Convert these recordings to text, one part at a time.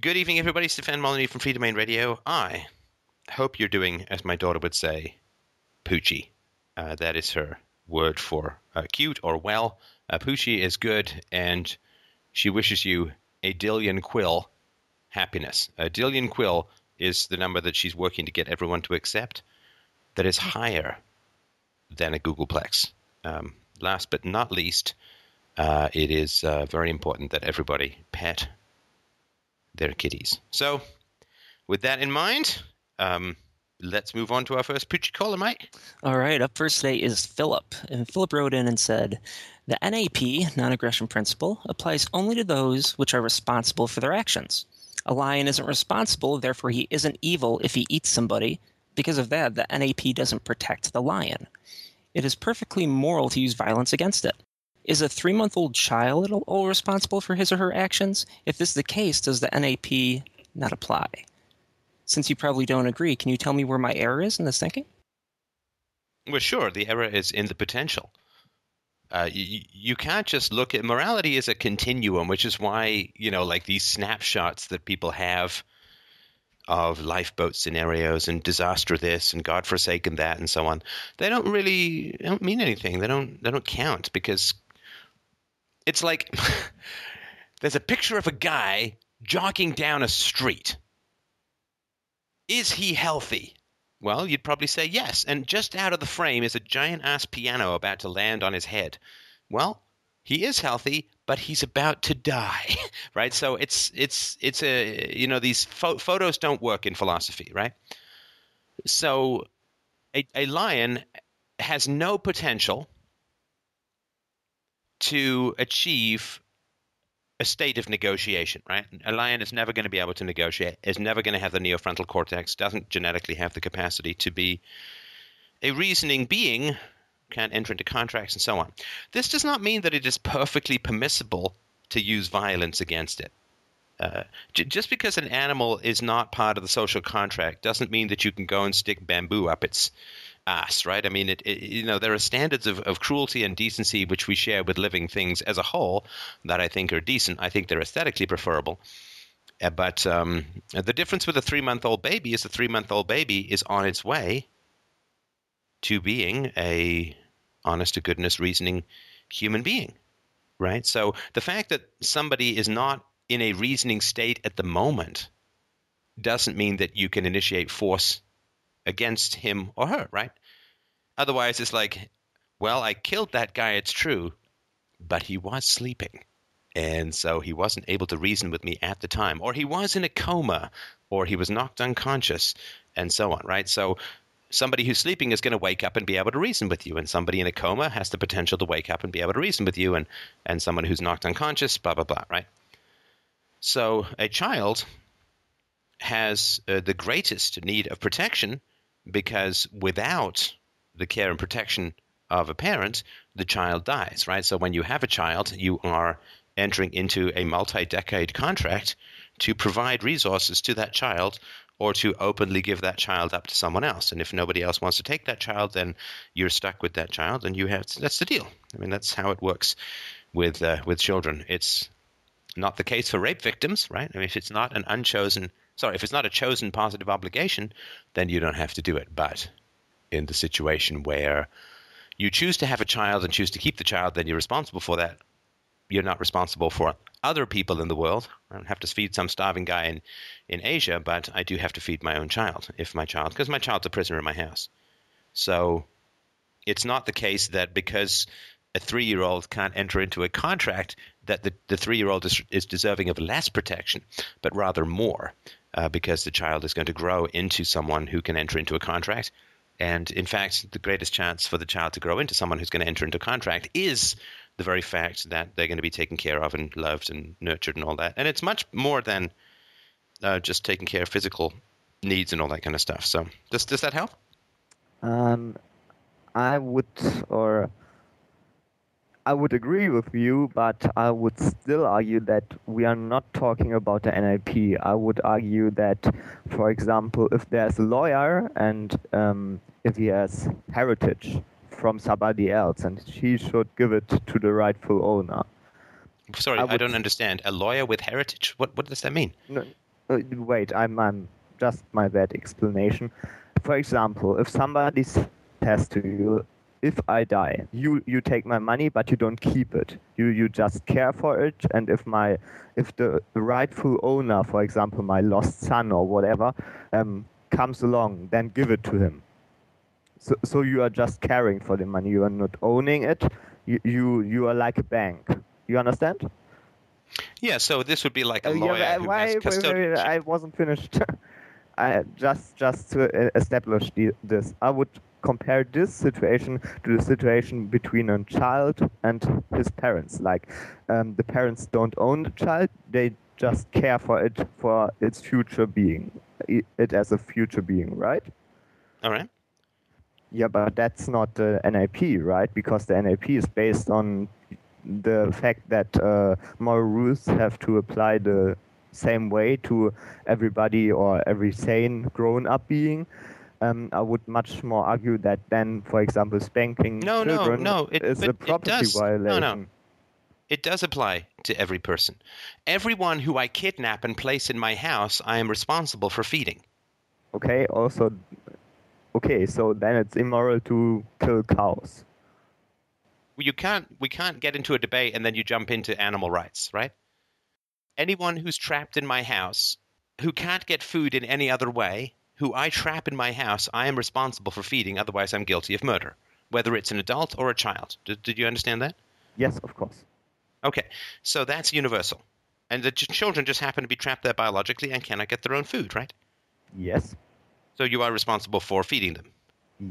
Good evening, everybody. Stefan Molyneux from Freedomain Radio. I hope you're doing, as my daughter would say, poochie. Uh, that is her word for uh, cute or well. Uh, poochie is good, and she wishes you a Dillion Quill happiness. A Dillion Quill is the number that she's working to get everyone to accept that is higher than a googolplex. Um, last but not least, uh, it is uh, very important that everybody pet their kitties. So, with that in mind, um, let's move on to our first Poochie caller, Mike. All right, up first today is Philip. And Philip wrote in and said, The NAP, non aggression principle, applies only to those which are responsible for their actions. A lion isn't responsible, therefore, he isn't evil if he eats somebody. Because of that, the NAP doesn't protect the lion. It is perfectly moral to use violence against it. Is a three month old child at all responsible for his or her actions? If this is the case, does the NAP not apply? Since you probably don't agree, can you tell me where my error is in this thinking? Well, sure. The error is in the potential. Uh, you, you can't just look at morality as a continuum, which is why, you know, like these snapshots that people have of lifeboat scenarios and disaster this and godforsaken that and so on, they don't really they don't mean anything. They don't they don't count because it's like there's a picture of a guy jogging down a street. Is he healthy? Well, you'd probably say yes. And just out of the frame is a giant ass piano about to land on his head. Well, he is healthy, but he's about to die, right? So it's it's it's a you know these pho- photos don't work in philosophy, right? So a, a lion has no potential to achieve a state of negotiation, right? A lion is never going to be able to negotiate, is never going to have the neofrontal cortex, doesn't genetically have the capacity to be a reasoning being, can't enter into contracts and so on. This does not mean that it is perfectly permissible to use violence against it. Uh, j- just because an animal is not part of the social contract doesn't mean that you can go and stick bamboo up its right? I mean, it, it, you know, there are standards of, of cruelty and decency which we share with living things as a whole that I think are decent. I think they're aesthetically preferable. Uh, but um, the difference with a three month old baby is a three month old baby is on its way to being a honest to goodness reasoning human being, right? So the fact that somebody is not in a reasoning state at the moment doesn't mean that you can initiate force against him or her, right? Otherwise, it's like, well, I killed that guy, it's true, but he was sleeping. And so he wasn't able to reason with me at the time. Or he was in a coma, or he was knocked unconscious, and so on, right? So somebody who's sleeping is going to wake up and be able to reason with you. And somebody in a coma has the potential to wake up and be able to reason with you. And, and someone who's knocked unconscious, blah, blah, blah, right? So a child has uh, the greatest need of protection because without the care and protection of a parent, the child dies, right? So when you have a child, you are entering into a multi decade contract to provide resources to that child or to openly give that child up to someone else. And if nobody else wants to take that child, then you're stuck with that child and you have that's the deal. I mean, that's how it works with uh, with children. It's not the case for rape victims, right? I mean, if it's not an unchosen sorry, if it's not a chosen positive obligation, then you don't have to do it. But in the situation where you choose to have a child and choose to keep the child, then you're responsible for that. You're not responsible for other people in the world. I don't have to feed some starving guy in, in Asia, but I do have to feed my own child if my child, because my child's a prisoner in my house. So it's not the case that because a three year old can't enter into a contract that the, the three year old is, is deserving of less protection, but rather more uh, because the child is going to grow into someone who can enter into a contract. And in fact, the greatest chance for the child to grow into someone who's going to enter into a contract is the very fact that they're going to be taken care of and loved and nurtured and all that. And it's much more than uh, just taking care of physical needs and all that kind of stuff. So, does does that help? Um, I would, or I would agree with you, but I would still argue that we are not talking about the NLP. I would argue that, for example, if there's a lawyer and um, if he has heritage from somebody else, and he should give it to the rightful owner. Sorry, I, I don't understand. A lawyer with heritage? What what does that mean? No, uh, wait, I'm, I'm just my bad explanation. For example, if somebody says to you, if I die, you, you take my money, but you don't keep it. You you just care for it, and if my if the rightful owner, for example, my lost son or whatever, um, comes along, then give it to him. So so you are just caring for the money. You are not owning it. You you, you are like a bank. You understand? Yeah, so this would be like a Uh, lawyer yeah, who why, has wait, wait, custodianship. wait, I wasn't finished. I just just to establish the, this, I would compare this situation to the situation between a child and his parents. Like, um, the parents don't own the child; they just care for it for its future being, it as a future being, right? All right. Yeah, but that's not the NAP, right? Because the NAP is based on the fact that uh, moral rules have to apply the same way to everybody or every sane grown-up being. Um, I would much more argue that then, for example, spanking No, no, children no, it- is a it property does. No, no. It does apply to every person. Everyone who I kidnap and place in my house, I am responsible for feeding. Okay, also, okay, so then it's immoral to kill cows. you can't we can't get into a debate and then you jump into animal rights, right? Anyone who's trapped in my house who can't get food in any other way, who I trap in my house, I am responsible for feeding, otherwise I'm guilty of murder, whether it's an adult or a child. Did, did you understand that? Yes, of course. Okay, so that's universal. And the ch- children just happen to be trapped there biologically and cannot get their own food, right? Yes. So you are responsible for feeding them.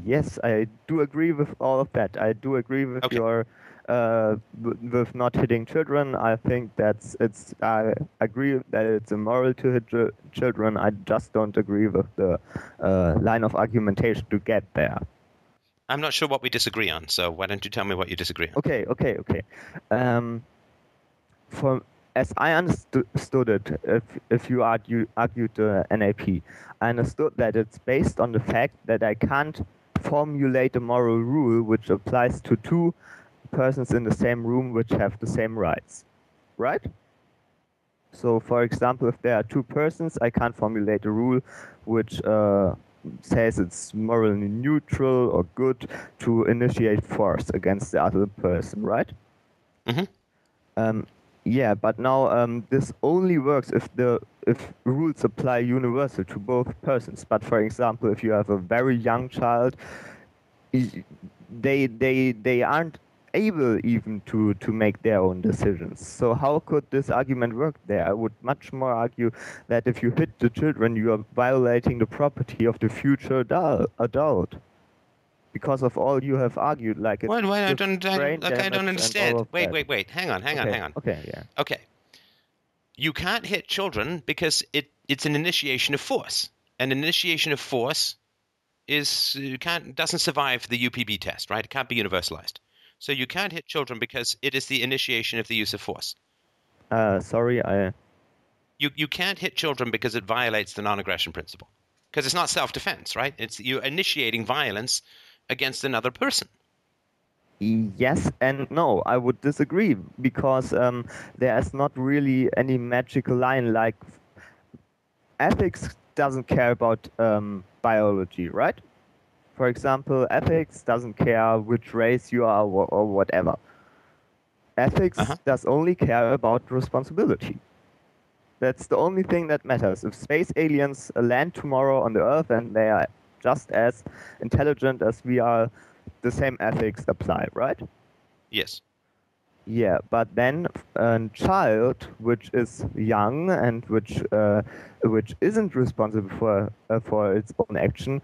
Yes, I do agree with all of that. I do agree with Okay. your uh, with not hitting children. I think that's it's. I agree that it's immoral to hit ch- children. I just don't agree with the uh, line of argumentation to get there. I'm not sure what we disagree on, so why don't you tell me what you disagree on? Okay, okay, okay. Um, for as I understood it, if if you argue argued the NAP, I understood that it's based on the fact that I can't formulate a moral rule which applies to two persons in the same room which have the same rights, right? So, for example, if there are two persons, I can't formulate a rule which uh, says it's morally neutral or good to initiate force against the other person, right? Mhm. Um, yeah, but now um, this only works if the if rules apply universal to both persons. But for example, if you have a very young child, they they they aren't able even to to make their own decisions. So how could this argument work there? I would much more argue that if you hit the children, you are violating the property of the future adult. Because of all you have argued, like it's Wait, wait, I don't, I, look, I don't understand. Wait, that. wait, wait. Hang on, hang on, hang on. Okay, yeah. Okay. You can't hit children because it, it's an initiation of force. An initiation of force is can't doesn't survive the UPB test, right? It can't be universalized. So you can't hit children because it is the initiation of the use of force. Uh, sorry, I You you can't hit children because it violates the non-aggression principle. Because it's not self-defense, right? It's you're initiating violence against another person. Yes and no, I would disagree because um, there's not really any magical line. Like ethics doesn't care about um, biology, right? For example, ethics doesn't care which race you are or, or whatever. Ethics Uh-huh. does only care about responsibility. That's the only thing that matters. If space aliens land tomorrow on the Earth and they are just as intelligent as we are, the same ethics apply, right? Yes. Yeah, but then a child which is young and which uh, which isn't responsible for uh, for its own action,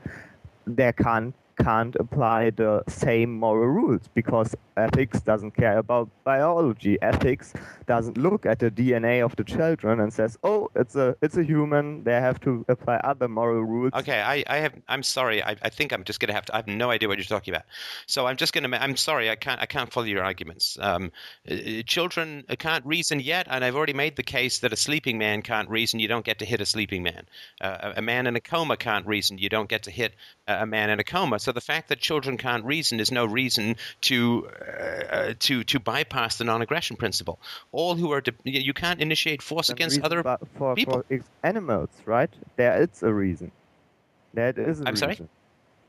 there can't can't apply the same moral rules because ethics doesn't care about biology. Ethics doesn't look at the DNA of the children and says, "Oh, it's a it's a human. They have to apply other moral rules." Okay, I, I have. I'm sorry. I, I think I'm just going to have to. I have no idea what you're talking about. So I'm just going to. I'm sorry. I can't. I can't follow your arguments. Um, uh, children uh, can't reason yet, and I've already made the case that a sleeping man can't reason. You don't get to hit a sleeping man. Uh, a, man in a coma can't reason. You don't get to hit a man in a coma. So the fact that children can't reason is no reason to uh, to to bypass the non-aggression principle. All who are de- you can't initiate force against other for, people. for animals, right? There is a reason. There is a I'm sorry?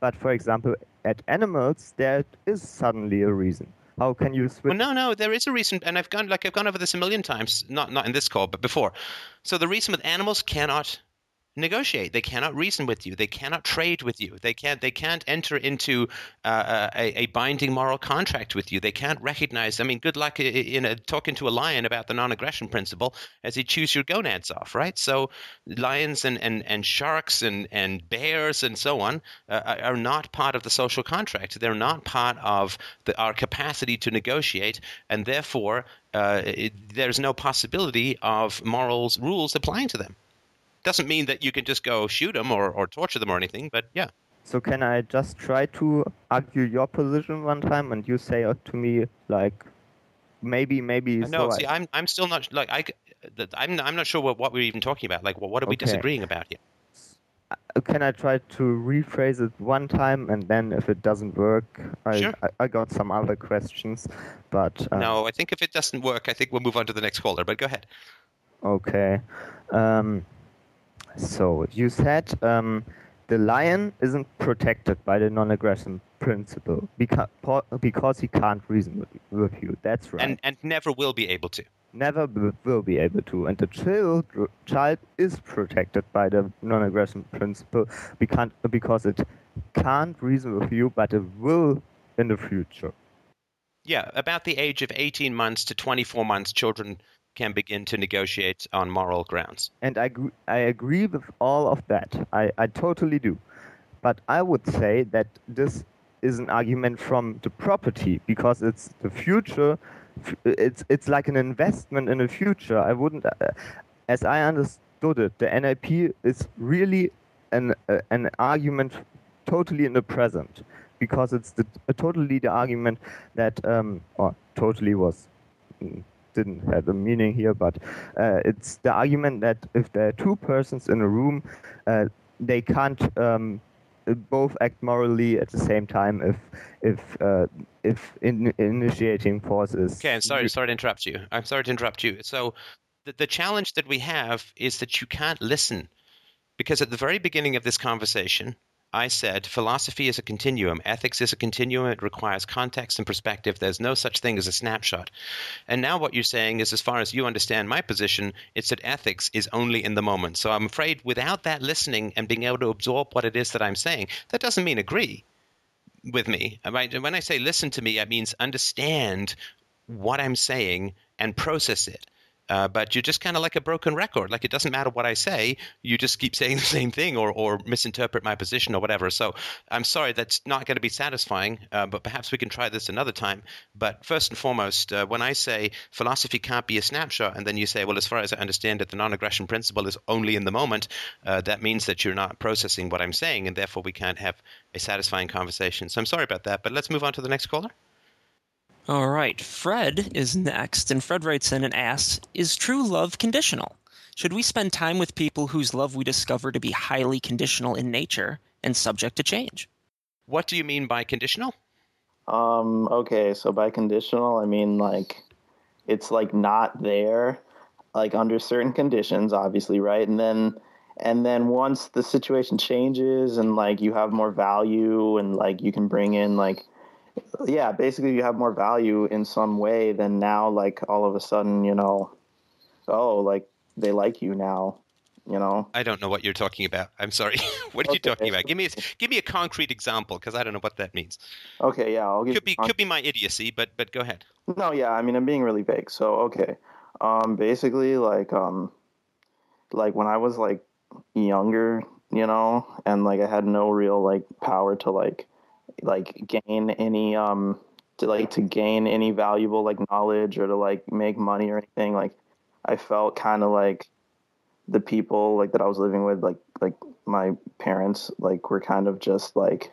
But for example, at animals, there is suddenly a reason. How can you switch? Well, no, no, there is a reason, and I've gone like I've gone over this a million times, not not in this call, but before. So the reason with animals cannot negotiate, they cannot reason with you, they cannot trade with you, they can't they can't enter into uh, a, a binding moral contract with you, they can't recognize. I mean, good luck in a, talking to a lion about the non-aggression principle as he chews your gonads off, right? So lions and and, and sharks and and bears and so on uh, are are not part of the social contract. They're not part of the, our capacity to negotiate, and therefore uh, it, there's no possibility of morals rules applying to them. Doesn't mean that you can just go shoot them or, or torture them or anything, but yeah. So can I just try to argue your position one time, and you say uh, to me like, maybe, maybe. No, so see, I, I'm I'm still not like I. I'm I'm not sure what, what we're even talking about. Like, what, what are we Okay. disagreeing about here? uh, can I try to rephrase it one time, and then if it doesn't work, I Sure. I, I got some other questions, but uh, No, I think if it doesn't work, I think we'll move on to the next caller. But go ahead. Okay. Um, so you said um, the lion isn't protected by the non-aggression principle because because he can't reason with, with you. That's right. And and never will be able to. Never b- will be able to. And the child child is protected by the non-aggression principle because because it can't reason with you, but it will in the future. Yeah, about the age of 18 months to 24 months, children can begin to negotiate on moral grounds. And I, I agree with all of that. I, I totally do. But I would say that this is an argument from the property because it's the future. It's, it's like an investment in the future. I wouldn't, uh, as I understood it, the NIP is really an, uh, an argument totally in the present because it's the, uh, totally the argument that, um, or totally was mm, didn't have a meaning here, but uh, it's the argument that if there are two persons in a room, uh, they can't um, both act morally at the same time if if uh, if in, initiating force is. Okay, I'm sorry, sorry to interrupt you. I'm sorry to interrupt you. So, the, the challenge that we have is that you can't listen. Because at the very beginning of this conversation, I said philosophy is a continuum, ethics is a continuum, it requires context and perspective. There's no such thing as a snapshot. And now what you're saying is, as far as you understand my position, it's that ethics is only in the moment. So I'm afraid without that listening and being able to absorb what it is that I'm saying, that doesn't mean agree with me. Right? When I say listen to me, it means understand what I'm saying and process it. Uh, but you're just kind of like a broken record. Like it doesn't matter what I say, you just keep saying the same thing or, or misinterpret my position or whatever. So I'm sorry, that's not going to be satisfying, uh, but perhaps we can try this another time. But first and foremost, uh, when I say philosophy can't be a snapshot, and then you say, well, as far as I understand it, the non aggression principle is only in the moment, uh, that means that you're not processing what I'm saying, and therefore we can't have a satisfying conversation. So I'm sorry about that, but let's move on to the next caller. All right, Fred is next, and Fred writes in and asks Is true love conditional? Should we spend time with people whose love we discover to be highly conditional in nature and subject to change? What do you mean by conditional? Um, okay, so by conditional, I mean like it's like not there, like under certain conditions, obviously, right? And then and then once the situation changes and like you have more value and like you can bring in like yeah, basically you have more value in some way, than now like all of a sudden, you know, oh, like they like you now, you know. I don't know what you're talking about. I'm sorry. what are you talking about? Give me a, give me a concrete example because I don't know what that means. Okay, yeah, I'll give Could be could be my idiocy, but but go ahead. No, yeah, I mean I'm being really vague. So okay, um, basically like um, like when I was like younger, you know, and like I had no real like power to like like gain any um to like to gain any valuable like knowledge or to like make money or anything. Like I felt kind of like the people like that I was living with, like like my parents, like were kind of just like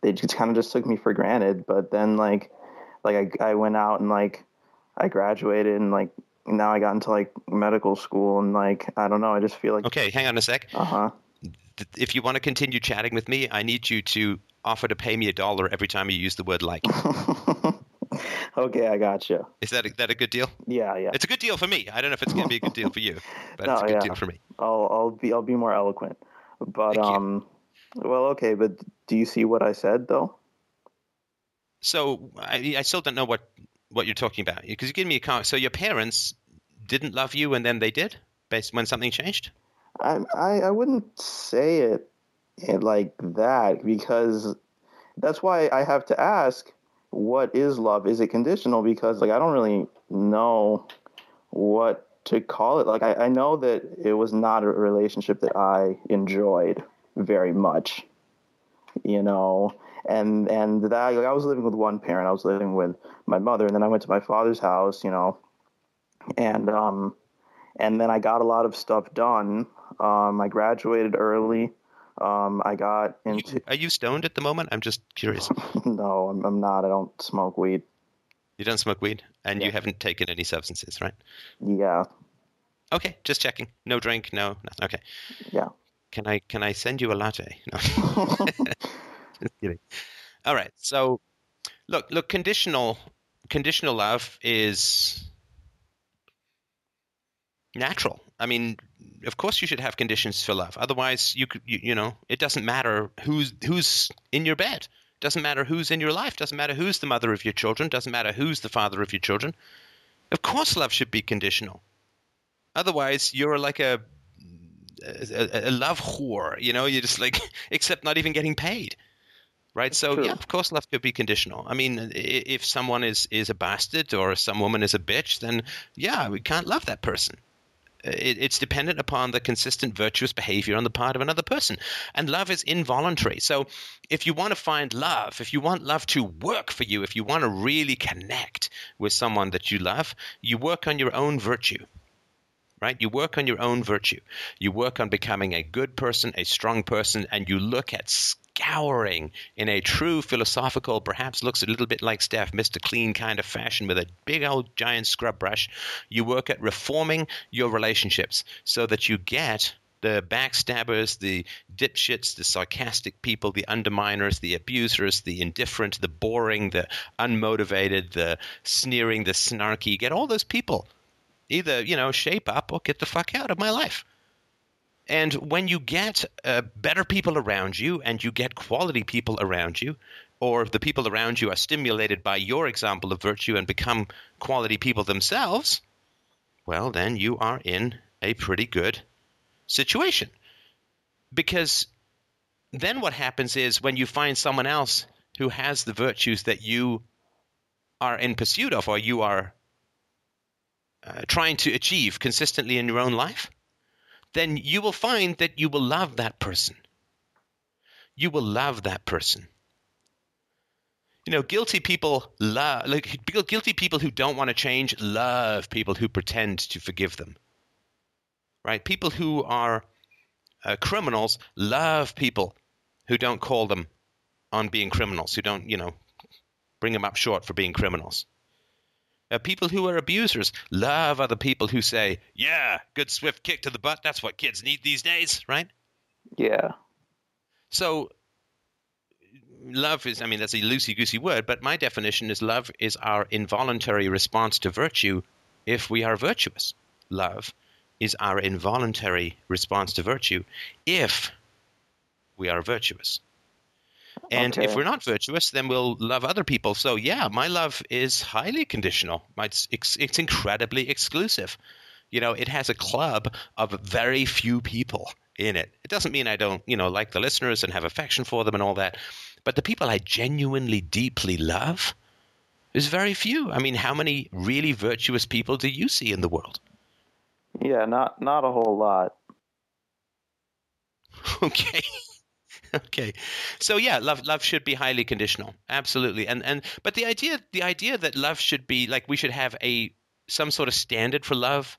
they just kind of just took me for granted. But then like like I, I went out and like I graduated and like now I got into like medical school and like I don't know I just feel like Okay, hang on a sec. uh huh If you want to continue chatting with me, I need you to offer to pay me a dollar every time you use the word like. okay, I got you. Is that a, that a good deal? Yeah, yeah. It's a good deal for me. I don't know if it's going to be a good deal for you, but No, it's a good yeah. deal for me. I'll I'll be I'll be more eloquent. But Thank you. um, well, okay. But do you see what I said though? So I, I still don't know what what you're talking about because you give me a comment. So your parents didn't love you, and then they did, based when something changed. I I, I wouldn't say it, it like that because that's why I have to ask what is love? Is it conditional? Because like I don't really know what to call it. Like I, I know that it was not a relationship that I enjoyed very much. You know, and and that like I was living with one parent. I was living with my mother, and then I went to my father's house. You know, and um, and then I got a lot of stuff done. Um, I graduated early. Um, I got into Are you stoned at the moment? I'm just curious. no, I'm, I'm not. I don't smoke weed. You don't smoke weed, and you haven't taken any substances, right? Yeah, Okay, just checking. No drink, no. no okay. yeah. Can I can I send you a latte? No. Just kidding. All right. So, look, look. Conditional, conditional love is natural. I mean, of course, you should have conditions for love. Otherwise, you could, you, you know, it doesn't matter who's who's in your bed. Doesn't matter who's in your life. Doesn't matter who's the mother of your children. Doesn't matter who's the father of your children. Of course, love should be conditional. Otherwise, you're like a a, a love whore. You know, you're just like, except not even getting paid. Right. So True. yeah, of course, love could be conditional. I mean, if someone is is a bastard or some woman is a bitch, then yeah, we can't love that person. It, it's dependent upon the consistent virtuous behavior on the part of another person, and love is involuntary. So, if you want to find love, if you want love to work for you, if you want to really connect with someone that you love, you work on your own virtue right? You work on your own virtue. You work on becoming a good person, a strong person, and you look at scouring in a true philosophical, perhaps looks a little bit like Steph, Mr. Clean kind of fashion with a big old giant scrub brush. You work at reforming your relationships so that you get the backstabbers, the dipshits, the sarcastic people, the underminers, the abusers, the indifferent, the boring, the unmotivated, the sneering, the snarky. Get all those people either you know shape up or get the fuck out of my life and when you get uh, better people around you and you get quality people around you or the people around you are stimulated by your example of virtue and become quality people themselves well then you are in a pretty good situation. Because then what happens is when you find someone else who has the virtues that you are in pursuit of or you are uh, trying to achieve consistently in your own life, then you will find that you will love that person. You will love that person. You know, guilty people love, like guilty people who don't want to change love people who pretend to forgive them. Right? People who are uh, criminals love people who don't call them on being criminals, who don't, you know, bring them up short for being criminals. Uh, people who are abusers love other people who say, "Yeah, good swift kick to the butt. That's what kids need these days, right?" Yeah. So, love is, I mean, that's a loosey goosey word, but my definition is love is our involuntary response to virtue if we are virtuous. Love is our involuntary response to virtue if we are virtuous. And if we're not virtuous, then we'll love other people. So, yeah, my love is highly conditional. It's, it's, it's incredibly exclusive. You know, it has a club of very few people in it. It doesn't mean I don't, you know, like the listeners and have affection for them and all that. But the people I genuinely, deeply love is very few. I mean, how many really virtuous people do you see in the world? Yeah, not not a whole lot. Okay. okay. So yeah, love love should be highly conditional. Absolutely. And and but the idea the idea that love should be like we should have a some sort of standard for love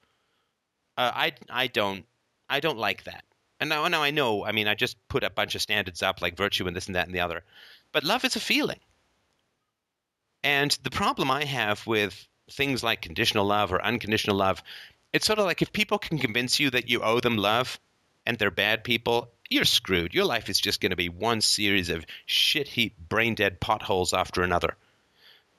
uh, I I don't I don't like that. And now now I know, I mean I just put a bunch of standards up like virtue and this and that and the other. But love is a feeling. And the problem I have with things like conditional love or unconditional love, it's sort of like if people can convince you that you owe them love and they're bad people you're screwed. Your life is just going to be one series of shit heap, brain dead potholes after another.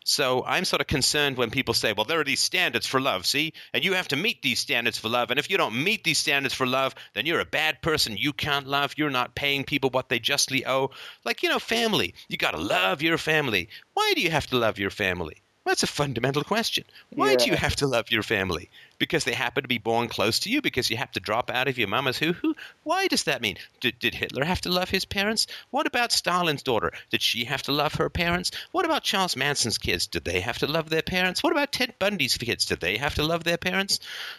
So I'm sort of concerned when people say, well, there are these standards for love, see? And you have to meet these standards for love. And if you don't meet these standards for love, then you're a bad person. You can't love. You're not paying people what they justly owe. Like, you know, family. You got to love your family. Why do you have to love your family? That's a fundamental question. Why yeah. do you have to love your family? Because they happen to be born close to you? Because you have to drop out of your mama's hoo hoo? Why does that mean? Did, did Hitler have to love his parents? What about Stalin's daughter? Did she have to love her parents? What about Charles Manson's kids? Did they have to love their parents? What about Ted Bundy's kids? Did they have to love their parents?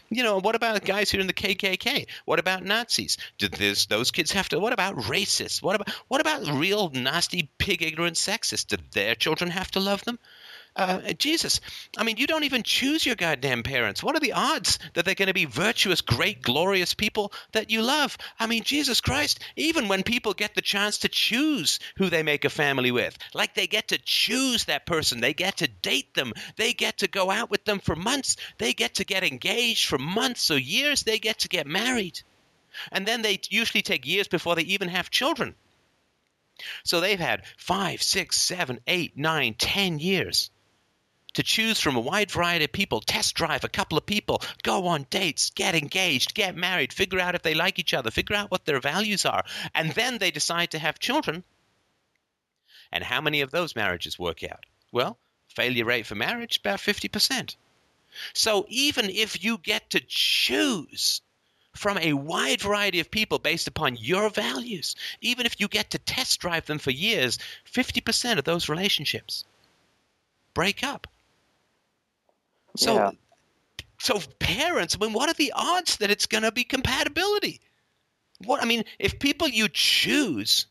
You know, what about guys who are in the KKK? What about Nazis? Did this, those kids have to? What about racists? What about what about real nasty, pig ignorant sexists? Did their children have to love them? Uh, Jesus, I mean, you don't even choose your goddamn parents. What are the odds that they're going to be virtuous, great, glorious people that you love? I mean, Jesus Christ, even when people get the chance to choose who they make a family with, like they get to choose that person, they get to date them, they get to go out with them for months, they get to get engaged for months or years, they get to get married. And then they usually take years before they even have children. So they've had five, six, seven, eight, nine, ten years to choose from a wide variety of people, test drive a couple of people, go on dates, get engaged, get married, figure out if they like each other, figure out what their values are, and then they decide to have children. And how many of those marriages work out? Well, failure rate for marriage about 50%. So even if you get to choose from a wide variety of people based upon your values, even if you get to test drive them for years, 50% of those relationships break up. So, yeah. so parents, I mean, what are the odds that it's going to be compatibility? What I mean, if people you choose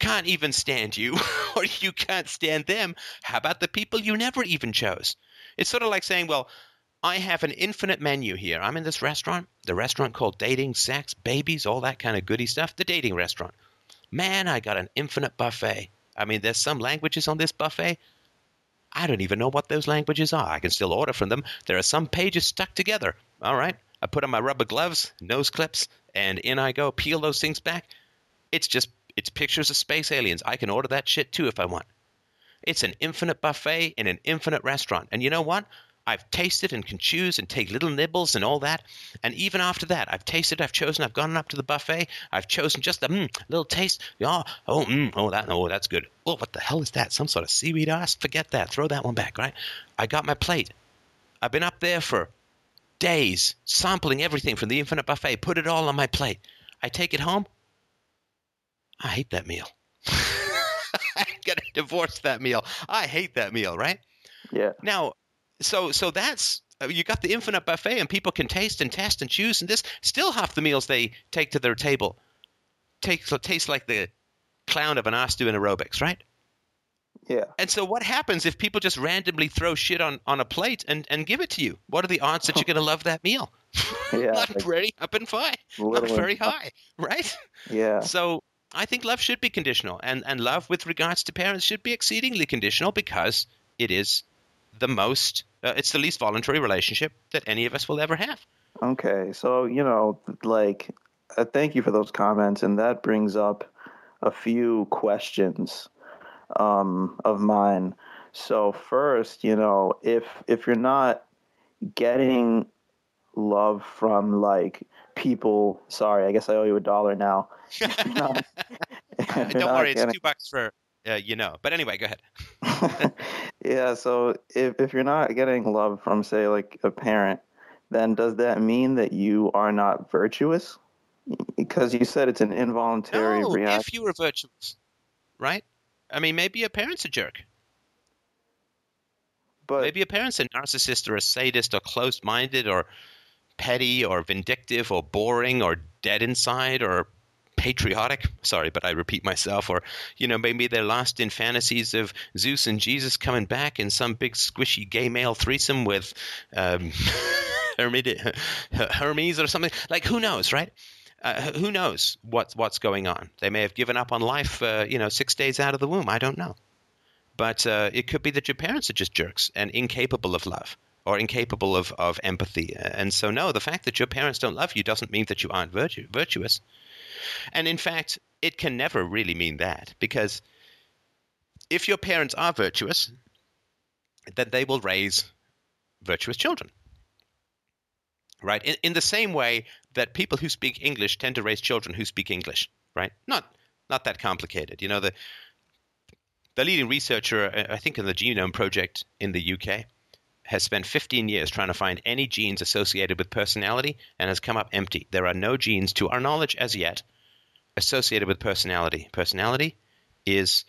can't even stand you, or you can't stand them, how about the people you never even chose? It's sort of like saying, well, I have an infinite menu here. I'm in this restaurant, the restaurant called Dating, Sex, Babies, all that kind of goody stuff, the dating restaurant. Man, I got an infinite buffet. I mean, there's some languages on this buffet I don't even know what those languages are. I can still order from them. There are some pages stuck together. All right. I put on my rubber gloves, nose clips, and in I go. Peel those things back. It's just it's pictures of space aliens. I can order that shit too if I want. It's an infinite buffet in an infinite restaurant. And you know what? I've tasted and can choose and take little nibbles and all that. And even after that, I've tasted, I've chosen, I've gone up to the buffet, I've chosen just a mm, little taste. Oh, oh, mm, oh, that, oh, that's good. Oh, what the hell is that? Some sort of seaweed ice? Forget that. Throw that one back, right? I got my plate. I've been up there for days, sampling everything from the infinite buffet, put it all on my plate. I take it home. I hate that meal. I'm gonna divorce that meal. I hate that meal, right? Yeah. Now, so so that's uh, you got the infinite buffet and people can taste and test and choose and this still half the meals they take to their table take taste like the clown of an ass doing aerobics right? Yeah. And so what happens if people just randomly throw shit on, on a plate and, and give it to you? What are the odds that you're going to love that meal? Yeah. Not like, very up and high not very high right? Yeah. So i think love should be conditional and and love with regards to parents should be exceedingly conditional because it is the most uh, it's the least voluntary relationship that any of us will ever have. Okay, so you know, like, uh, thank you for those comments, and that brings up a few questions um, of mine. So first, you know, if if you're not getting love from like people, sorry, I guess I owe you a dollar now. Don't worry, it's two bucks for uh, you know. But anyway, go ahead. yeah. So if if you're not getting love from say like a parent, then does that mean that you are not virtuous? Because you said it's an involuntary no, reaction. If you were virtuous, right? I mean, maybe your parent's a jerk. But maybe your parent's a narcissist or a sadist or closed-minded or petty or vindictive or boring or dead inside or patriotic. Sorry, but I repeat myself. Or, you know, maybe they're lost in fantasies of Zeus and Jesus coming back in some big squishy gay male threesome with um, Hermes or something. Like, who knows, right? Uh, who knows what's what's going on? They may have given up on life, uh, you know, six days out of the womb. I don't know, but uh, it could be that your parents are just jerks and incapable of love or incapable of, of empathy. And so, no, the fact that your parents don't love you doesn't mean that you aren't virtu- virtuous. And in fact, it can never really mean that because if your parents are virtuous, then they will raise virtuous children. Right? In, in the same way that people who speak English tend to raise children who speak English, right? Not not that complicated. You know, the the leading researcher, I think, in the Genome Project in the UK, has spent 15 years trying to find any genes associated with personality and has come up empty. There are no genes, to our knowledge as yet, associated with personality. Personality is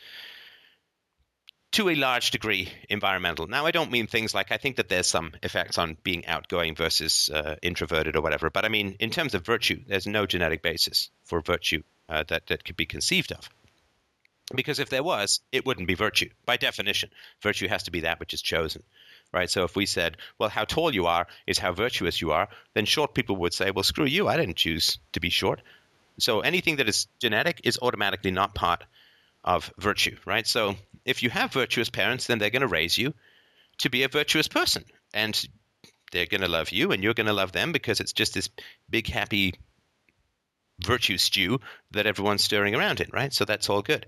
to a large degree environmental. Now, I don't mean things like I think that there's some effects on being outgoing versus uh, introverted or whatever, but I mean in terms of virtue, there's no genetic basis for virtue uh, that that could be conceived of. Because if there was, it wouldn't be virtue by definition. Virtue has to be that which is chosen, right? So if we said, well, how tall you are is how virtuous you are, then short people would say, well, screw you, I didn't choose to be short. So anything that is genetic is automatically not part of virtue, right? So if you have virtuous parents, then they're going to raise you to be a virtuous person. And they're going to love you and you're going to love them because it's just this big, happy virtue stew that everyone's stirring around in, right? So that's all good.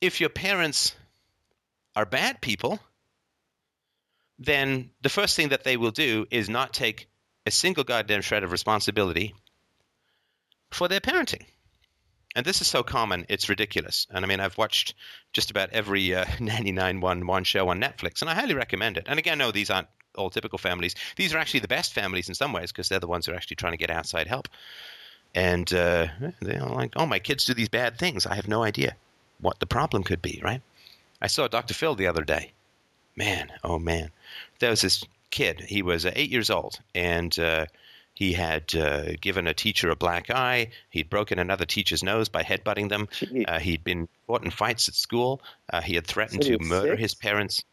If your parents are bad people, then the first thing that they will do is not take a single goddamn shred of responsibility for their parenting and this is so common, it's ridiculous. And I mean, I've watched just about every uh, Nanny 911 show on Netflix, and I highly recommend it. And again, no, these aren't all typical families. These are actually the best families in some ways because they're the ones who are actually trying to get outside help. And uh, they're like, oh, my kids do these bad things. I have no idea what the problem could be, right? I saw Dr. Phil the other day. Man, oh man. There was this kid. He was uh, eight years old, and uh, he had uh, given a teacher a black eye. He'd broken another teacher's nose by headbutting them. Uh, he'd been caught in fights at school. Uh, he had threatened to murder six? his parents.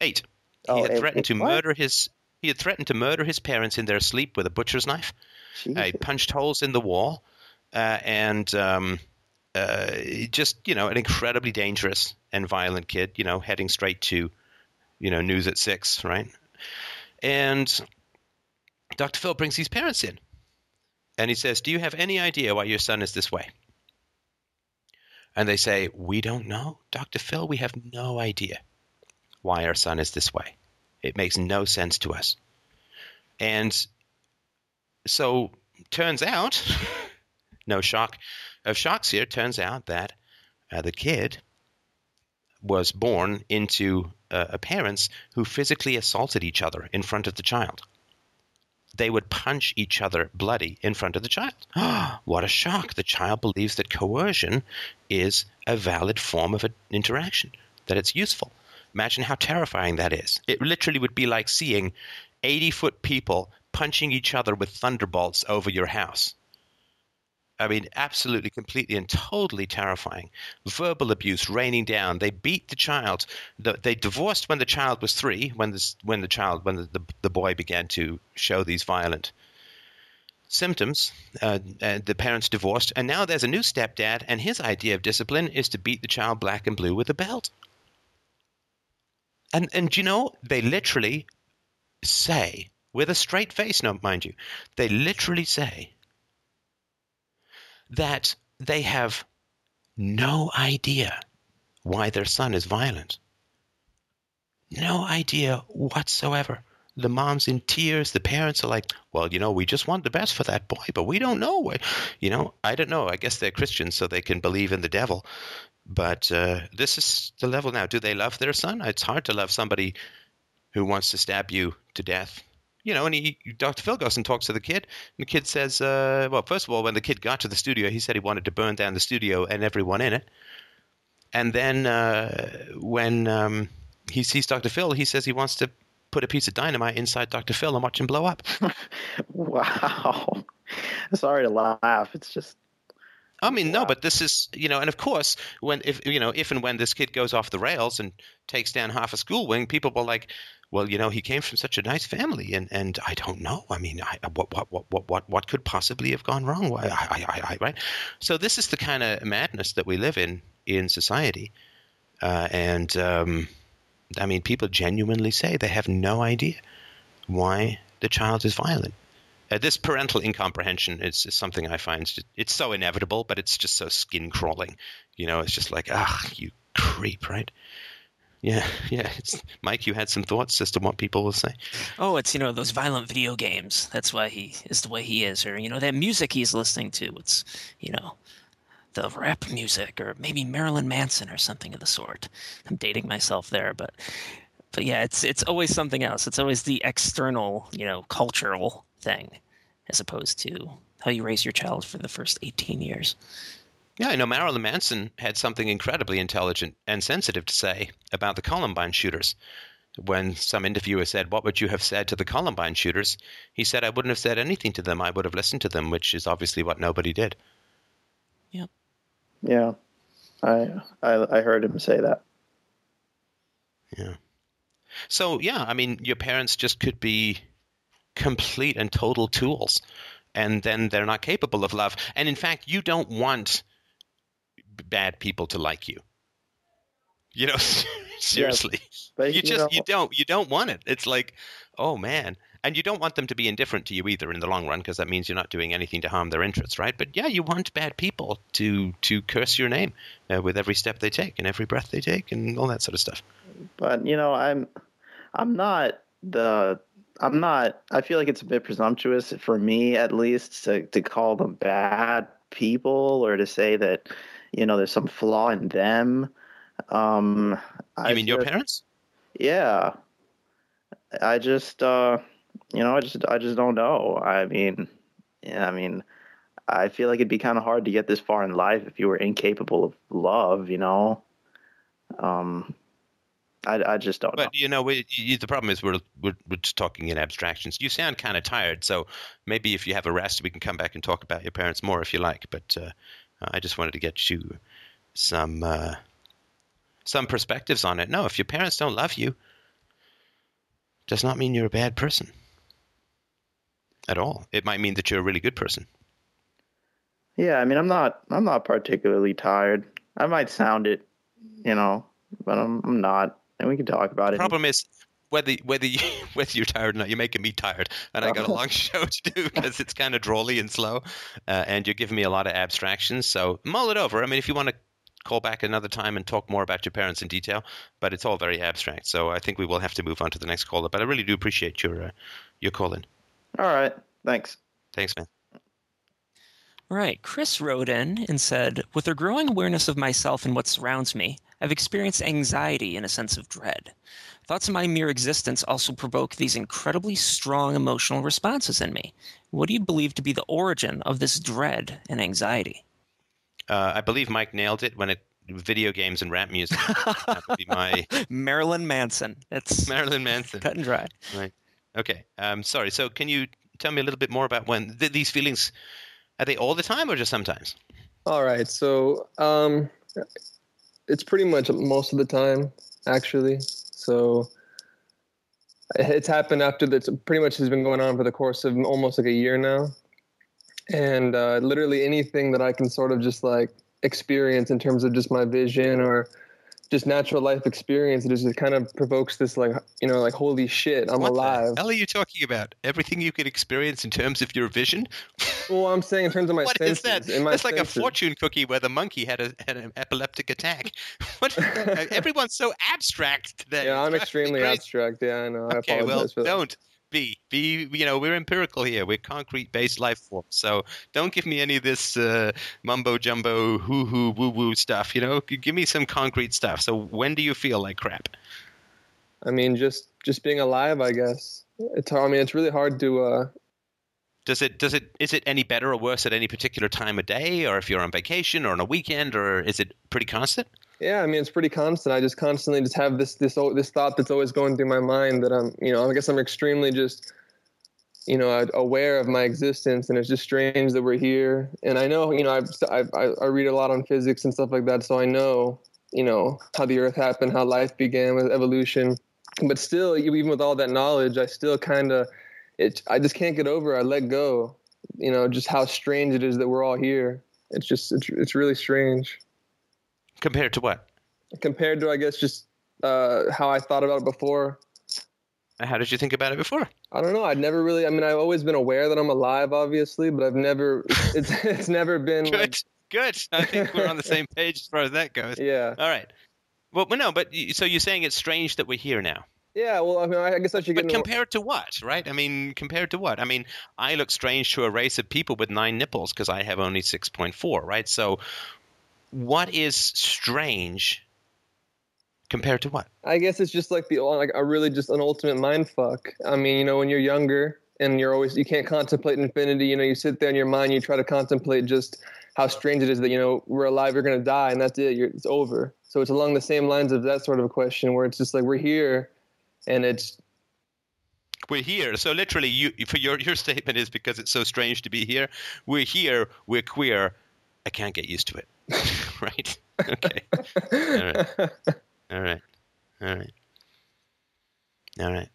Eight. Oh, he had threatened eight, to what? murder his. He had threatened to murder his parents in their sleep with a butcher's knife. Uh, he punched holes in the wall, and um, uh, just you know an incredibly dangerous and violent kid. You know, heading straight to, you know, news at six, right? And Dr. Phil brings these parents in and he says, Do you have any idea why your son is this way? And they say, We don't know, Dr. Phil. We have no idea why our son is this way. It makes no sense to us. And so, turns out, no shock of shocks here, turns out that uh, the kid was born into uh, parents who physically assaulted each other in front of the child they would punch each other bloody in front of the child. what a shock. The child believes that coercion is a valid form of interaction, that it's useful. Imagine how terrifying that is. It literally would be like seeing 80 foot people punching each other with thunderbolts over your house. I mean, absolutely, completely, and totally terrifying. Verbal abuse raining down. They beat the child. They divorced when the child was three. When this, when the child, when the, the, the boy began to show these violent symptoms, uh, the parents divorced, and now there's a new stepdad, and his idea of discipline is to beat the child black and blue with a belt. And and you know, they literally say with a straight face, no, mind you, they literally say that they have no idea why their son is violent. No idea whatsoever. The mom's in tears. The parents are like, well, you know, we just want the best for that boy, but we don't know. What, You know, I don't know. I guess they're Christians, so they can believe in the devil. But uh, this is the level now. Do they love their son? It's hard to love somebody who wants to stab you to death you know, and he, Dr. Phil goes and talks to the kid. And the kid says, uh, well, first of all, when the kid got to the studio, he said he wanted to burn down the studio and everyone in it. And then uh, when um, he sees Dr. Phil, he says he wants to put a piece of dynamite inside Dr. Phil and watch him blow up. wow. Sorry to laugh. It's just. I mean, wow. no, but this is, you know, and of course, when if you know, if and when this kid goes off the rails and takes down half a school wing, people will like, well, you know, he came from such a nice family, and, and I don't know. I mean, I, what, what, what, what, what could possibly have gone wrong? I, I, I, right? So this is the kind of madness that we live in in society, uh, and um, I mean, people genuinely say they have no idea why the child is violent. Uh, this parental incomprehension is, is something I find it's so inevitable, but it's just so skin crawling. You know, it's just like, ah, you creep, right? Yeah, yeah. It's, Mike, you had some thoughts as to what people will say. Oh, it's you know those violent video games. That's why he is the way he is, or you know that music he's listening to. It's you know the rap music, or maybe Marilyn Manson or something of the sort. I'm dating myself there, but but yeah, it's it's always something else. It's always the external, you know, cultural thing, as opposed to how you raise your child for the first 18 years. Yeah, I know Marilyn Manson had something incredibly intelligent and sensitive to say about the Columbine shooters. When some interviewer said, What would you have said to the Columbine shooters? He said, I wouldn't have said anything to them. I would have listened to them, which is obviously what nobody did. Yep. Yeah. I, I, I heard him say that. Yeah. So, yeah, I mean, your parents just could be complete and total tools and then they're not capable of love. And in fact, you don't want bad people to like you. You know, seriously. but, you, you just know, you don't you don't want it. It's like, oh man. And you don't want them to be indifferent to you either in the long run because that means you're not doing anything to harm their interests, right? But yeah, you want bad people to to curse your name uh, with every step they take and every breath they take and all that sort of stuff. But you know, I'm I'm not the I'm not I feel like it's a bit presumptuous for me at least to to call them bad people or to say that you know, there's some flaw in them. Um, you I mean your parents? Yeah. I just, uh, you know, I just, I just don't know. I mean, yeah, I mean, I feel like it'd be kind of hard to get this far in life if you were incapable of love, you know. Um, I, I just don't. But know. you know, we, you, the problem is we're, we're we're just talking in abstractions. You sound kind of tired, so maybe if you have a rest, we can come back and talk about your parents more if you like. But uh, I just wanted to get you some uh, some perspectives on it. No, if your parents don't love you, does not mean you're a bad person at all. It might mean that you're a really good person. Yeah, I mean, I'm not I'm not particularly tired. I might sound it, you know, but I'm I'm not, and we can talk about the it. Problem is whether whether you, whether you're tired or not, you're making me tired, and I got a long show to do because it's kind of drawly and slow, uh, and you're giving me a lot of abstractions. So mull it over. I mean, if you want to call back another time and talk more about your parents in detail, but it's all very abstract. So I think we will have to move on to the next caller. But I really do appreciate your uh, your call in. All right, thanks. Thanks, man. All right, Chris wrote in and said, With a growing awareness of myself and what surrounds me, I've experienced anxiety and a sense of dread. Thoughts of my mere existence also provoke these incredibly strong emotional responses in me. What do you believe to be the origin of this dread and anxiety? Uh, I believe Mike nailed it when it video games and rap music. that would be my Marilyn Manson. That's Marilyn Manson. Cut and dry. Right. Okay. Um, sorry. So, can you tell me a little bit more about when th- these feelings are they all the time or just sometimes? All right. So, um, it's pretty much most of the time, actually. So it's happened after this. Pretty much has been going on for the course of almost like a year now, and uh, literally anything that I can sort of just like experience in terms of just my vision or just natural life experience. It just kind of provokes this like you know like holy shit, I'm what alive. What the hell are you talking about? Everything you could experience in terms of your vision? well, I'm saying in terms of my what senses. What is that? That's like a fortune cookie where the monkey had a had an epileptic attack. What? Everyone's so abstract today. Yeah, I'm extremely abstract. Yeah, I know. Okay, I well, don't be. Be you know we're empirical here. We're concrete based life forms. So don't give me any of this uh, mumbo jumbo hoo hoo woo woo stuff. You know, give me some concrete stuff. So when do you feel like crap? I mean, just just being alive. I guess it's. I mean, it's really hard to. Uh, does it does it is it any better or worse at any particular time of day, or if you're on vacation or on a weekend, or is it pretty constant? Yeah, I mean it's pretty constant. I just constantly just have this this this thought that's always going through my mind that I'm, you know, I guess I'm extremely just, you know, aware of my existence, and it's just strange that we're here. And I know, you know, I've, I've I read a lot on physics and stuff like that, so I know, you know, how the Earth happened, how life began with evolution. But still, even with all that knowledge, I still kind of, it, I just can't get over. I let go, you know, just how strange it is that we're all here. It's just, it's, it's really strange. Compared to what? Compared to, I guess, just uh, how I thought about it before. How did you think about it before? I don't know. I'd never really. I mean, I've always been aware that I'm alive, obviously, but I've never. It's it's never been. Good, Like, good. I think we're on the same page as far as that goes. yeah. All right. Well, no, but so you're saying it's strange that we're here now. Yeah. Well, I mean, I guess I should get. But compared to what, right? I mean, compared to what? I mean, I look strange to a race of people with nine nipples because I have only 6.4, right? So, what is strange compared to what? I guess it's just like the like a really just an ultimate mind fuck. I mean, you know, when you're younger and you're always you can't contemplate infinity. You know, you sit there in your mind, you try to contemplate just how strange it is that you know we're alive, you're gonna die, and that's it. You're, it's over. So it's along the same lines of that sort of a question, where it's just like we're here, and it's We're here. So literally, you for your your statement is because it's so strange to be here. We're here. We're queer. I can't get used to it. right? Okay. All right. All right. All right. All right.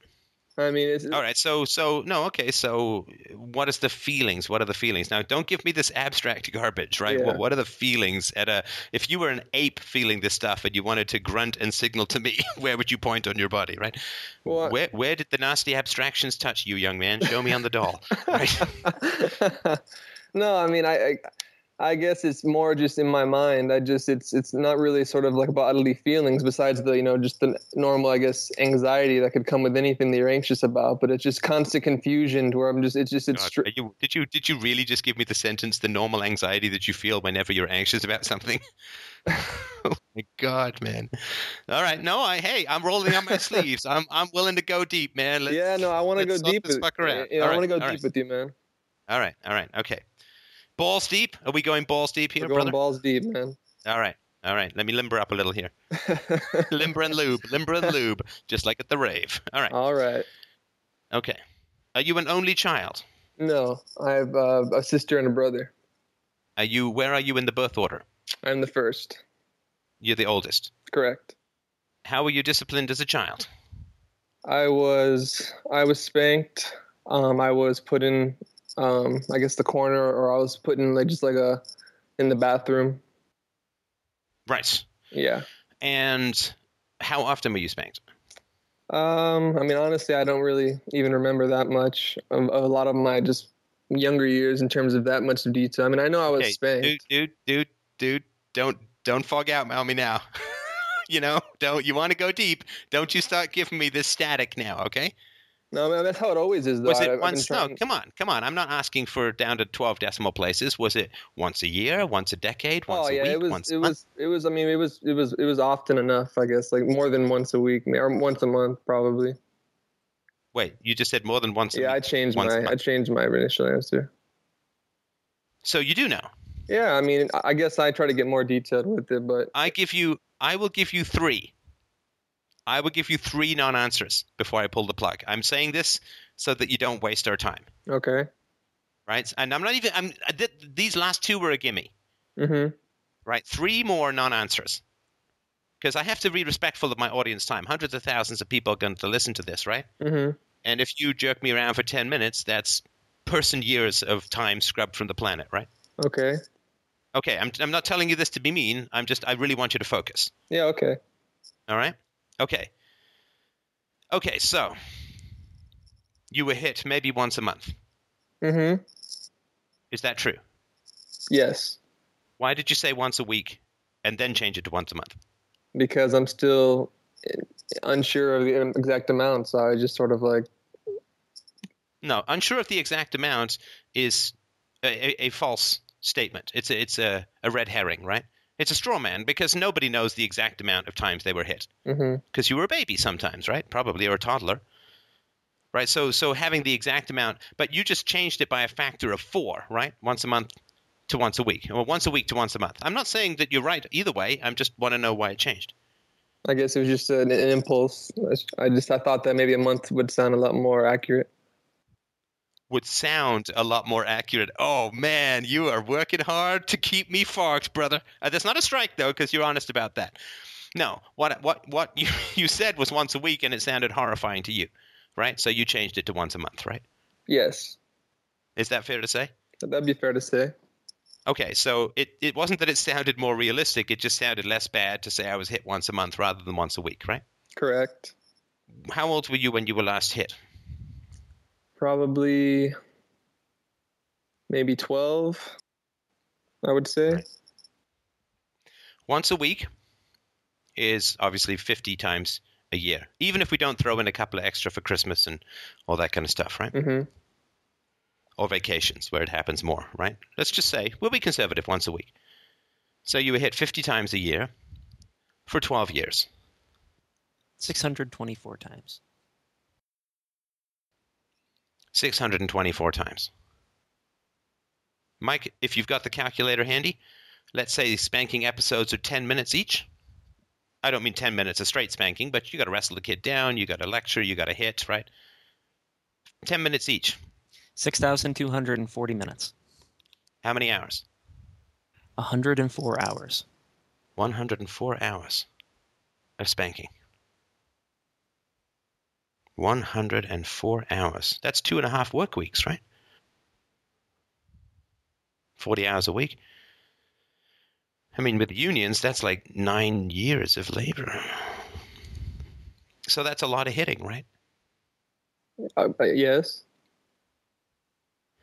I mean, it's All right. So so no. Okay. So what is the feelings? What are the feelings? Now, don't give me this abstract garbage, right? Yeah. What, what are the feelings at a? If you were an ape feeling this stuff and you wanted to grunt and signal to me, where would you point on your body, right? Well, where where did the nasty abstractions touch you, young man? Show me on the doll. Right? no, I mean, I, I, I guess it's more just in my mind. I just, it's, it's not really sort of like bodily feelings besides the, you know, just the normal, I guess, anxiety that could come with anything that you're anxious about. But it's just constant confusion to where I'm just, it's just, it's. God, you, did you did you really just give me the sentence the normal anxiety that you feel whenever you're anxious about something? oh my god, man! All right, no, I hey, I'm rolling up my sleeves. I'm I'm willing to go deep, man. Let's, yeah, no, I want to go deep. with, fuck around. Yeah, All I want to go deep right. with you, man. all right, all right, okay. Balls deep? Are we going balls deep here, We're going brother? balls deep, man. all right, all right. Let me limber up a little here. limber and lube, limber and lube, just like at the rave. All right, All right. okay. Are you an only child? No, I have uh, a sister and a brother. Are you? Where are you in the birth order? I'm the first. You're the oldest. Correct. How were you disciplined as a child? I was I was spanked. Um, I was put in, um, I guess the corner, or I was putting like just like a, in the bathroom. Right. Yeah. And how often were you spanked? Um, I mean, honestly, I don't really even remember that much of, of a lot of my just younger years in terms of that much of detail. I mean, I know I was Hey, spanked. dude, dude, dude, dude, don't don't fog out on me now. you know, don't you want to go deep? Don't you start giving me this static now, okay? No, man, that's how it always is. Though. Was it I've once? No, come on, come on. I'm not asking for down to twelve decimal places. Was it once a year, once a decade, oh, once oh a week, it was. once It a month? It was. It was. I mean, it was. It was. It was often enough. I guess like more than once a week, or once a month, probably. Wait, you just said more than once a Yeah, I changed my. I changed my initial answer. So you do know. Yeah, I mean, I I guess I try to get more detailed with it, but I give you. I will give you three. I will give you three non-answers before I pull the plug. I'm saying this so that you don't waste our time. okay. right? And I'm not even. I'm I did, these last two were a gimme, Mm-hmm. right? Three more non-answers, because I have to be respectful of my audience time. Hundreds of thousands of people are going to listen to this, right? Mm-hmm. And if you jerk me around for ten minutes, that's person years of time scrubbed from the planet, right? Okay. Okay, I'm I'm not telling you this to be mean. I'm just I really want you to focus. Yeah. Okay. All right? Okay. Okay, so you were hit maybe once a month. Mm-hmm. Is that true? Yes, Why did you say once a week and then change it to once a month? because I'm still unsure of the exact amount, so I just sort of like. No, unsure of the exact amount is a, a, a false statement. It's a, it's a, a red herring, right? It's a straw man because nobody knows the exact amount of times they were hit. Mm-hmm. Because you were a baby sometimes, right? Probably, or a toddler, right? So, so having the exact amount, but you just changed it by a factor of four, right? Once a month to once a week, or once a week to once a month. I'm not saying that you're right either way. I just want to know why it changed. I guess it was just an, an impulse. I just I thought that maybe a month would sound a lot more accurate. Would sound a lot more accurate. Oh man, you are working hard to keep me forked, brother. Uh, that's not a strike though, because you're honest about that. No, what what what you you said was once a week, and it sounded horrifying to you, right? So you changed it to once a month, right? Yes, Is that fair to say? that'd be fair to say. Okay, so it, it wasn't that it sounded more realistic; it just sounded less bad to say I was hit once a month rather than once a week, right? Correct. How old were you when you were last hit? Probably maybe 12, I would say. Once a week is obviously 50 times a year, even if we don't throw in a couple of extra for Christmas and all that kind of stuff, right? hmm Or vacations where it happens more, right? Let's just say we'll be conservative once a week. So you were hit 50 times a year for 12 years. 624 times. 624 times. Mike, if you've got the calculator handy, let's say the spanking episodes are 10 minutes each. I don't mean 10 minutes of straight spanking, but you got to wrestle the kid down, you got to lecture, you got to hit, right? 10 minutes each. 6,240 minutes. How many hours? 104 hours. 104 hours of spanking. 104 hours. That's two and a half work weeks, right? 40 hours a week. I mean, with unions, that's like nine years of labor. So that's a lot of hitting, right? Uh, uh, yes.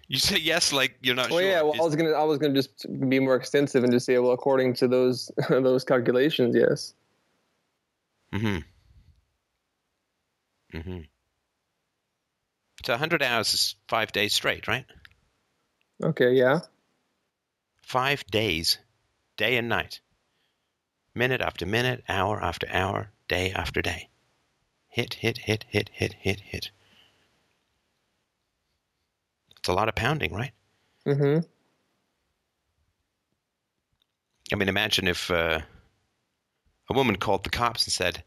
You say yes, like you're not Well, sure. yeah. Well, I was gonna, I was gonna just be more extensive and just say, well, according to those those calculations, yes. Mm-hmm. Mm-hmm. So 100 hours is five days straight, right? Okay. Yeah. Five days, day and night. Minute after minute, hour after hour, day after day. Hit, hit, hit, hit, hit, hit, hit. It's a lot of pounding, right? Mm-hmm. I mean, imagine if uh, a woman called the cops and said,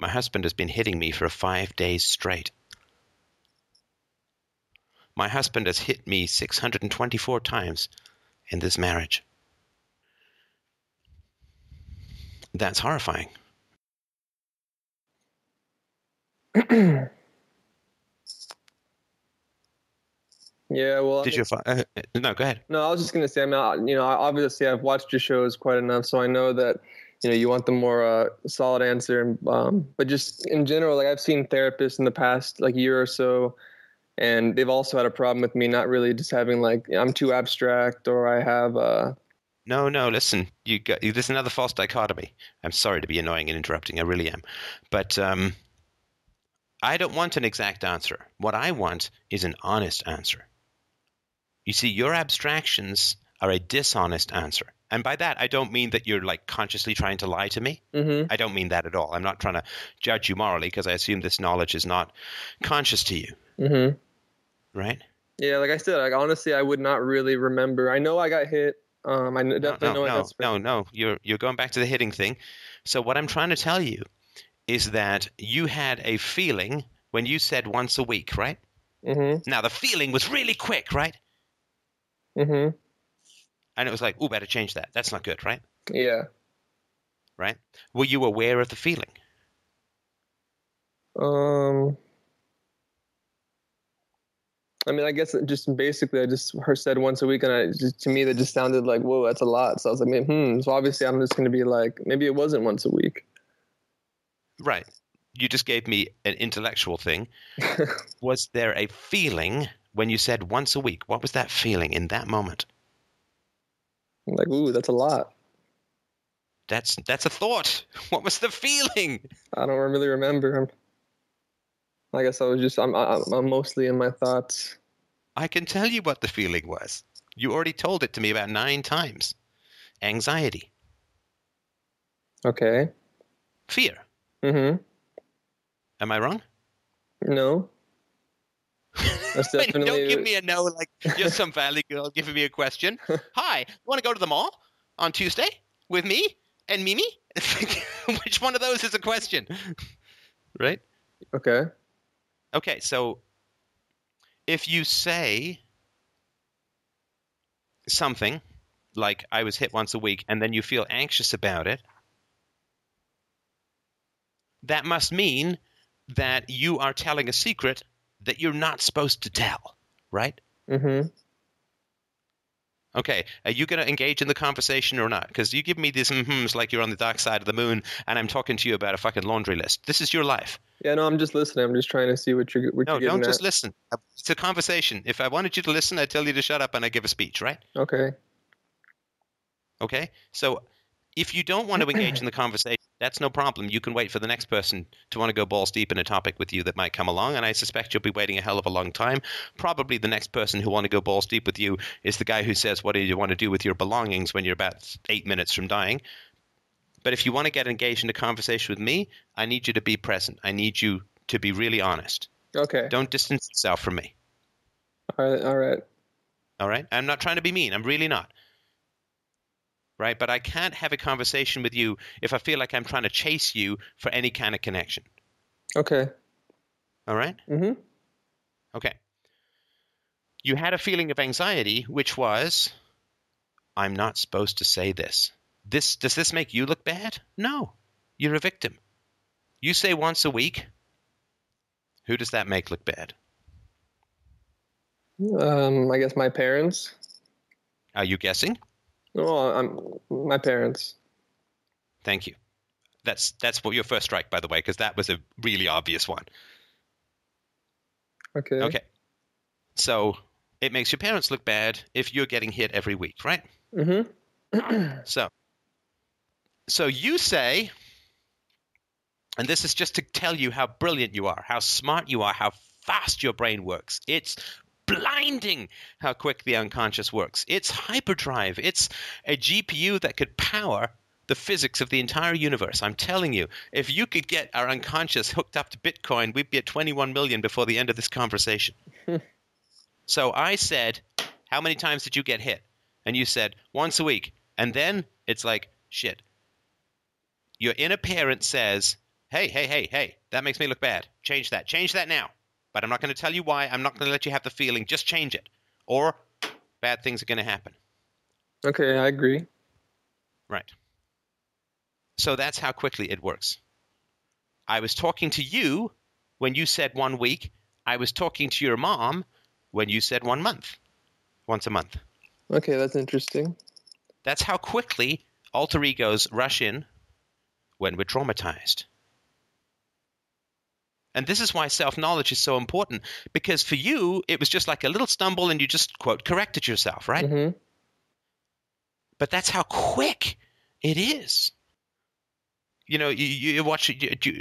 My husband has been hitting me for five days straight. My husband has hit me 624 times in this marriage. That's horrifying. Yeah. Well. Did you? Fi- uh, uh, no, go ahead. No, I was just gonna say. I mean, I, you know, obviously, I've watched your shows quite enough, so I know that you know you want the more uh, solid answer. And um, but just in general, like I've seen therapists in the past like year or so, and they've also had a problem with me not really just having like I'm too abstract or I have uh, No, no. Listen, you got there's another false dichotomy. I'm sorry to be annoying and interrupting. I really am, but um, I don't want an exact answer. What I want is an honest answer. You see, your abstractions are a dishonest answer, and by that I don't mean that you're like consciously trying to lie to me. mm-hmm, I don't mean that at all. I'm not trying to judge you morally because I assume this knowledge is not conscious to you, mm-hmm. right? Yeah, like I said, like honestly, I would not really remember. I know I got hit. Um, I kn- No, definitely no, know no, no, no. You're you're going back to the hitting thing. So what I'm trying to tell you is that you had a feeling when you said once a week, right? Mm-hmm. Now the feeling was really quick, right? Mm-hmm. And it was like, oh, better change that. That's not good, right? Yeah. Right? Were you aware of the feeling? Um. I mean, I guess just basically, I just heard said once a week, and I just to me that just sounded like, whoa, that's a lot. So I was like, hmm. So obviously, I'm just going to be like, maybe it wasn't once a week. Right. You just gave me an intellectual thing. was there a feeling when you said once a week? What was that feeling in that moment? I'm like, ooh, that's a lot. That's that's a thought. What was the feeling? I don't really remember. I guess I was just, I'm, I'm, I'm mostly in my thoughts. I can tell you what the feeling was. You already told it to me about nine times. Anxiety, Okay. fear. Mm-hmm. Am I wrong? No. That's definitely. Don't give me a no like you're some valley girl giving me a question. Hi, you want to go to the mall on Tuesday with me and Mimi? Which one of those is a question? Right? Okay. Okay, so if you say something like I was hit once a week and then you feel anxious about it, that must mean that you are telling a secret that you're not supposed to tell, right? Mm-hmm. Okay, are you going to engage in the conversation or not? Because you give me these mm-hms like you're on the dark side of the moon, and I'm talking to you about a fucking laundry list. This is your life. Yeah, no, I'm just listening. I'm just trying to see what you're what No, you're don't just at. listen. It's a conversation. If I wanted you to listen, I'd tell you to shut up and I give a speech, right? Okay. Okay? So if you don't want to engage in the conversation, that's no problem. You can wait for the next person to want to go balls deep in a topic with you that might come along, and I suspect you'll be waiting a hell of a long time. Probably the next person who want to go balls deep with you is the guy who says, "What do you want to do with your belongings?" when you're about eight minutes from dying. But if you want to get engaged in a conversation with me, I need you to be present. I need you to be really honest. Okay. Don't distance yourself from me. All right. All right. All right. I'm not trying to be mean. I'm really not. Right. But I can't have a conversation with you if I feel like I'm trying to chase you for any kind of connection. Okay. All right. Mm-hmm. Okay. You had a feeling of anxiety, which was, I'm not supposed to say this. This does this make you look bad? No. You're a victim. You say once a week. Who does that make look bad? Um, I guess my parents. Are you guessing? Oh, I'm my parents. Thank you. That's that's what your first strike, by the way, because that was a really obvious one. Okay. Okay. So it makes your parents look bad if you're getting hit every week, right? Mm-hmm. So, so you say, and this is just to tell you how brilliant you are, how smart you are, how fast your brain works. It's blinding how quick the unconscious works. It's hyperdrive. It's a GPU that could power the physics of the entire universe. I'm telling you, if you could get our unconscious hooked up to Bitcoin, we'd be at 21 million before the end of this conversation. so I said, How many times did you get hit? And you said, Once a week. And then it's like, shit. Your inner parent says, Hey, hey, hey, hey, that makes me look bad. Change that. Change that now. But I'm not going to tell you why. I'm not going to let you have the feeling. Just change it. Or bad things are going to happen. Okay, I agree. Right. So that's how quickly it works. I was talking to you when you said one week. I was talking to your mom when you said one month. Once a month. Okay, that's interesting. That's how quickly alter egos rush in when we're traumatized. And this is why self knowledge is so important because for you, it was just like a little stumble and you just, quote, corrected yourself, right? Mhm. But that's how quick it is. You know, you, you watch, you, you,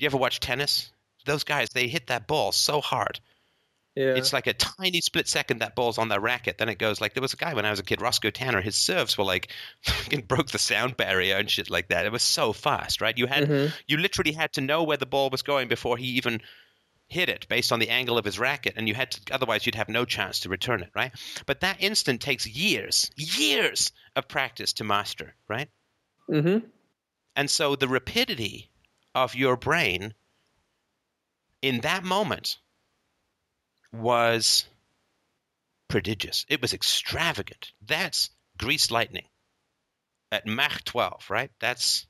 you ever watch tennis? Those guys, they hit that ball so hard. Yeah. It's like a tiny split second that ball's on their racket. Then it goes like there was a guy when I was a kid, Roscoe Tanner. His serves were like fucking broke the sound barrier and shit like that. It was so fast, right? You had Mhm. you literally had to know where the ball was going before he even hit it based on the angle of his racket, and you had to otherwise you'd have no chance to return it, right? But that instant takes years, years of practice to master, right? Mm-hmm. And so the rapidity of your brain in that moment was prodigious. It was extravagant. That's grease lightning at Mach 12, right? That's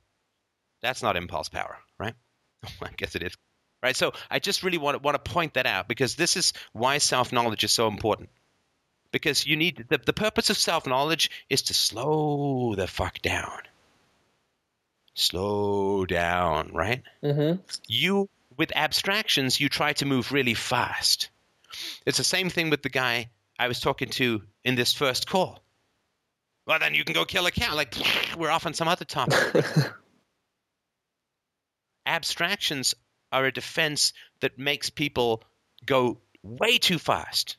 that's not impulse power, right? I guess it is. Right? So I just really want to, want to point that out because this is why self-knowledge is so important. Because you need the, the purpose of self-knowledge is to slow the fuck down. Slow down, right? Mhm. you with abstractions you try to move really fast it's the same thing with the guy i was talking to in this first call. Well then you can go kill a cat like we're off on some other topic. Abstractions are a defense that makes people go way too fast.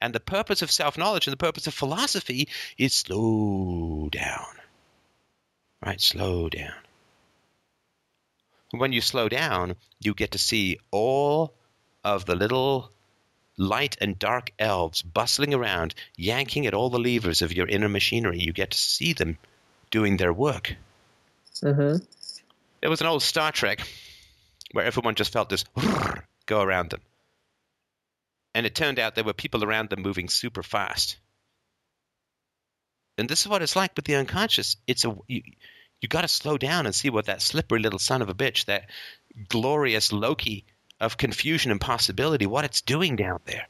And the purpose of self-knowledge and the purpose of philosophy is slow down. Right? Slow down. When you slow down, you get to see all of the little light and dark elves bustling around, yanking at all the levers of your inner machinery. You get to see them doing their work. Mhm. There was an old Star Trek where everyone just felt this go around them. And it turned out there were people around them moving super fast. And this is what it's like with the unconscious. It's a you, you got to slow down and see what that slippery little son of a bitch, that glorious Loki of confusion and possibility, what it's doing down there.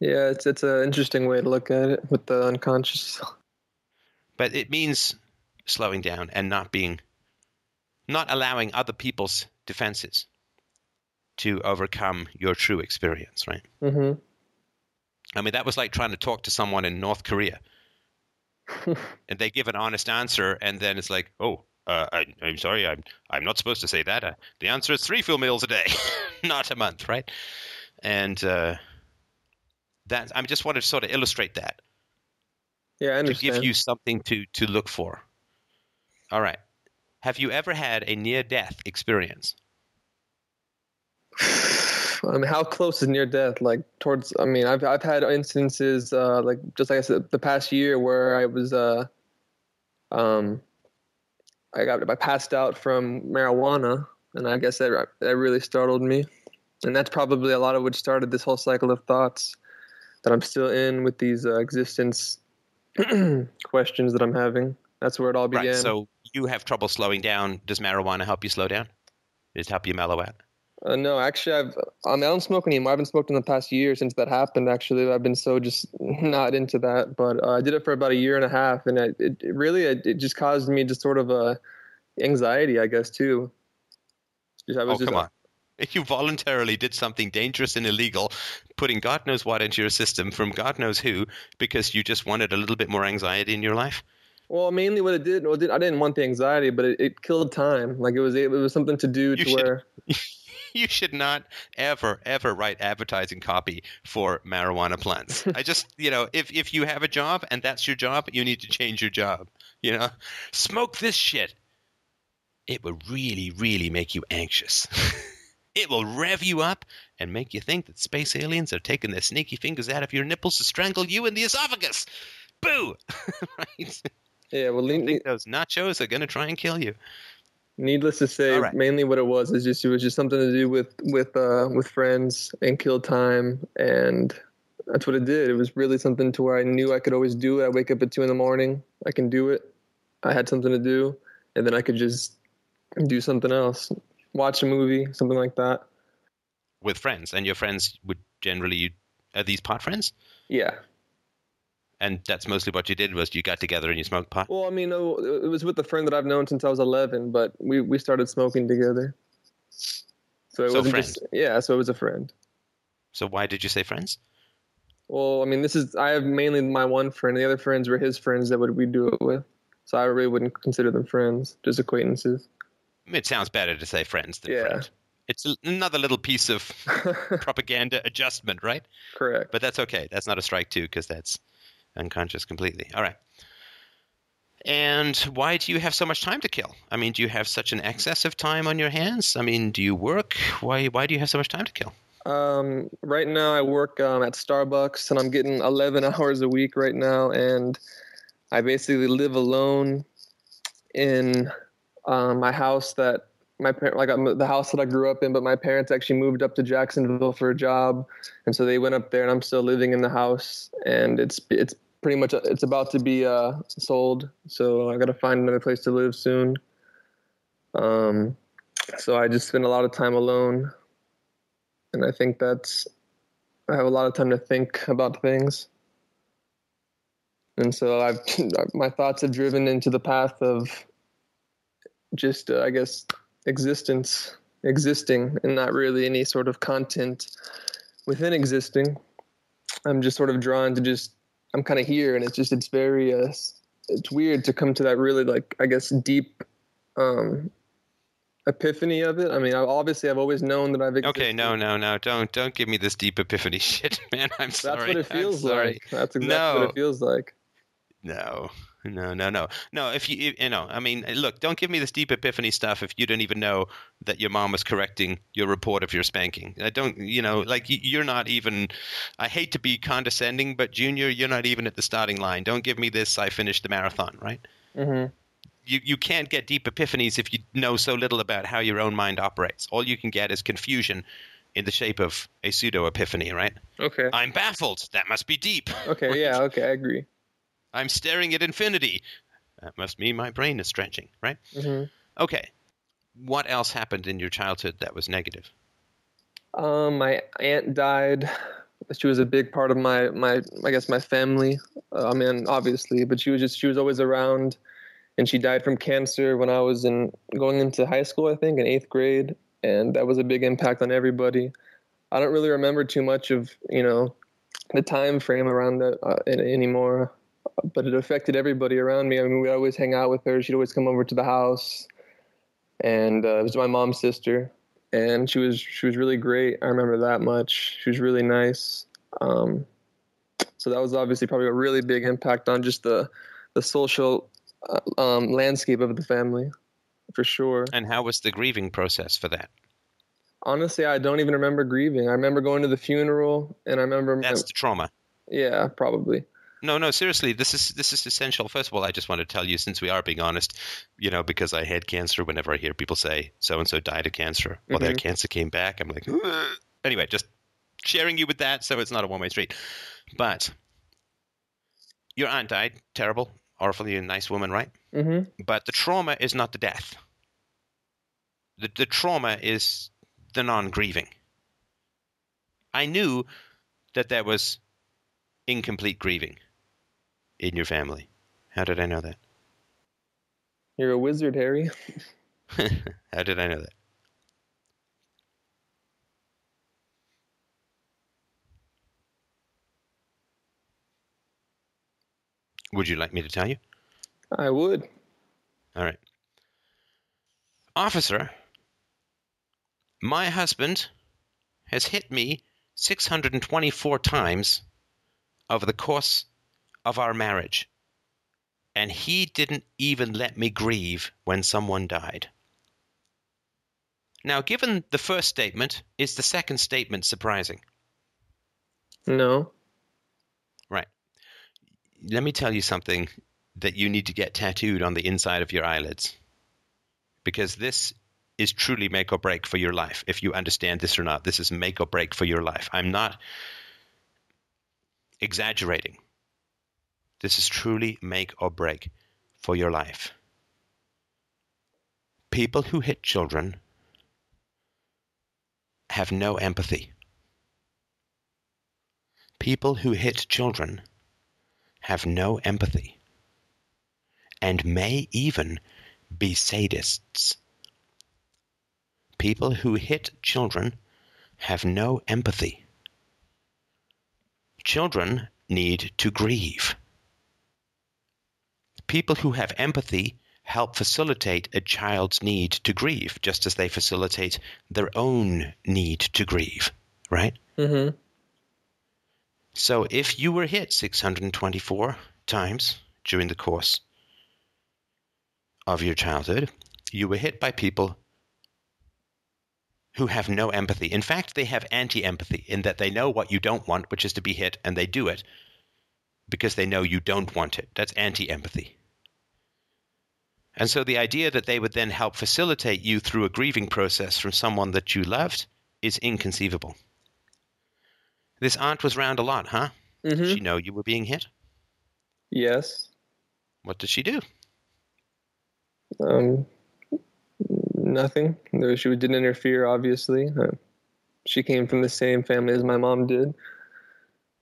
Yeah, it's it's an interesting way to look at it with the unconscious. But it means slowing down and not being, not allowing other people's defenses to overcome your true experience, right? Mm-hmm. I mean, that was like trying to talk to someone in North Korea, and they give an honest answer, and then it's like, oh, uh, I, I'm sorry, I'm I'm not supposed to say that. Uh, the answer is three full meals a day, not a month, right? And uh, that I just wanted to sort of illustrate that Yeah, I understand. to give you something to to look for. All right. Have you ever had a near death experience? I mean, how close is near death? Like towards? I mean, I've I've had instances uh, like just like I said, the past year where I was uh, um, I got I passed out from marijuana, and I guess that that really startled me, and that's probably a lot of what started this whole cycle of thoughts that I'm still in with these uh, existence questions that I'm having. That's where it all began. Right. So you have trouble slowing down. Does marijuana help you slow down? Does it help you mellow out? Uh, no, actually, I've I, mean, I don't smoke anymore. I haven't smoked in the past year since that happened. Actually, I've been so just not into that. But uh, I did it for about a year and a half, and it, it, it really it, it just caused me just sort of a anxiety, I guess, too. Just, I was Oh, just, come on. If you voluntarily did something dangerous and illegal, putting God knows what into your system from God knows who, because you just wanted a little bit more anxiety in your life, Well, mainly what it did, well, it did I didn't want the anxiety, but it, it killed time. Like it was it was something to do You to should- where you should not ever, ever write advertising copy for marijuana plants. I just, you know, if, if you have a job and that's your job, you need to change your job. You know, smoke this shit. It will really, really make you anxious. it will rev you up and make you think that space aliens are taking their sneaky fingers out of your nipples to strangle you in the esophagus. Boo! right? yeah. Well, those nachos are going to try and kill you. Needless to say, right. mainly what it was is just it was just something to do with with uh, with friends and kill time, and that's what it did. It was really something to where I knew I could always do it. I wake up at two in the morning, I can do it. I had something to do, and then I could just do something else, watch a movie, something like that. with friends, and your friends would generally are these pot friends, Yeah. And that's mostly what you did was you got together and you smoked pot. Well, I mean, oh, it was with a friend that I've known since I was 11, but we we started smoking together. So it So wasn't friend. just yeah. So it was a friend. So why did you say friends? Well, I mean, this is I have mainly my one friend. The other friends were his friends that would we do it with. So I really wouldn't consider them friends, just acquaintances. It sounds better to say friends than Yeah. friend. It's another little piece of propaganda adjustment, right? Correct. But that's okay. That's not a strike two because that's unconscious completely. All right. And why do you have so much time to kill? I mean, do you have such an excess of time on your hands? I mean, do you work? Why why do you have so much time to kill? Um, right now, I work um, at Starbucks, and I'm getting 11 hours a week right now, and I basically live alone in um, my house that my parent, like the house that I grew up in, but my parents actually moved up to Jacksonville for a job, and so they went up there, and I'm still living in the house, and it's it's pretty much it's about to be uh, sold, so I got to find another place to live soon. Um, so I just spend a lot of time alone. And I think that's I have a lot of time to think about things, and so I've my thoughts have driven into the path of just uh, I guess existence, existing, and not really any sort of content within existing. I'm just sort of drawn to just I'm kind of here, and it's just it's very uh, it's weird to come to that really like I guess deep um epiphany of it. I mean, obviously I've always known that I've existed. Okay, no, no, no, don't don't give me this deep epiphany shit, man. I'm sorry. That's what it feels like. That's exactly No. what it feels like. No, no, no, no, no. If you, you know, I mean, look, don't give me this deep epiphany stuff if you don't even know that your mom was correcting your report of your spanking. I don't, you know, like you're not even. I hate to be condescending, but Junior, you're not even at the starting line. Don't give me this. I finished the marathon, right? Mm-hmm. You you can't get deep epiphanies if you know so little about how your own mind operates. All you can get is confusion. In the shape of a pseudo epiphany, right? Okay. I'm baffled. That must be deep. Okay. Yeah. Okay. I agree. I'm staring at infinity. That must mean my brain is stretching, right? hmm Okay. What else happened in your childhood that was negative? Um, my aunt died She was a big part of my my I guess my family. Uh, I mean, obviously, but she was just she was always around, and she died from cancer when I was in going into high school. I think in eighth grade, and that was a big impact on everybody. I don't really remember too much of you know the time frame around that uh, anymore, but it affected everybody around me. I mean, we'd always hang out with her. She'd always come over to the house, and uh, it was my mom's sister, and she was she was really great. I remember that much. She was really nice. Um, so that was obviously probably a really big impact on just the the social uh, um, landscape of the family, for sure. And how was the grieving process for that? Honestly, I don't even remember grieving. I remember going to the funeral, and I remember. That's the trauma. Yeah, probably. No, no, seriously, this is this is essential. First of all, I just want to tell you, since we are being honest, you know, because I had cancer. Whenever I hear people say so and so died of cancer, or mm-hmm. their cancer came back, I'm like, Ugh. anyway, just sharing you with that, so it's not a one way street. But your aunt died, terrible, awfully a nice woman, right? Mm-hmm. But the trauma is not the death. The the trauma is the non grieving. I knew that there was incomplete grieving in your family. How did I know that? You're a wizard, Harry. How did I know that? Would you like me to tell you? I would. All right. Officer, my husband has hit me 624 times over the course of our marriage. And he didn't even let me grieve when someone died. Now, given the first statement, is the second statement surprising? No. Right. Let me tell you something that you need to get tattooed on the inside of your eyelids. Because this is truly make or break for your life. If you understand this or not, this is make or break for your life. I'm not exaggerating. This is truly make or break for your life. People who hit children have no empathy. People who hit children have no empathy and may even be sadists. People who hit children have no empathy. Children need to grieve. People who have empathy help facilitate a child's need to grieve, just as they facilitate their own need to grieve, right? Mm-hmm. So if you were hit 624 times during the course of your childhood, you were hit by people who have no empathy. In fact, they have anti empathy in that they know what you don't want, which is to be hit, and they do it because they know you don't want it. That's anti empathy. And so the idea that they would then help facilitate you through a grieving process from someone that you loved is inconceivable. This aunt was round a lot, huh? Mm-hmm. Did she know you were being hit? Yes. What did she do? Um, nothing. She didn't interfere, obviously. Uh, she came from the same family as my mom did.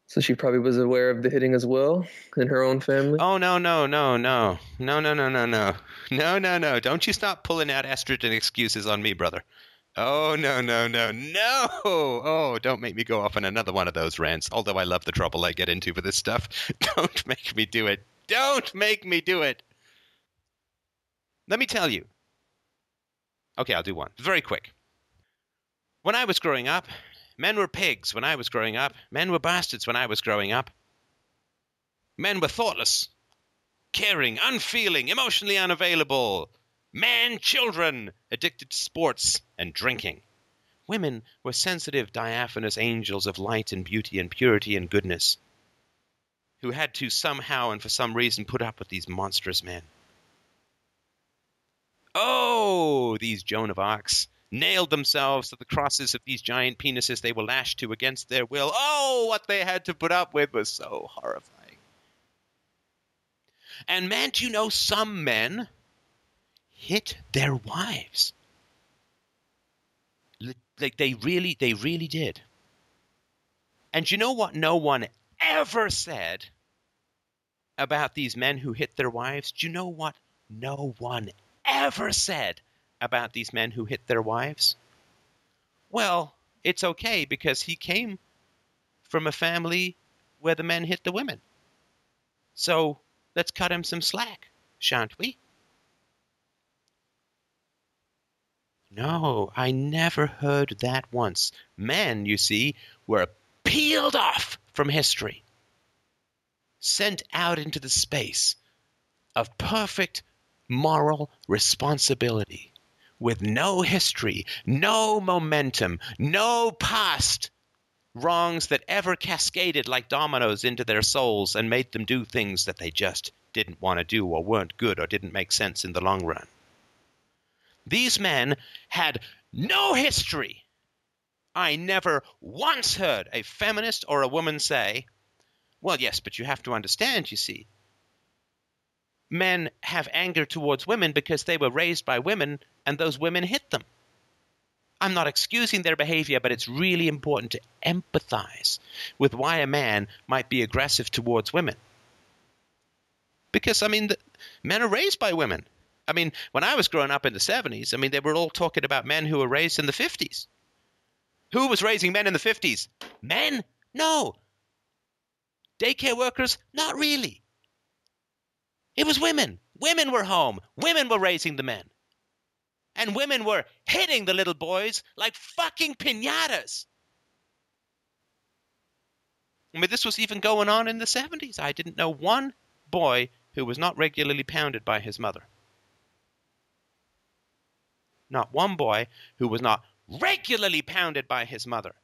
So she probably was aware of the hitting as well in her own family. Oh no no no no no no no no no no no no! Don't you stop pulling out estrogen excuses on me, brother. Oh no no no no! Oh, don't make me go off on another one of those rants. Although I love the trouble I get into for this stuff, don't make me do it. Don't make me do it. Let me tell you. Okay, I'll do one. Very quick. When I was growing up, Men were pigs when I was growing up. Men were bastards when I was growing up. Men were thoughtless, caring, unfeeling, emotionally unavailable. Man children, addicted to sports and drinking. Women were sensitive, diaphanous angels of light and beauty and purity and goodness, who had to somehow and for some reason put up with these monstrous men. Oh, these Joan of Arcs nailed themselves to the crosses of these giant penises they were lashed to against their will. Oh, what they had to put up with was so horrifying. And man, do you know some men hit their wives? Like they really, they really did. And you know what no one ever said about these men who hit their wives? Do you know what no one ever said about these men who hit their wives? Well, it's okay because he came from a family where the men hit the women. So let's cut him some slack, shan't we? No, I never heard that once. Men, you see, were peeled off from history, sent out into the space of perfect moral responsibility with no history, no momentum, no past wrongs that ever cascaded like dominoes into their souls and made them do things that they just didn't want to do or weren't good or didn't make sense in the long run. These men had no history. I never once heard a feminist or a woman say, Well, yes, but you have to understand, you see. Men have anger towards women because they were raised by women and those women hit them. I'm not excusing their behavior, but it's really important to empathize with why a man might be aggressive towards women. Because, I mean, the, men are raised by women. I mean, when I was growing up in the 70s, I mean, they were all talking about men who were raised in the 50s. Who was raising men in the 50s? Men? No. Daycare workers? Not really. It was women. Women were home. Women were raising the men and women were hitting the little boys like fucking pinatas. I mean, this was even going on in the 70s. I didn't know one boy who was not regularly pounded by his mother. Not one boy who was not regularly pounded by his mother.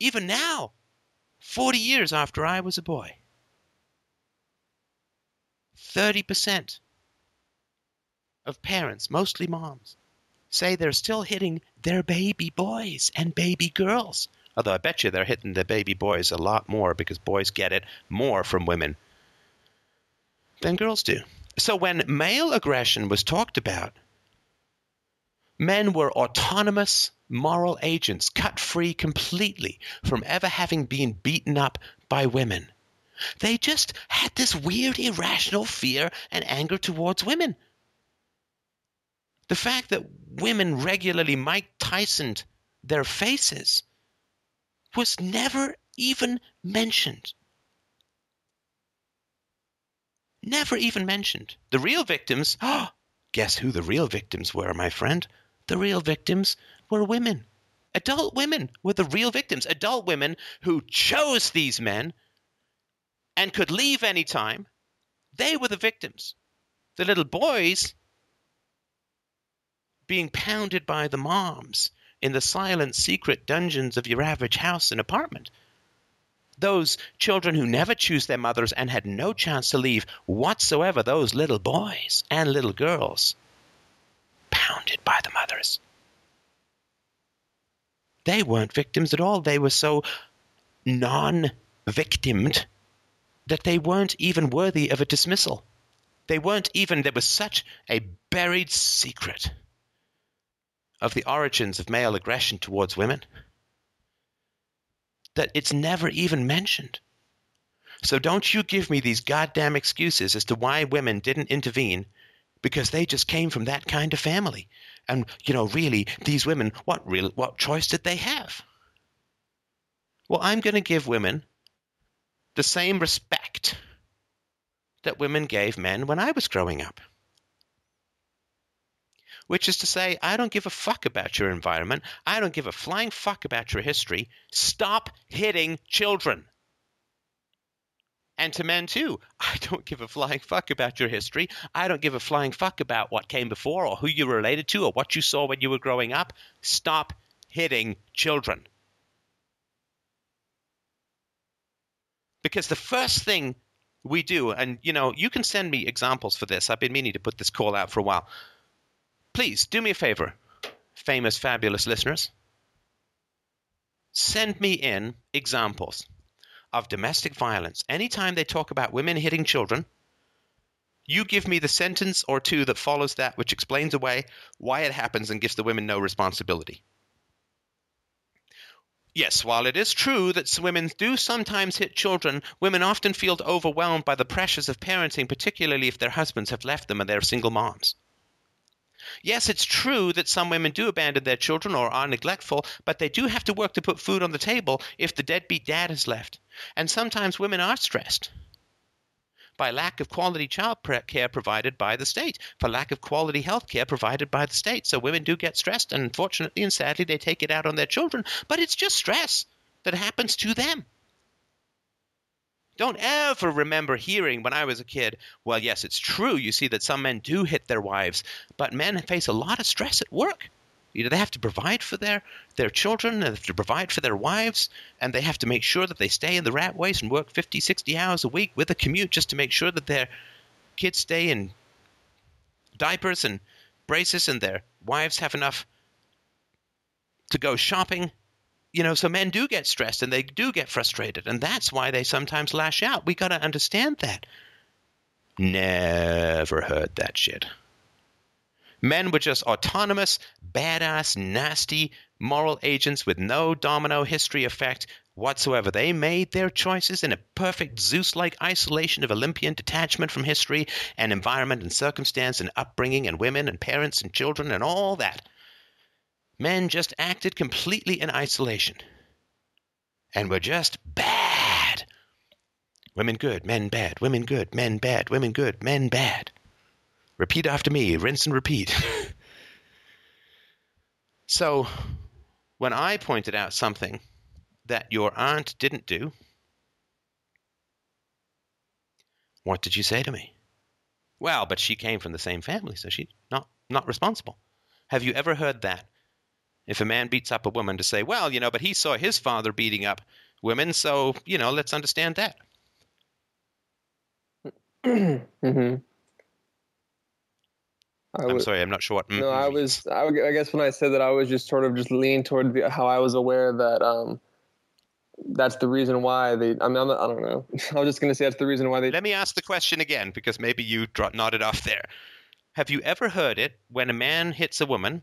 Even now, 40 years after I was a boy, 30% of parents, mostly moms, say they're still hitting their baby boys and baby girls. Although I bet you they're hitting the baby boys a lot more because boys get it more from women than girls do. So when male aggression was talked about, men were autonomous moral agents, cut free completely from ever having been beaten up by women. They just had this weird irrational fear and anger towards women. The fact that women regularly Mike Tysoned their faces was never even mentioned. Never even mentioned. The real victims, oh, guess who the real victims were, my friend? The real victims were women. Adult women were the real victims. Adult women who chose these men and could leave any time. They were the victims. The little boys being pounded by the moms in the silent, secret dungeons of your average house and apartment. Those children who never choose their mothers and had no chance to leave whatsoever, those little boys and little girls, pounded by the mothers. They weren't victims at all. They were so non victimed that they weren't even worthy of a dismissal. They weren't even, there was such a buried secret of the origins of male aggression towards women that it's never even mentioned. So don't you give me these goddamn excuses as to why women didn't intervene because they just came from that kind of family. And you know, really, these women, what real what choice did they have? Well, I'm going to give women the same respect that women gave men when I was growing up which is to say, I don't give a fuck about your environment. I don't give a flying fuck about your history. Stop hitting children. And to men, too, I don't give a flying fuck about your history. I don't give a flying fuck about what came before or who you were related to or what you saw when you were growing up. Stop hitting children. Because the first thing we do, and you know, you can send me examples for this. I've been meaning to put this call out for a while please do me a favor, famous, fabulous listeners. Send me in examples of domestic violence. Anytime they talk about women hitting children, you give me the sentence or two that follows that, which explains away why it happens and gives the women no responsibility. Yes, while it is true that women do sometimes hit children, women often feel overwhelmed by the pressures of parenting, particularly if their husbands have left them and they're single moms. Yes, it's true that some women do abandon their children or are neglectful, but they do have to work to put food on the table if the deadbeat dad has left. And sometimes women are stressed by lack of quality child care provided by the state, for lack of quality health care provided by the state. So women do get stressed, and unfortunately and sadly, they take it out on their children, but it's just stress that happens to them. Don't ever remember hearing when I was a kid, well, yes, it's true. You see that some men do hit their wives, but men face a lot of stress at work. You know, they have to provide for their, their children, they have to provide for their wives, and they have to make sure that they stay in the rat race and work 50, 60 hours a week with a commute just to make sure that their kids stay in diapers and braces and their wives have enough to go shopping. You know, so men do get stressed and they do get frustrated, and that's why they sometimes lash out. We got to understand that. Never heard that shit. Men were just autonomous, badass, nasty, moral agents with no domino history effect whatsoever. They made their choices in a perfect Zeus like isolation of Olympian detachment from history and environment and circumstance and upbringing and women and parents and children and all that. Men just acted completely in isolation and were just bad. Women good, men bad, women good, men bad, women good, men bad. Repeat after me, rinse and repeat. so, when I pointed out something that your aunt didn't do, what did you say to me? Well, but she came from the same family, so she's not not responsible. Have you ever heard that? If a man beats up a woman to say, well, you know, but he saw his father beating up women, so, you know, let's understand that. mm-hmm. I am sorry, I'm not sure what. No, I was. I, I, guess when I said that, I was just sort of just leaning toward the, how I was aware that um, that's the reason why they. I mean, I'm, I do not know. I was just going to say that's the reason why they. Let me ask the question again because maybe you nodded off there. Have you ever heard it when a man hits a woman,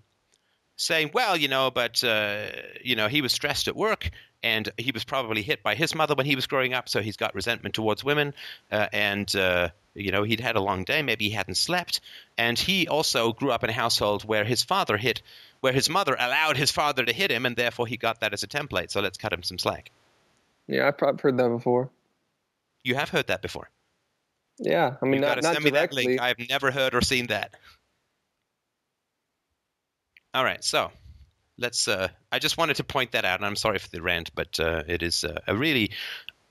saying, "Well, you know, but uh, you know, he was stressed at work and he was probably hit by his mother when he was growing up, so he's got resentment towards women, uh, and uh, you know he'd had a long day, maybe he hadn't slept, and he also grew up in a household where his father hit, where his mother allowed his father to hit him, and therefore he got that as a template. So let's cut him some slack. Yeah, I've probably heard that before. You have heard that before. Yeah, I mean, You've not, got to not send directly. me that link. I've never heard or seen that. All right, so let's. Uh, I just wanted to point that out, and I'm sorry for the rant, but uh, it is uh, a really.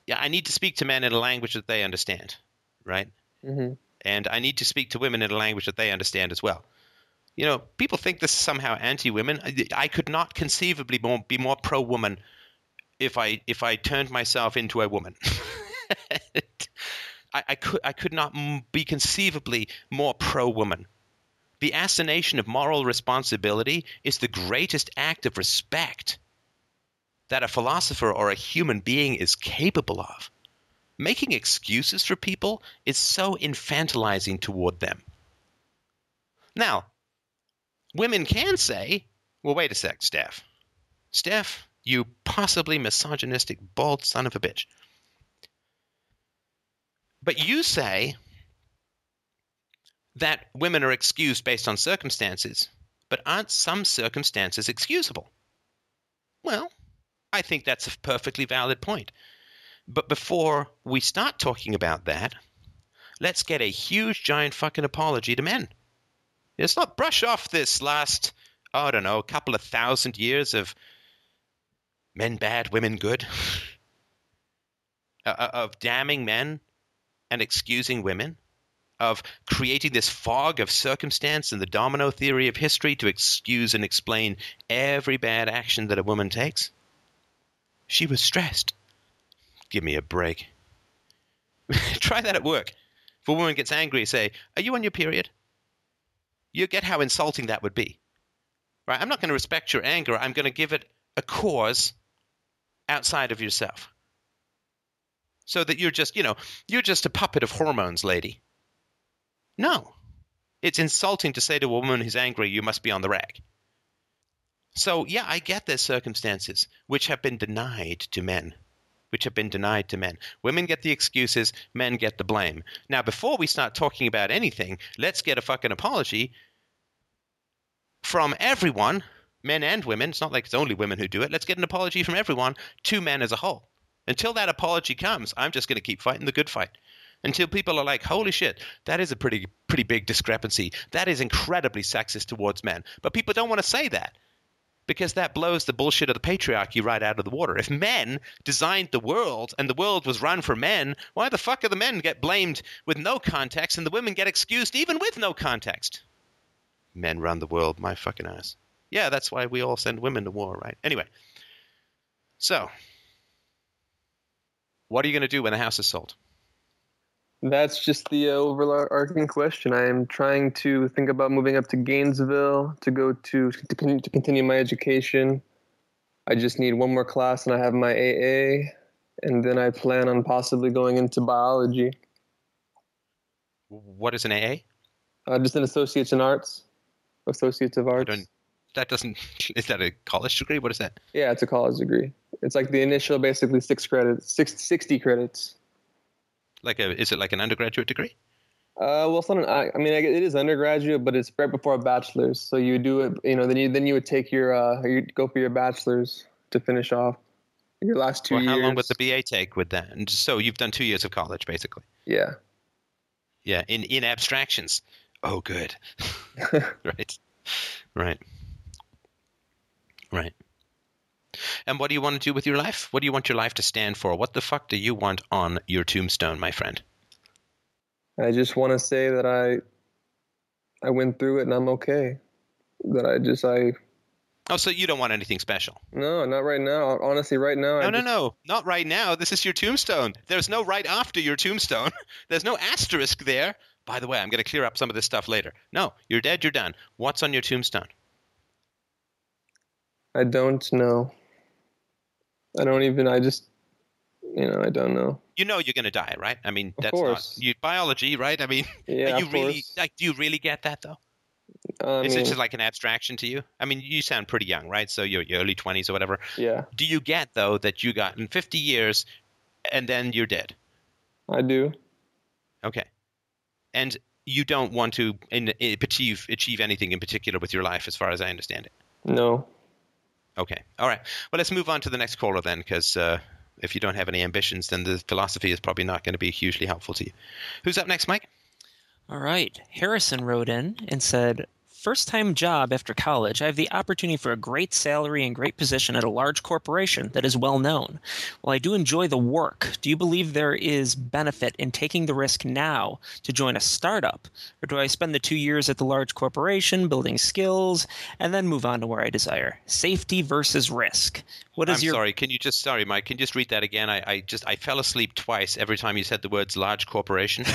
Yeah, I need to speak to men in a language that they understand, right? Mm-hmm. And I need to speak to women in a language that they understand as well. You know, people think this is somehow anti-women. I, I could not conceivably more, be more pro-woman if I if I turned myself into a woman. I, I could I could not be conceivably more pro-woman the assignation of moral responsibility is the greatest act of respect that a philosopher or a human being is capable of. Making excuses for people is so infantilizing toward them. Now, women can say, well, wait a sec, Steph. Steph, you possibly misogynistic, bald son of a bitch. But you say, that women are excused based on circumstances, but aren't some circumstances excusable? Well, I think that's a perfectly valid point. But before we start talking about that, let's get a huge, giant fucking apology to men. Let's not brush off this last, oh, I don't know, a couple of thousand years of men bad, women good, uh, uh, of damning men and excusing women of creating this fog of circumstance and the domino theory of history to excuse and explain every bad action that a woman takes? She was stressed. Give me a break. Try that at work. If a woman gets angry, say, Are you on your period? You get how insulting that would be. Right? I'm not going to respect your anger. I'm going to give it a cause outside of yourself. So that you're just, you know, you're just a puppet of hormones, lady. No. It's insulting to say to a woman who's angry, you must be on the rag. So, yeah, I get there's circumstances which have been denied to men, which have been denied to men. Women get the excuses, men get the blame. Now, before we start talking about anything, let's get a fucking apology from everyone, men and women. It's not like it's only women who do it. Let's get an apology from everyone to men as a whole. Until that apology comes, I'm just going to keep fighting the good fight. Until people are like, holy shit, that is a pretty pretty big discrepancy. That is incredibly sexist towards men. But people don't want to say that because that blows the bullshit of the patriarchy right out of the water. If men designed the world and the world was run for men, why the fuck do the men get blamed with no context and the women get excused even with no context? Men run the world, my fucking ass. Yeah, that's why we all send women to war, right? Anyway, so what are you going to do when the house is sold? That's just the uh, overarching question. I am trying to think about moving up to Gainesville to go to to, con- to continue my education. I just need one more class, and I have my AA, and then I plan on possibly going into biology. What is an AA? Uh, just an associates in arts, associates of arts. That doesn't. Is that a college degree? What is that? Yeah, it's a college degree. It's like the initial, basically six credits, six, 60 credits. Like a? Is it like an undergraduate degree? Uh, well, it's not an, I I mean, it is undergraduate, but it's right before a bachelor's. So you do it, you know, then you then you would take your, uh, you go for your bachelor's to finish off your last two Well, years. how long would the BA take with that? And so you've done two years of college, basically. Yeah, Yeah, in in abstractions. Oh, good. right, right, right. And what do you want to do with your life? What do you want your life to stand for? What the fuck do you want on your tombstone, my friend? I just want to say that I, I went through it and I'm okay. That I just I Oh, so you don't want anything special? no, not right now. Honestly, right now. I No, no, just- no, not right now. This is your tombstone. There's no right after your tombstone. There's no asterisk there. By the way, I'm going to clear up some of this stuff later. No, you're dead. You're done. What's on your tombstone? I don't know. I don't even. I just, you know, I don't know. You know you're going to die, right? I mean, Of that's course. not you, biology, right? I mean, Yeah, you really course. like? Do you really get that though? I Is mean, it just like an abstraction to you? I mean, you sound pretty young, right? So you're your early 20s or whatever. yeah, Do you get though that you got in 50 years, and then you're dead? I do. Okay, and you don't want to in, achieve achieve anything in particular with your life, as far as I understand it. No. Okay, all right. Well, let's move on to the next caller then, because uh, if you don't have any ambitions, then the philosophy is probably not going to be hugely helpful to you. Who's up next, Mike? All right. Harrison wrote in and said, First time job after college, I have the opportunity for a great salary and great position at a large corporation that is well known. While I do enjoy the work, do you believe there is benefit in taking the risk now to join a startup? Or do I spend the two years at the large corporation building skills and then move on to where I desire? Safety versus risk. What is I'm your sorry. Can you just sorry, Mike? Can you just read that again? I, I just I fell asleep twice every time you said the words large corporation,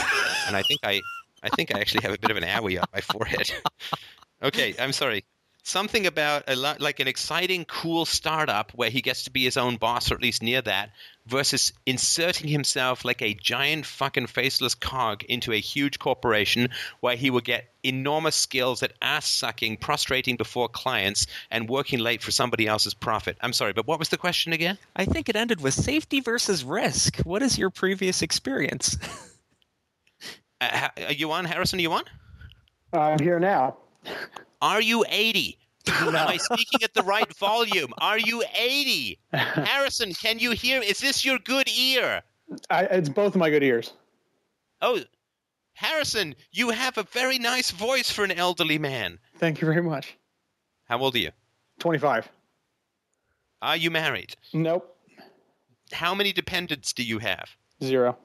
and I think I I think I actually have a bit of an owie up my forehead. okay, I'm sorry. Something about a lot like an exciting, cool startup where he gets to be his own boss, or at least near that, versus inserting himself like a giant fucking faceless cog into a huge corporation where he will get enormous skills at ass sucking, prostrating before clients, and working late for somebody else's profit. I'm sorry, but what was the question again? I think it ended with safety versus risk. What is your previous experience? Uh, are you on, Harrison? Are you on? I'm here now. Are you 80? Am I speaking at the right volume? Are you 80? Harrison, can you hear? Is this your good ear? I, it's both of my good ears. Oh, Harrison, you have a very nice voice for an elderly man. Thank you very much. How old are you? 25. Are you married? Nope. How many dependents do you have? Zero.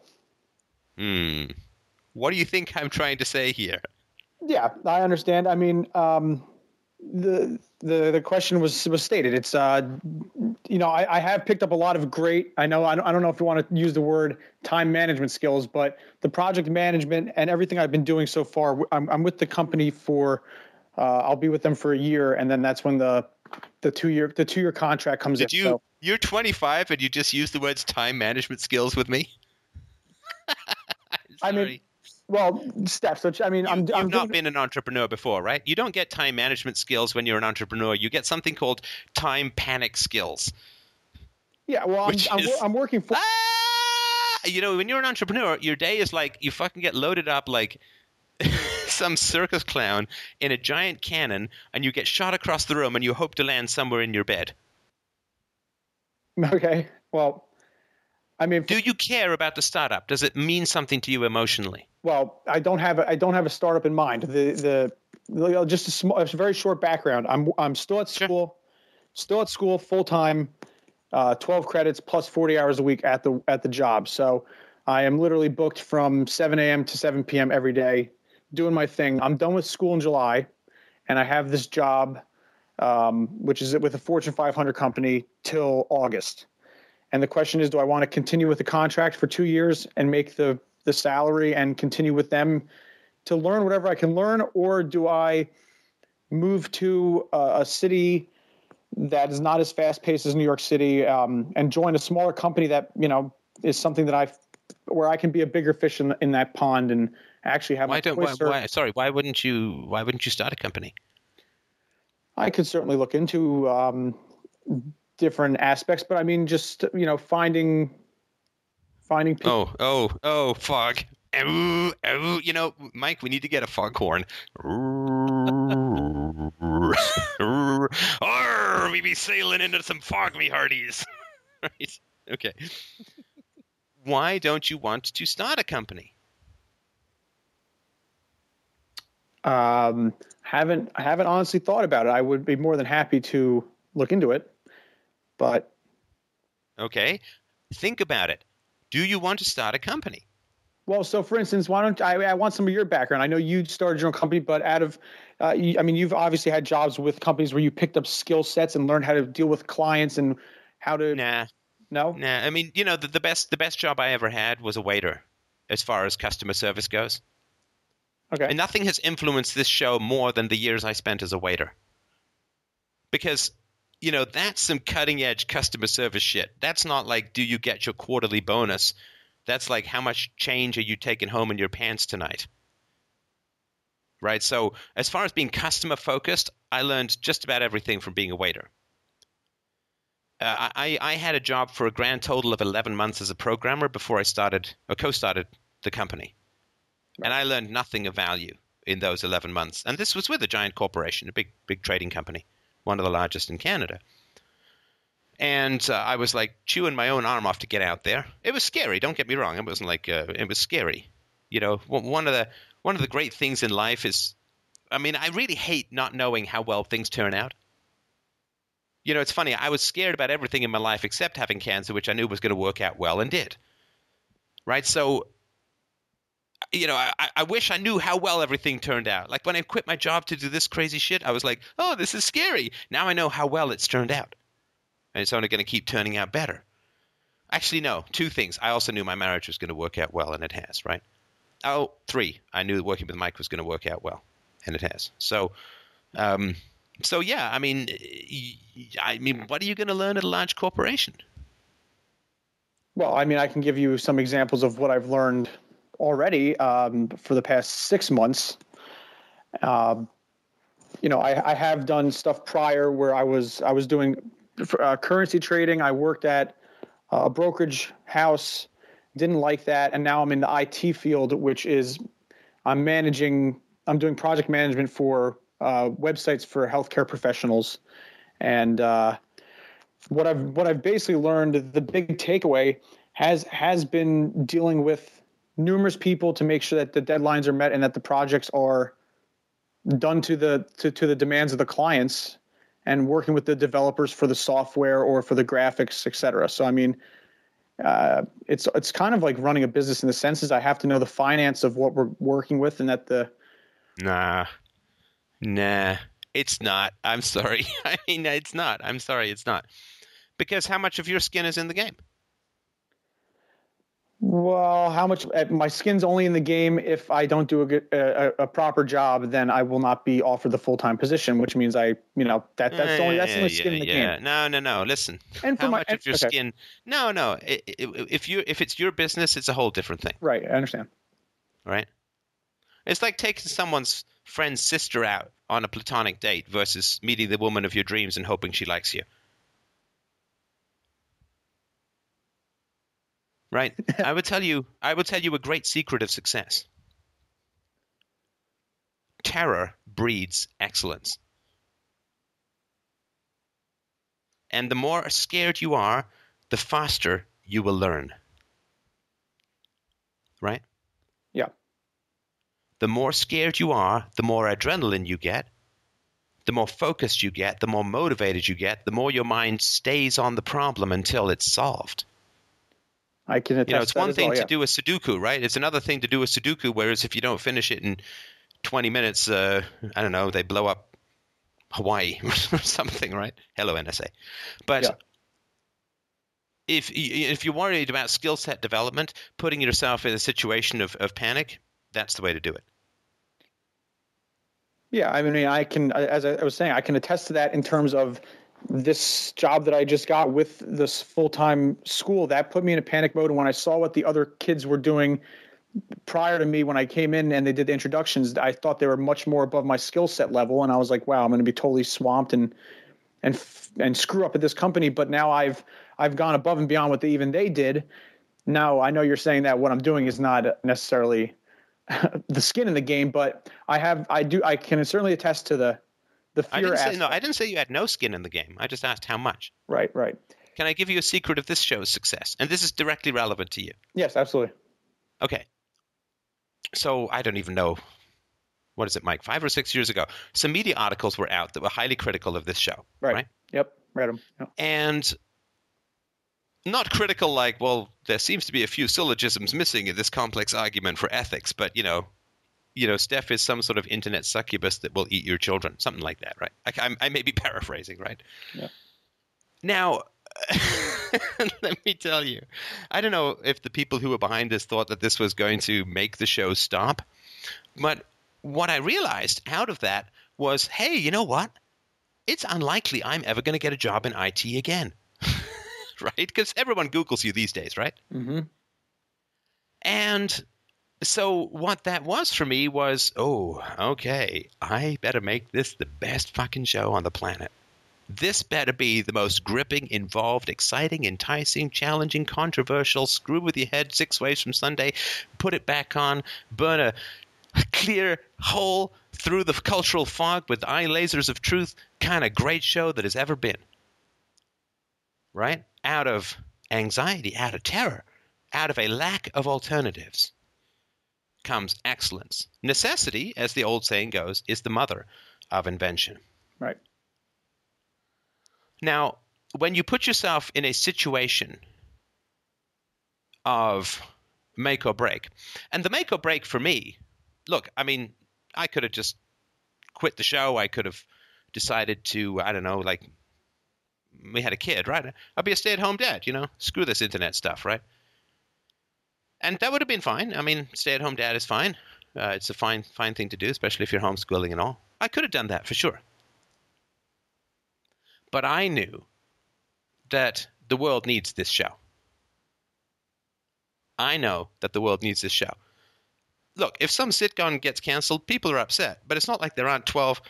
Hmm. What do you think I'm trying to say here? Yeah, I understand. I mean, um, the the the question was was stated. It's uh, you know, I, I have picked up a lot of great. I know I don't, I don't know if you want to use the word time management skills, but the project management and everything I've been doing so far. I'm I'm with the company for. Uh, I'll be with them for a year, and then that's when the the two year the two year contract comes Did in. you? So, You're 25 and you just used the words time management skills with me. I mean. Well, steps. Which I mean, You, I'm, you've I'm not doing- been an entrepreneur before, right? You don't get time management skills when you're an entrepreneur. You get something called time panic skills. yeah. Well, I'm, I'm, is- I'm working for. Ah! You know, when you're an entrepreneur, your day is like you fucking get loaded up like some circus clown in a giant cannon, and you get shot across the room, and you hope to land somewhere in your bed. Okay. Well, I mean, Do you care about the startup? Does it mean something to you emotionally? well, I don't have a, I don't have a startup in mind. The the, the just a small, a very short background. I'm I'm still at Sure. school, still at school full time, uh, twelve credits plus forty hours a week at the at the job. So I am literally booked from seven a.m. to seven p.m. every day, doing my thing. I'm done with school in July, and I have this job, um, which is with a Fortune 500 company till August. And the question is, do I want to continue with the contract for two years and make the the salary and continue with them to learn whatever I can learn, or do I move to a, a city that is not as fast paced as New York City um, and join a smaller company that you know is something that I where I can be a bigger fish in, in that pond and actually have Why my don't? Why, why, sorry, why wouldn't you? Why wouldn't you start a company? I could certainly look into um, different aspects, but I mean, just you know, finding finding people. Oh, oh, oh, fog. Ooh, ooh. You know, Mike, we need to get a foghorn. Arr, we be sailing into some fog, me hearties. right? Okay. Why don't you want to start a company? Um, haven't I haven't honestly thought about it. I would be more than happy to look into it, but Okay. Think about it. Do you want to start a company? well, so for instance, why don't I? I want some of your background. I know you started your own company, but out of, uh, you, I mean, you've obviously had jobs with companies where you picked up skill sets and learned how to deal with clients and how to. Nah, No, nah. I mean, you know, the, the best the best job I ever had was a waiter, as far as customer service goes. okay, And nothing has influenced this show more than the years I spent as a waiter. Because, you know, that's some cutting edge customer service shit. That's not like, do you get your quarterly bonus? That's like, how much change are you taking home in your pants tonight? Right? So, as far as being customer focused, I learned just about everything from being a waiter. Uh, I, I had a job for a grand total of 11 months as a programmer before I started or co started the company and I learned nothing of value in those 11 months. And this was with a giant corporation, a big, big trading company, one of the largest in Canada. And uh, I was like chewing my own arm off to get out there. It was scary. Don't get me wrong. It wasn't like uh, it was scary. You know, one of the one of the great things in life is, I mean, I really hate not knowing how well things turn out. You know, it's funny. I was scared about everything in my life except having cancer, which I knew was going to work out well and did. Right. So you know, I, I wish I knew how well everything turned out. Like when I quit my job to do this crazy shit, I was like, oh, this is scary. Now I know how well it's turned out. And it's only going to keep turning out better. Actually, no, two things. I also knew my marriage was going to work out well, and it has, right? Oh, three. I knew working with Mike was going to work out well, and it has. So, um, so yeah, I mean, I mean, what are you going to learn at a large corporation? Well, I mean, I can give you some examples of what I've learned already um, for the past six months. Um, you know, I, I have done stuff prior where I was I was doing uh, currency trading. I worked at a brokerage house, didn't like that, and now I'm in the IT field, which is I'm managing. I'm doing project management for uh, websites for healthcare professionals, and uh, what I've what I've basically learned, the big takeaway has has been dealing with numerous people to make sure that the deadlines are met and that the projects are done to the to, to the demands of the clients and working with the developers for the software or for the graphics, et cetera. So I mean, uh, it's it's kind of like running a business in the senses I have to know the finance of what we're working with and that the Nah. Nah. It's not. I'm sorry. I mean, it's not. I'm sorry. It's not. Because how much of your skin is in the game? Well, how much uh, my skin's only in the game if I don't do a a, a proper job, then I will not be offered the full time position, which means I you know that that's the only that's the only skin in the yeah. game. No, no, no. Listen. And for How my much of your okay, skin? No, no. If you if it's your business, it's a whole different thing, right, I understand. right? It's like taking someone's friend's sister out on a platonic date versus meeting the woman of your dreams and hoping she likes you. Right? I would tell you I would tell you a great secret of success. Terror breeds excellence. And the more scared you are, the faster you will learn. Right? Yeah. The more scared you are, the more adrenaline you get, the more focused you get, the more motivated you get, the more your mind stays on the problem until it's solved. I can You know, it's one thing well, to do a Sudoku, right? It's another thing to do a Sudoku, whereas if you don't finish it in 20 minutes, uh, I don't know, they blow up Hawaii or something, right? Hello, NSA. But Yeah. if, if you're worried about skill set development, putting yourself in a situation of, of panic, that's the way to do it. Yeah, I mean, I can, as I was saying, I can attest to that in terms of this job that I just got with this full time school. That put me in a panic mode. And when I saw what the other kids were doing prior to me, when I came in and they did the introductions, I thought they were much more above my skill set level. And I was like, wow, I'm going to be totally swamped and and and screw up at this company. But now I've I've gone above and beyond what they, even they did. Now I know you're saying that what I'm doing is not necessarily the skin in the game, but I have I do I can certainly attest to the the I didn't say, no, I didn't say you had no skin in the game. I just asked how much. Right, right. Can I give you a secret of this show's success? And this is directly relevant to you. Yes, absolutely. Okay. So I don't even know. What is it, Mike? Five or six years ago, some media articles were out that were highly critical of this show. Right. right? Yep. Read them. Yeah. And not critical like, well, there seems to be a few syllogisms missing in this complex argument for ethics, but you know, you know, Steph is some sort of internet succubus that will eat your children, something like that, right? I, I'm- I may be paraphrasing, right? Yeah. Now, let me tell you, I don't know if the people who were behind this thought that this was going to make the show stop, but what I realized out of that was, hey, you know what? It's unlikely I'm ever going to get a job in IT again. right? Because everyone Googles you these days, right? Mm-hmm. And so what that was for me was, oh, okay, I better make this the best fucking show on the planet. This better be the most gripping, involved, exciting, enticing, challenging, controversial, screw with your head six ways from Sunday, put it back on, burn a clear hole through the cultural fog with eye lasers of truth kind of great show that has ever been. Right? Out of anxiety, out of terror, out of a lack of alternatives comes excellence. Necessity, as the old saying goes, is the mother of invention. Right. Now, when you put yourself in a situation of make or break, and the make or break for me, look, I mean, I could have just quit the show. I could have decided to, I don't know, like, we had a kid, right? I'd be a stay at home dad, you know? Screw this internet stuff, right? And that would have been fine. I mean, stay at home dad is fine. Uh, it's a fine, fine thing to do, especially if you're homeschooling and all. I could have done that for sure. But I knew that the world needs this show. I know that the world needs this show. Look, if some sitcom gets canceled, people are upset, but it's not like there aren't 12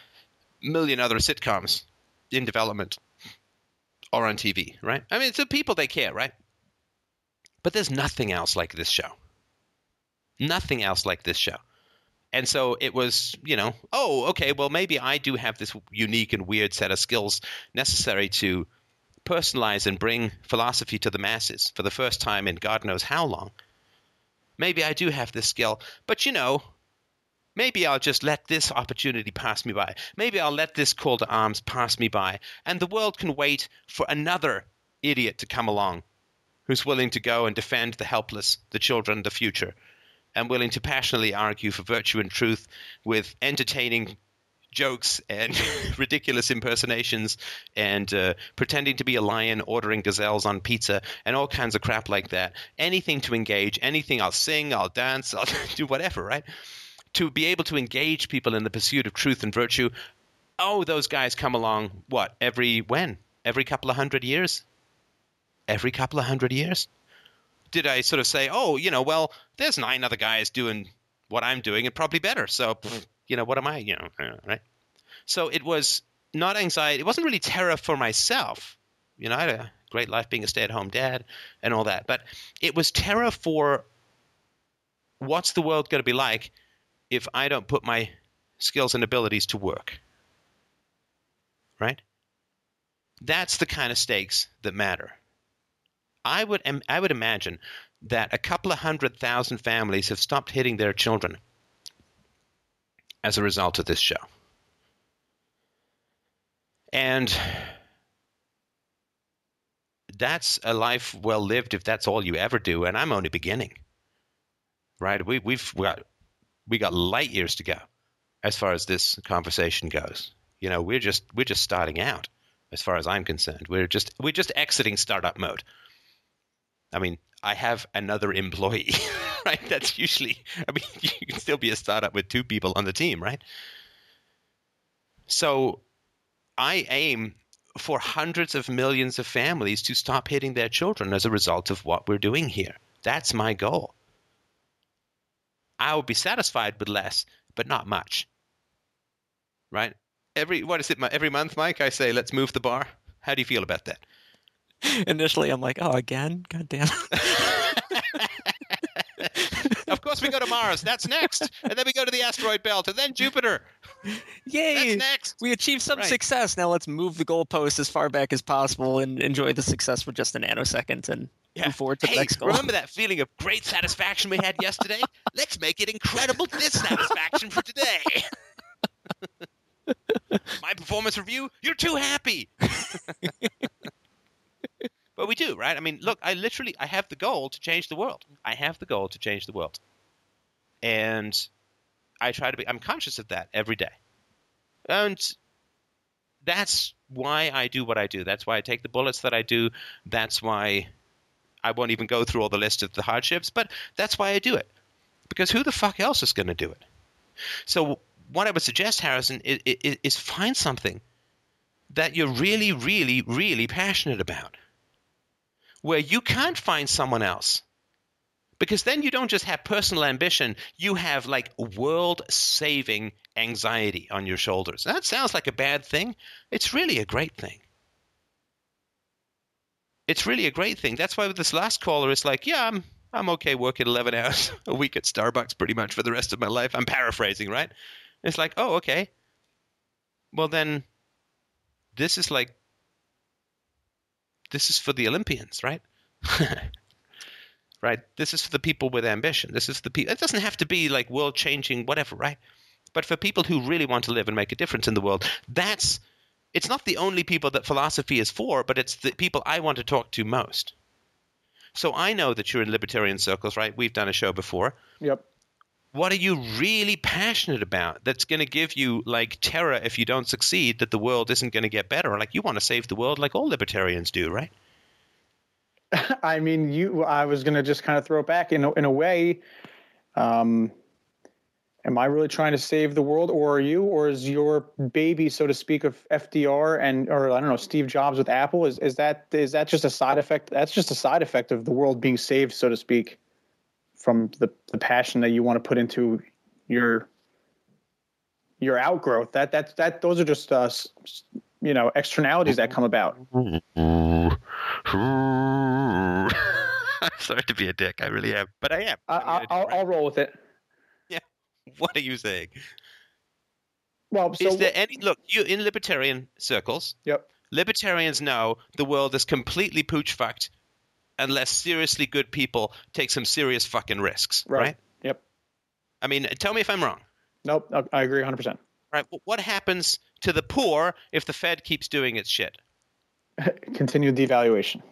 million other sitcoms in development or on TV, right? I mean, it's the people they care, right? But there's nothing else like this show. Nothing else like this show. And so it was, you know, oh, okay, well, maybe I do have this unique and weird set of skills necessary to personalize and bring philosophy to the masses for the first time in God knows how long. Maybe I do have this skill, but you know, maybe I'll just let this opportunity pass me by. Maybe I'll let this call to arms pass me by, and the world can wait for another idiot to come along who's willing to go and defend the helpless, the children, the future, and willing to passionately argue for virtue and truth with entertaining jokes and ridiculous impersonations and uh, pretending to be a lion, ordering gazelles on pizza, and all kinds of crap like that. Anything to engage, anything. I'll sing, I'll dance, I'll do whatever, right? To be able to engage people in the pursuit of truth and virtue. Oh, those guys come along, what, every when? Every couple of hundred years? Every couple of hundred years? Did I sort of say, oh, you know, well, there's nine other guys doing what I'm doing and probably better. So, you know, what am I? You know, uh, right? So it was not anxiety. It wasn't really terror for myself. You know, I had a great life being a stay-at-home dad and all that, but it was terror for what's the world going to be like if I don't put my skills and abilities to work. Right? That's the kind of stakes that matter. I would I would imagine that a couple of hundred thousand families have stopped hitting their children as a result of this show. And that's a life well lived if that's all you ever do, and I'm only beginning. Right? We, we've we got we got light years to go as far as this conversation goes. You know, we're just we're just starting out as far as I'm concerned. We're just we're just exiting startup mode. I mean, I have another employee, right? That's usually I mean, you can still be a startup with two people on the team, right? So I aim for hundreds of millions of families to stop hitting their children as a result of what we're doing here. That's my goal. I would be satisfied with less, but not much. Right? Every what is it? Every month, Mike, I say, let's move the bar. How do you feel about that? Initially, I'm like, oh, again? God damn. of course, we go to Mars. That's next, and then we go to the asteroid belt, and then Jupiter. Yay! That's next. We achieved some Right. success. Now let's move the goalpost as far back as possible and enjoy the success for just a nanosecond and move forward to hey, the next goal. remember that feeling of great satisfaction we had yesterday? Let's make it incredible dissatisfaction for today. My performance review, you're too happy. But we do, right? I mean, look, I literally I have the goal to change the world. I have the goal to change the world. And I try to be I'm conscious of that every day. And that's why I do what I do. That's why I take the bullets that I do. That's why I won't even go through all the list of the hardships, but that's why I do it. Because who the fuck else is going to do it? So what I would suggest, Harrison, is, is, is find something that you're really, really, really passionate about, where you can't find someone else. Because then you don't just have personal ambition, you have like world saving anxiety on your shoulders. That sounds like a bad thing. It's really a great thing it's really a great thing. That's why with this last caller, it's like, yeah, I'm I'm okay working 11 hours a week at Starbucks pretty much for the rest of my life. I'm paraphrasing, right? It's like, oh, okay. Well, then this is like this is for the Olympians, right? right. This is for the people with ambition. This is the people. It doesn't have to be like world changing, whatever, right? But for people who really want to live and make a difference in the world, that's it's not the only people that philosophy is for, but it's the people I want to talk to most. So I know that you're in libertarian circles, right? We've done a show before. Yep. What are you really passionate about that's going to give you like terror if you don't succeed that the world isn't going to get better? Like you want to save the world like all libertarians do, right? I mean, you. I was going to just kind of throw it back in a, in a way. Um, am I really trying to save the world, or are you, or is your baby, so to speak, of FDR and or I don't know Steve Jobs with Apple? Is is that is that just a side effect? That's just a side effect of the world being saved, so to speak, from the the passion that you want to put into your your outgrowth. That that that those are just uh, you know externalities that come about. I'm sorry to be a dick. I really am, but I am. I, I'm I, gonna do I'll, right? I'll roll with it. Yeah what are you saying? Well, so is there any look? You in libertarian circles? yep. Libertarians know the world is completely pooch fucked unless seriously good people take some serious fucking risks, Right. right? Yep. I mean, tell me if I'm wrong. Nope. I- agree 100%. Right? Wh- What happens to the poor if the Fed keeps doing its shit? Continued devaluation,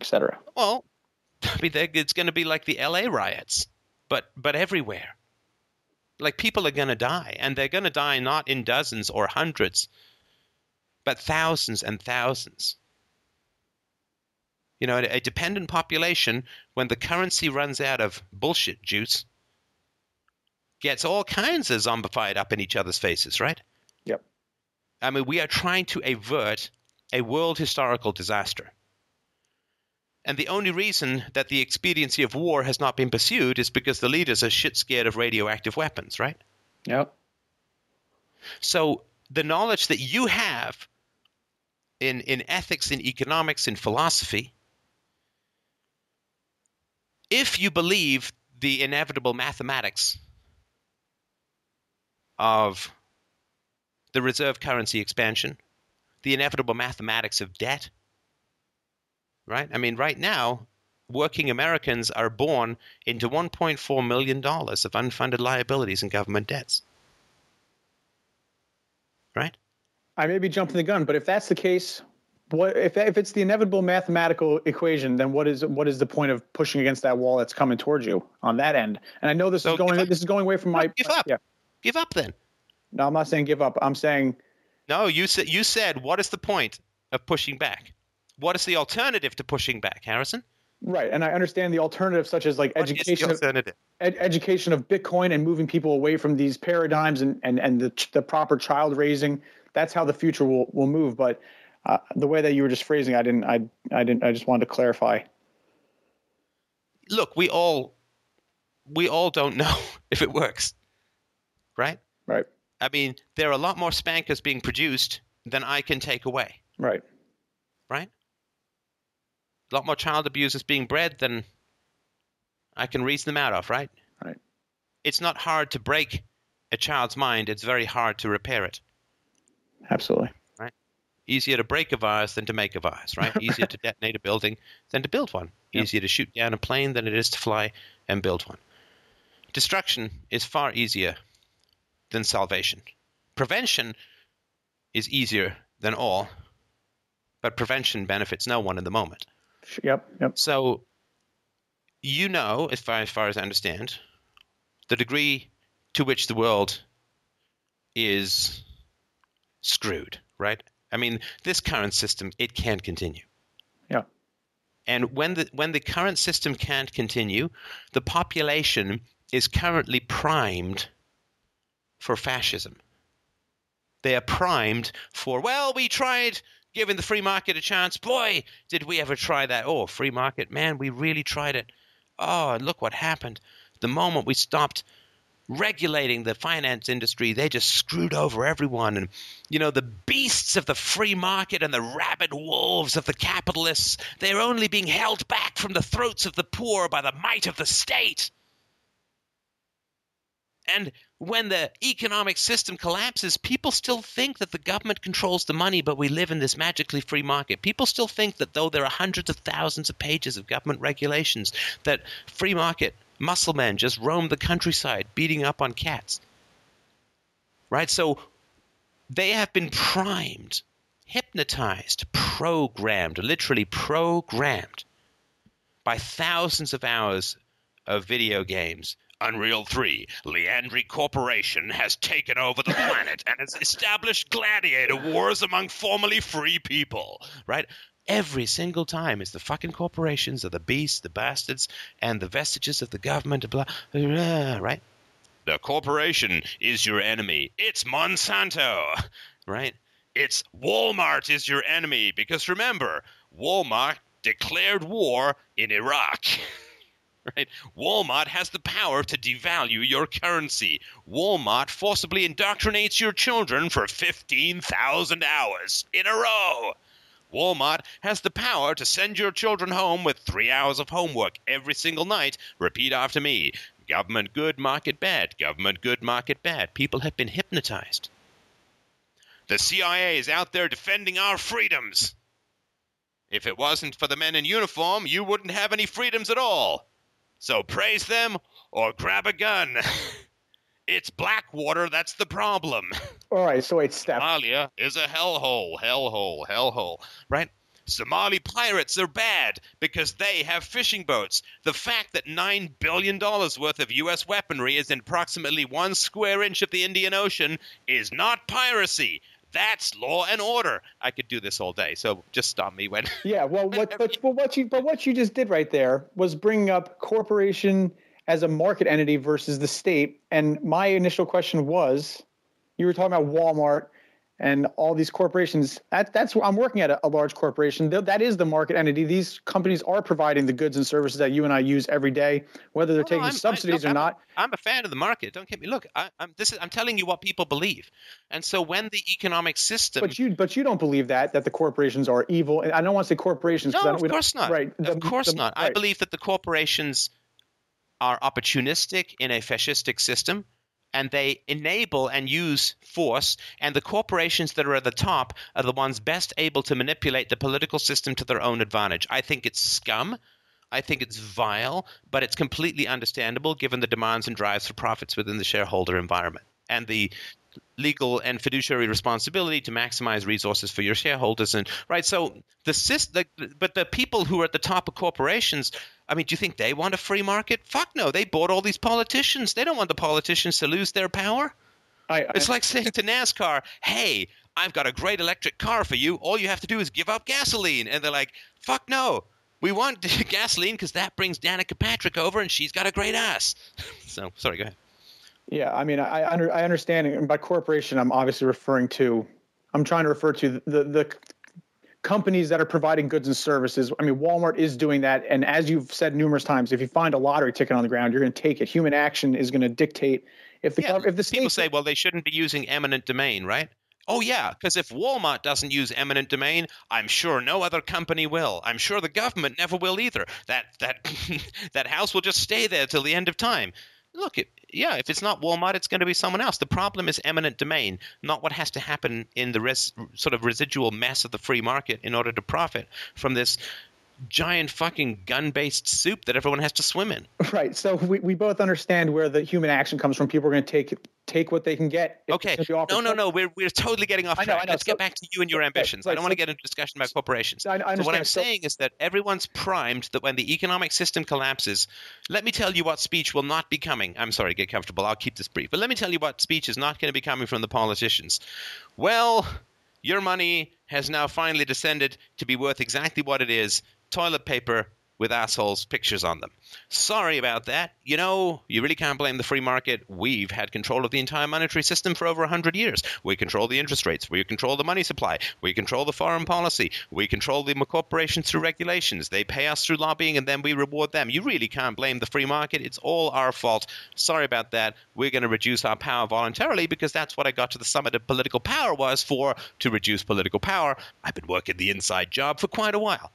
etc. Well, I mean, it's going to be like the LA riots, but but everywhere. Like people are going to die, and they're going to die not in dozens or hundreds, but thousands and thousands. You know, a, a dependent population, when the currency runs out of bullshit juice, gets all kinds of zombified up in each other's faces, right? Yep. I mean, we are trying to avert a world historical disaster. And the only reason that the expediency of war has not been pursued is because the leaders are shit scared of radioactive weapons, right? Yep. So the knowledge that you have in, in ethics, in economics, in philosophy, if you believe the inevitable mathematics of the reserve currency expansion, the inevitable mathematics of debt, right? I mean, right now, working Americans are born into $1.4 million of unfunded liabilities and government debts. Right? I may be jumping the gun, but if that's the case, what if if it's the inevitable mathematical equation, then what is what is the point of pushing against that wall that's coming towards you on that end? And I know this So is going this is going away from my give up. Yeah. Give up then. No, I'm not saying give up. I'm saying No, you said you said what is the point of pushing back? What is the alternative to pushing back, Harrison? right, and I understand the alternatives such as like What education of, alternative? ed- education of Bitcoin and moving people away from these paradigms and and and the the proper child raising. That's how the future will will move. But uh, the way that you were just phrasing, I didn't I I didn't I just wanted to clarify. Look, we all we all don't know if it works. Right? Right, I mean, there are a lot more spankers being produced than I can take away, right, right? A lot more child abusers being bred than I can reason them out of, right? Right. It's not hard to break a child's mind, it's very hard to repair it. absolutely. Easier to break a virus than to make a virus, right? Easier to detonate a building than to build one. Yep. Easier to shoot down a plane than it is to fly and build one. Destruction is far easier than salvation. Prevention is easier than all, but prevention benefits no one in the moment. Yep, yep. So, you know, as far, as far as I understand, the degree to which the world is screwed, right? I mean, this current system, it can't continue. Yeah. And when the when the current system can't continue, the population is currently primed for fascism. They are primed for, well, we tried giving the free market a chance. Boy, did we ever try that. Oh, free market, man, we really tried it. Oh, and look what happened. The moment we stopped regulating the finance industry, they just screwed over everyone. And, you know, the beasts of the free market and the rabid wolves of the capitalists, they're only being held back from the throats of the poor by the might of the state. And when the economic system collapses, people still think that the government controls the money, but we live in this magically free market. People still think that though there are hundreds of thousands of pages of government regulations, that free market muscle men just roam the countryside beating up on cats. Right? So they have been primed, hypnotized, programmed, literally programmed by thousands of hours of video games. Unreal 3, Liandri Corporation has taken over the planet and has established gladiator wars among formerly free people. Right? Every single time it's the fucking corporations are the beasts, the bastards, and the vestiges of the government, blah, blah, right? The corporation is your enemy. It's Monsanto, right? It's Walmart is your enemy because remember, Walmart declared war in Iraq. Right? Walmart has the power to devalue your currency. Walmart forcibly indoctrinates your children for 15,000 hours in a row. Walmart has the power to send your children home with three hours of homework every single night. Repeat after me government good, market bad. Government good, market bad. People have been hypnotized. The CIA is out there defending our freedoms. If it wasn't for the men in uniform, you wouldn't have any freedoms at all. So praise them or grab a gun. it's Blackwater that's the problem. All right, so wait, Steph. Somalia is a hellhole, hellhole, hellhole, right? Somali pirates are bad because they have fishing boats. The fact that $9 billion worth of U.S. weaponry is in approximately one square inch of the Indian Ocean is not piracy. That's law and order. I could do this all day, so just stop me when. Yeah, well, what, but, but what you but what you just did right there was bringing up corporation as a market entity versus the state. And my initial question was, you were talking about Walmart and all these corporations that, that's i'm working at a, a large corporation Th- that is the market entity these companies are providing the goods and services that you and i use every day whether they're No, taking I- subsidies look, or I'm not I'm a fan of the market. Don't get me. Look, I, I'm this is I'm telling you what people believe, and so when the economic system. but you but you don't believe that that the corporations are evil and i don't want to say corporations I no, of course not. right of course the- not. I believe that the corporations are opportunistic in a fascistic system. And they enable and use force, and the corporations that are at the top are the ones best able to manipulate the political system to their own advantage. I think it's scum. I think it's vile, but it's completely understandable given the demands and drives for profits within the shareholder environment and the legal and fiduciary responsibility to maximize resources for your shareholders and right so the system but the people who are at the top of corporations i mean do you think they want a free market fuck no they bought all these politicians they don't want the politicians to lose their power I, I, it's like saying to NASCAR, "Hey, I've got a great electric car for you. All you have to do is give up gasoline." And they're like, "Fuck no, we want gasoline because that brings Danica Patrick over, and she's got a great ass." so, sorry, go ahead. Yeah, I mean, I I, under, I understand, and by corporation, I'm obviously referring to, I'm trying to refer to the the companies that are providing goods and services. I mean, Walmart is doing that, and as you've said numerous times, if you find a lottery ticket on the ground, you're going to take it. Human action is going to dictate if the Yeah, if the people say, "Well, they shouldn't be using eminent domain, right?" Oh yeah, because if Walmart doesn't use eminent domain, I'm sure no other company will. I'm sure the government never will either. That that that house will just stay there till the end of time. Look, it, yeah, if it's not Walmart, it's going to be someone else. The problem is eminent domain, not what has to happen in the res, sort of residual mess of the free market in order to profit from this giant fucking gun-based soup that everyone has to swim in. right. So we, we both understand where the human action comes from. People are going to take take what they can get. Okay. it's gonna be offered No, no, no. We're, we're totally getting off I know, track. I know. Let's So- get back to you and your right, ambitions. I don't want to get into discussion about corporations. I- I so what I'm. So- saying is that everyone's primed that when the economic system collapses, let me tell you what speech will not be coming. I'm sorry, get comfortable. I'll keep this brief. But let me tell you what speech is not going to be coming from the politicians. Well, your money has now finally descended to be worth exactly what it is toilet paper with assholes' pictures on them. Sorry about that. You know, you really can't blame the free market. We've had control of the entire monetary system for over 100 years. We control the interest rates. We control the money supply. We control the foreign policy. We control the corporations through regulations. They pay us through lobbying and then we reward them. You really can't blame the free market. It's all our fault. Sorry about that. We're going to reduce our power voluntarily because that's what I got to the summit of political power was for to reduce political power. I've been working the inside job for quite a while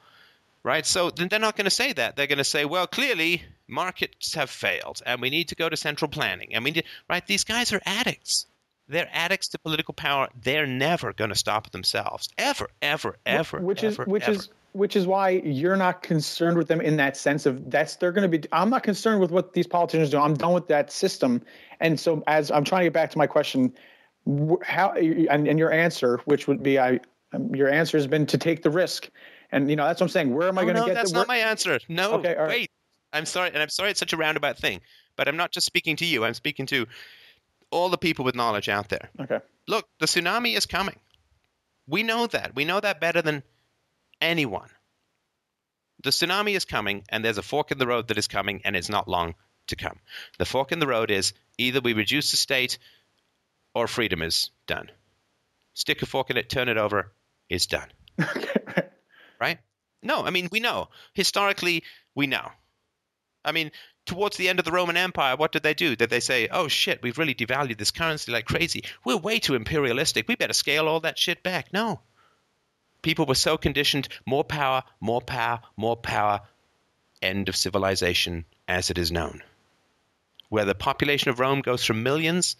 right? So they're not going to say that. They're going to say, well, clearly markets have failed, and we need to go to central planning. And we need, right? These guys are addicts. They're addicts to political power. They're never going to stop themselves, ever, ever, ever, which ever, is which ever. is which is why you're not concerned with them in that sense of that's they're going to be i'm not concerned with what these politicians do i'm done with that system and so as i'm trying to get back to my question how and, and your answer which would be i um, your answer has been to take the risk and you know that's what i'm saying where am i Oh, going to no, get that's the not where- my answer. No, Okay, all right. wait. I'm sorry, and I'm sorry it's such a roundabout thing, but I'm not just speaking to you. I'm speaking to all the people with knowledge out there. okay look, the tsunami is coming. We know that. We know that better than anyone. The tsunami is coming, and there's a fork in the road that is coming, and it's not long to come. The fork in the road is either we reduce the state or freedom is done. Stick a fork in it, turn it over, it's done. Right? No, I mean, we know. Historically, we know. I mean, towards the end of the Roman Empire, what did they do? Did they say, oh shit, we've really devalued this currency like crazy? We're way too imperialistic. We better scale all that shit back. No. People were so conditioned more power, more power, more power. End of civilization as it is known. Where the population of Rome goes from millions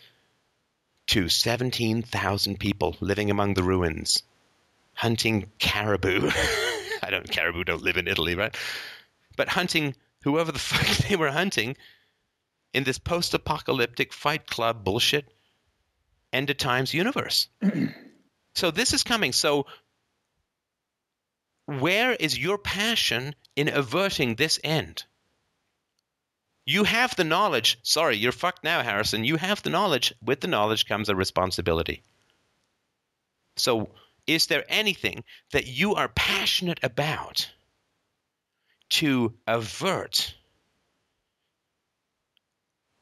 to 17,000 people living among the ruins, hunting caribou. I don't, caribou don't live in Italy, right? But hunting whoever the fuck they were hunting in this post apocalyptic fight club bullshit end of times universe. so this is coming. So where is your passion in averting this end? You have the knowledge. Sorry, you're fucked now, Harrison. You have the knowledge. With the knowledge comes a responsibility. So, is there anything that you are passionate about to avert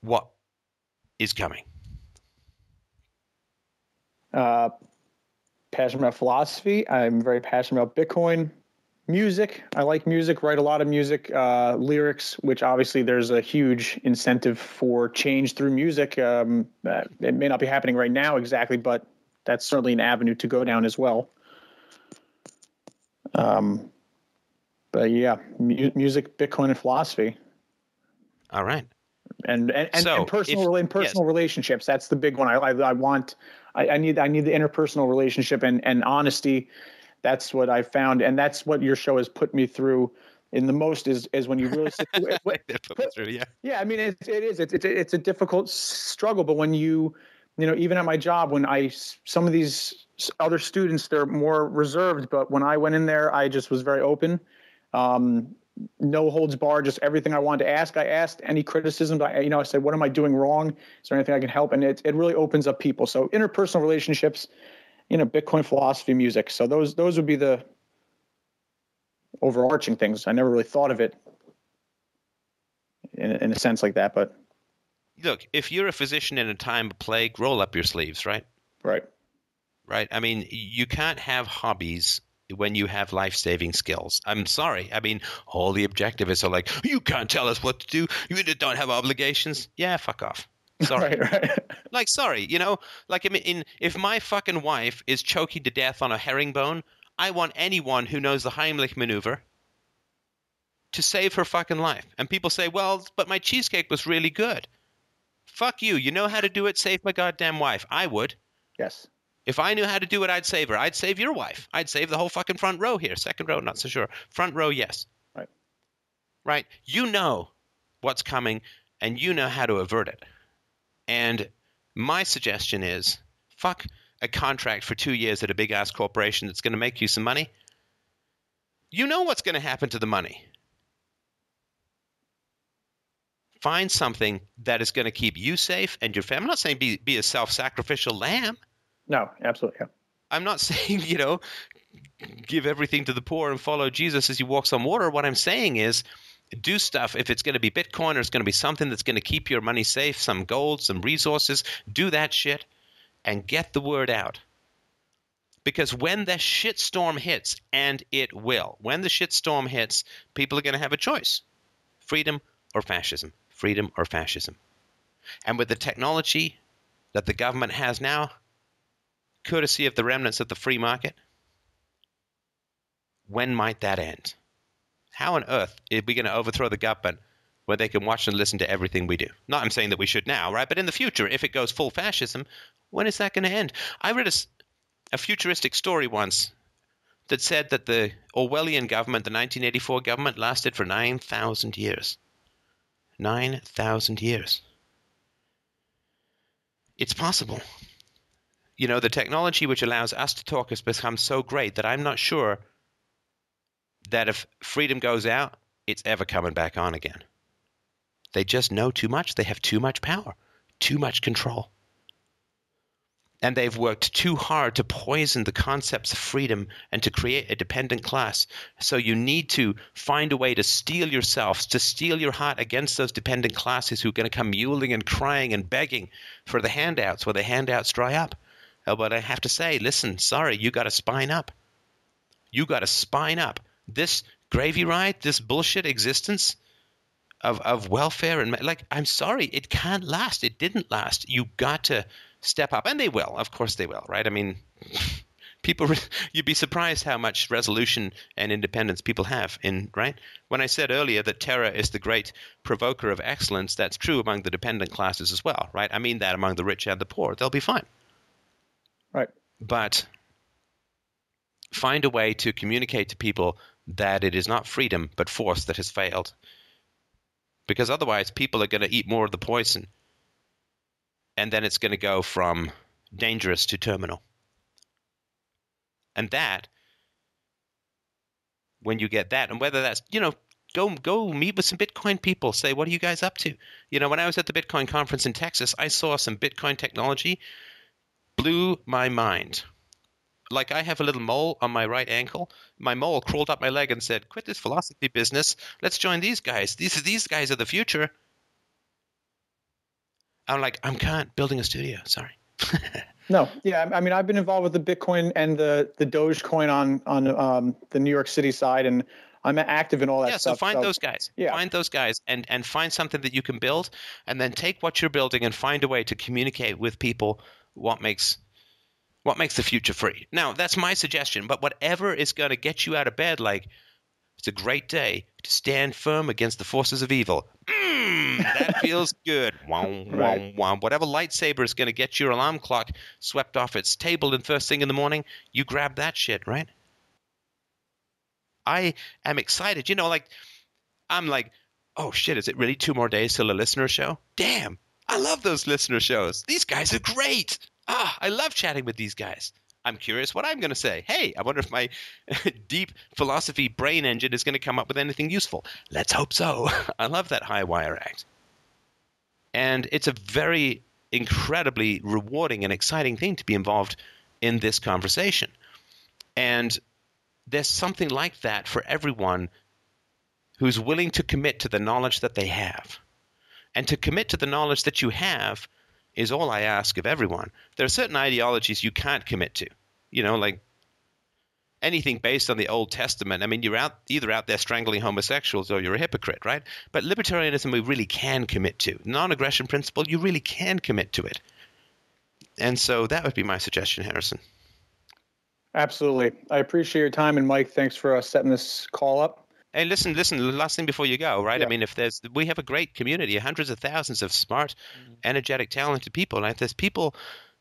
what is coming? uh passionate about philosophy. I'm very passionate about Bitcoin. Music. I like music. Write a lot of music. Uh, lyrics, which obviously there's a huge incentive for change through music. Um, uh, it may not be happening right now exactly, but that's certainly an avenue to go down as well. Um, but yeah, mu- music, Bitcoin, and philosophy, All right. and and, and, So, and personal if- and personal relationships. That's the big one. I I, I want. I, I need I need the interpersonal relationship and and honesty. That's what I found, and that's what your show has put me through. In the most is is when you really sit, when- That put through, yeah. yeah, I mean, it, it is. It's, it's, it's a difficult struggle, but when you, you know, even at my job, when I some of these other students, they're more reserved, but when I went in there, I just was very open. Um, no holds barred, just everything I wanted to ask. I asked any criticisms. I, you know, I said, what am I doing wrong? Is there anything I can help? And it, it really opens up people. So interpersonal relationships, you know, Bitcoin philosophy, music. So those, those would be the overarching things. I never really thought of it in, in a sense like that, but Look, if you're a physician in a time of plague, roll up your sleeves, right? right. Right. I mean, you can't have hobbies when you have life-saving skills. I'm sorry. I mean, all the objectivists are like, you can't tell us what to do. You don't have obligations. Yeah, fuck off. Sorry. Right, right. Like, sorry, you know, like I mean, in, if my fucking wife is choking to death on a herringbone, I want anyone who knows the Heimlich maneuver to save her fucking life. And people say, well, but my cheesecake was really good. Fuck you. You know how to do it. Save my goddamn wife. I would. Yes. If I knew how to do it, I'd save her. I'd save your wife. I'd save the whole fucking front row here. Second row, not so sure. Front row, yes. Right. Right. You know what's coming and you know how to avert it. And my suggestion is fuck a contract for two years at a big ass corporation that's going to make you some money. You know what's going to happen to the money. Find something that is going to keep you safe and your family. I'm not saying be, be a self sacrificial lamb. No, absolutely. Yeah. I'm not saying, you know, give everything to the poor and follow Jesus as he walks on water. What I'm saying is do stuff. If it's going to be Bitcoin or it's going to be something that's going to keep your money safe, some gold, some resources, do that shit and get the word out. Because when the shitstorm hits, and it will, when the shitstorm hits, people are going to have a choice freedom or fascism. Freedom or fascism. And with the technology that the government has now, courtesy of the remnants of the free market, when might that end? How on earth are we going to overthrow the government where they can watch and listen to everything we do? Not I'm saying that we should now, right? But in the future, if it goes full fascism, when is that going to end? I read a futuristic story once that said that the Orwellian government, the 1984 government, lasted for 9,000 years. 9,000 years. It's possible. You know, the technology which allows us to talk has become so great that I'm not sure that if freedom goes out, it's ever coming back on again. They just know too much. They have too much power, too much control. And they've worked too hard to poison the concepts of freedom and to create a dependent class. So you need to find a way to steel yourselves, to steel your heart against those dependent classes who are going to come mewling and crying and begging for the handouts where the handouts dry up. Oh, but I have to say, listen, sorry, you got to spine up. You got to spine up. This gravy ride, this bullshit existence of, of welfare and like, I'm sorry, it can't last. It didn't last. You got to step up, and they will. Of course, they will. Right? I mean, people, you'd be surprised how much resolution and independence people have. In right, when I said earlier that terror is the great provoker of excellence, that's true among the dependent classes as well. Right? I mean that among the rich and the poor, they'll be fine. Right. But find a way to communicate to people that it is not freedom but force that has failed. Because otherwise, people are going to eat more of the poison. And then it's going to go from dangerous to terminal. And that, when you get that, and whether that's, you know, go go meet with some Bitcoin people. Say, what are you guys up to? You know, when I was at the Bitcoin conference in Texas, I saw some Bitcoin technology blew my mind. Like I have a little mole on my right ankle. My mole crawled up my leg and said, "Quit this philosophy business. Let's join these guys. These these guys are the future." I'm like, "I'm can't building a studio. Sorry." No, yeah, I mean, I've been involved with the Bitcoin and the the Dogecoin on on um, the New York City side, and I'm active in all that yeah, stuff. so find those guys. Yeah. Find those guys and, and find something that you can build and then take what you're building and find a way to communicate with people what makes what makes the future free. Now, that's my suggestion, but whatever is going to get you out of bed like it's a great day to stand firm against the forces of evil. Mm, that feels good. Right. Whatever lightsaber is going to get your alarm clock swept off its table and first thing in the morning, you grab that shit, right? I am excited. You know, like I'm like, oh shit, is it really two more days till a listener show? Damn, I love those listener shows. These guys are great. Ah, I love chatting with these guys. I'm curious what I'm going to say. Hey, I wonder if my deep philosophy brain engine is going to come up with anything useful. Let's hope so. I love that high wire act. And it's a very incredibly rewarding and exciting thing to be involved in this conversation. And there's something like that for everyone who's willing to commit to the knowledge that they have. And to commit to the knowledge that you have is all I ask of everyone. There are certain ideologies you can't commit to. You know, like anything based on the Old Testament. I mean, you're out either out there strangling homosexuals or you're a hypocrite, right? But libertarianism we really can commit to. Non-aggression principle, you really can commit to it. And so that would be my suggestion, Harrison. Absolutely, I appreciate your time, and Mike, thanks for uh, setting this call up. Hey, listen, listen. Last thing before you go, right? I mean, if there's, we have a great community, hundreds of thousands of smart, mm-hmm. energetic, talented people. And if there's people,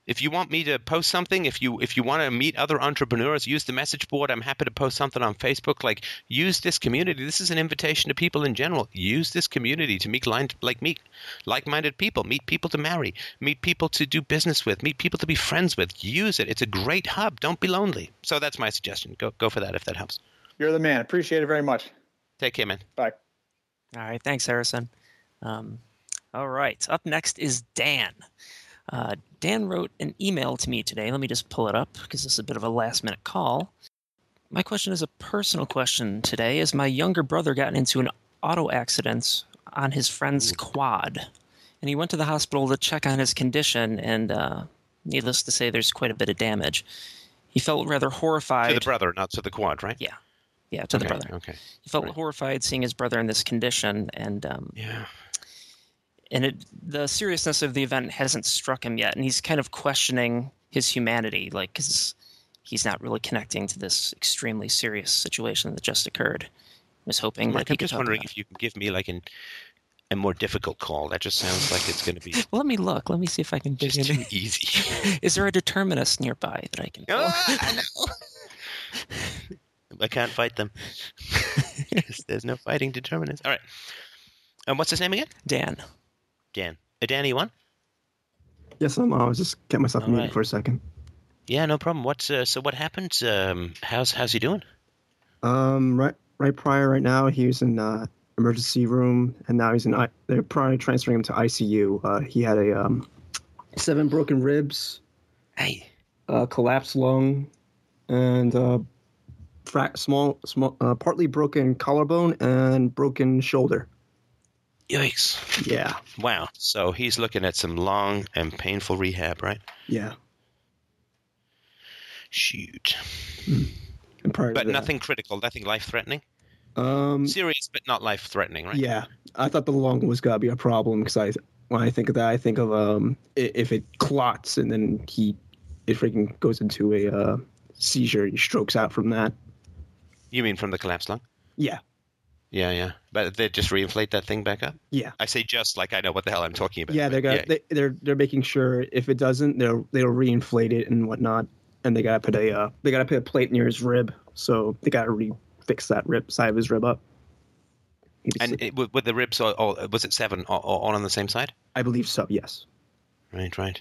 if you want me to post something, if you if you want to meet other entrepreneurs, use the message board. I'm happy to post something on Facebook. Like, use this community. This is an invitation to people in general. Use this community to meet line, like meet like-minded people, meet people to marry, meet people to do business with, meet people to be friends with. Use it. It's a great hub. Don't be lonely. So that's my suggestion. Go go for that if that helps. You're the man. Appreciate it very much. Take care, man. Bye. All right, thanks, Harrison. Um, all right, up next is Dan. Uh, Dan wrote an email to me today. Let me just pull it up because this is a bit of a last minute call. My question is a personal question today. As my younger brother got into an auto accident on his friend's quad, and he went to the hospital to check on his condition, and uh, needless to say, there's quite a bit of damage. He felt rather horrified. To the brother, not to the quad, right? Yeah, yeah, to the brother. Okay. He felt right. horrified seeing his brother in this condition, and um, Yeah. and it, the seriousness of the event hasn't struck him yet, and he's kind of questioning his humanity, like because he's not really connecting to this extremely serious situation that just occurred. He was hoping Mike, that he I'm just wondering about if you can give me like an a more difficult call. That just sounds like it's going to be. Well, let me look. Let me see if I can just too easy. Is there a determinist nearby that I can? Ah, I know. I can't fight them. There's no fighting determinants. All right. And what's his name again? Dan. Dan. Uh, Dan, you won? Yes, I'm. I was just getting myself All muted right. for a second. Yeah, no problem. What's uh, so? What happened? Um, how's how's he doing? Um, right, right prior, right now, he was in uh, emergency room, and now he's in. I- They're probably transferring him to ICU. Uh, he had a um, seven broken ribs, Hey. uh, collapsed lung, and uh, fra- small, small, uh, partly broken collarbone and broken shoulder. Yikes. Yeah, Wow. So he's looking at some long and painful rehab, right? yeah. Shoot. To But that- nothing critical, nothing life threatening. Um, Serious, but not life threatening, right? Yeah, I thought the lung was gonna be a problem because I, when I think of that, I think of um, if it clots and then he, it freaking goes into a uh, seizure, he strokes out from that. You mean from the collapsed lung? Yeah, Yeah, yeah. But they just reinflate that thing back up? yeah, I say just like I know what the hell I'm talking about. yeah. They're gonna, They, they're they're making sure if it doesn't, they'll they'll reinflate it and whatnot, and they gotta put a uh, they gotta put a plate near his rib, so they gotta refix that rib side of his rib up. And it, with with the ribs, all, all, was it seven all, all on the same side? I believe so. Yes. Right, right.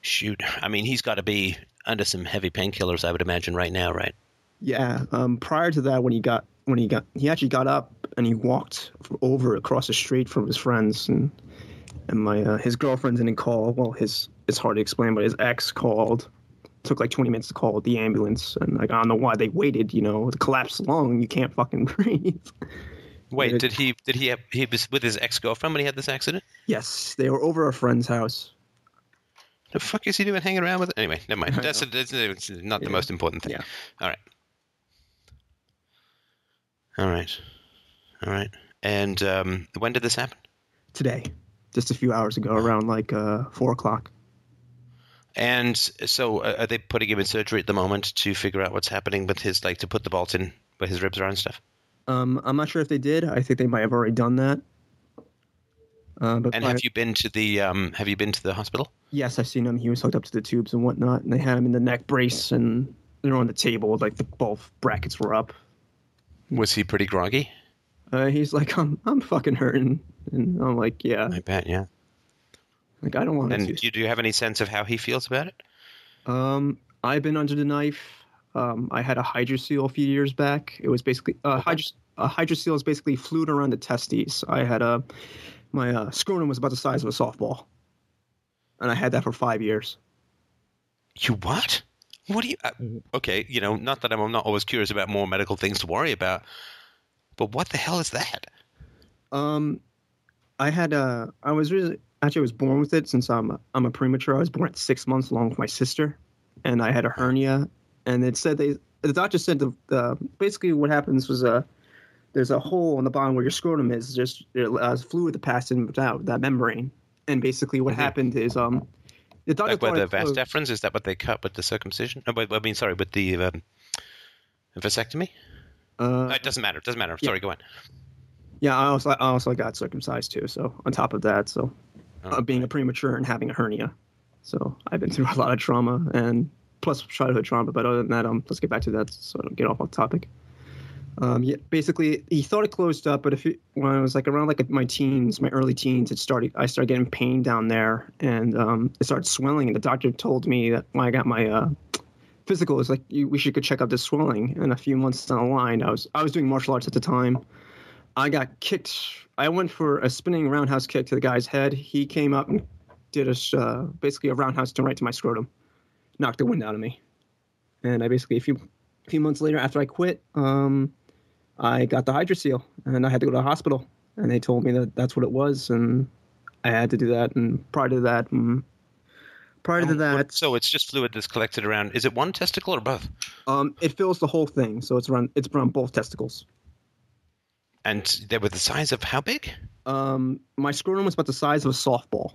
Shoot. I mean, he's got to be under some heavy painkillers, I would imagine, right now, right? Yeah. Um, prior to that, when he got when he got he actually got up and he walked over across the street from his friends and and my uh, his girlfriend didn't call. Well, his it's hard to explain, but his ex called. Took like 20 minutes to call the ambulance, and like I don't know why they waited. You know, the collapsed lung, you can't fucking breathe. Wait, did he did he have he was with his ex girlfriend when he had this accident? Yes, they were over a friend's house. The fuck is he doing hanging around with it? Anyway, never mind. That's, know. that's, that's not the most important thing. Yeah. All right. All right. All right. And um, when did this happen? Today, just a few hours ago, around like uh, four o'clock. And so, uh, are they putting him in surgery at the moment to figure out what's happening with his, like, to put the bolt in where his ribs are and stuff? Um, I'm not sure if they did. I think they might have already done that. Uh, but And have you been to the um, Have you been to the hospital? yes, I've seen him. He was hooked up to the tubes and whatnot, and they had him in the neck brace, and they're on the table. Like the both brackets were up. Was he pretty groggy? Uh, he's like, I'm, I'm fucking hurting, and I'm like, yeah, I bet, yeah. like I don't want And to. do you, do you have any sense of how he feels about it? Um, I've been under the knife. Um, I had a hydrocele a few years back. It was basically uh, hydro, a hydrocele is basically fluid around the testes. I had a my uh, scrotum was about the size of a softball, and I had that for five years. You what? What do you? Uh, okay, you know, not that I'm, I'm not always curious about more medical things to worry about, but what the hell is that? Um, I had a I was really actually I was born with it since I'm a, I'm a premature. I was born at six months along with my sister, and I had a hernia. And it said they the doctor said the, the basically what happens was a there's a hole on the bottom where your scrotum is. Just it fluid to pass in without that membrane. And basically what Mhm. happened is um the Like where the vas deferens is that what they cut with the circumcision? Oh, wait, I mean, sorry, with the um, vasectomy. uh, Uh, it doesn't matter. It doesn't matter. yeah. Sorry, go on. yeah, I also I also got circumcised too. So on top of that, so Oh, uh, being a premature and having a hernia. So I've been through a lot of trauma and plus childhood trauma. But other than that, um, let's get back to that so I don't get off on topic. Um, yeah, basically, he thought it closed up, but if it, when I was like around like my teens, my early teens, it started. I started getting pain down there, and um, it started swelling. And the doctor told me that when I got my uh, physical, it's like you, we should go check out this swelling. And a few months down the line, I was I was doing martial arts at the time. I got kicked. I went for a spinning roundhouse kick to the guy's head. He came up and did a uh, basically a roundhouse to right to my scrotum, knocked the wind out of me. And I basically a few a few months later, after I quit, um, I got the hydrocele, and I had to go to the hospital. And they told me that that's what it was, and I had to do that. And prior to that, prior to Um, that, So it's just fluid that's collected around. Is it one testicle or both? um, it fills the whole thing, so it's around it's around both testicles. And they were the size of how big? Um, my scrotum was about the size of a softball.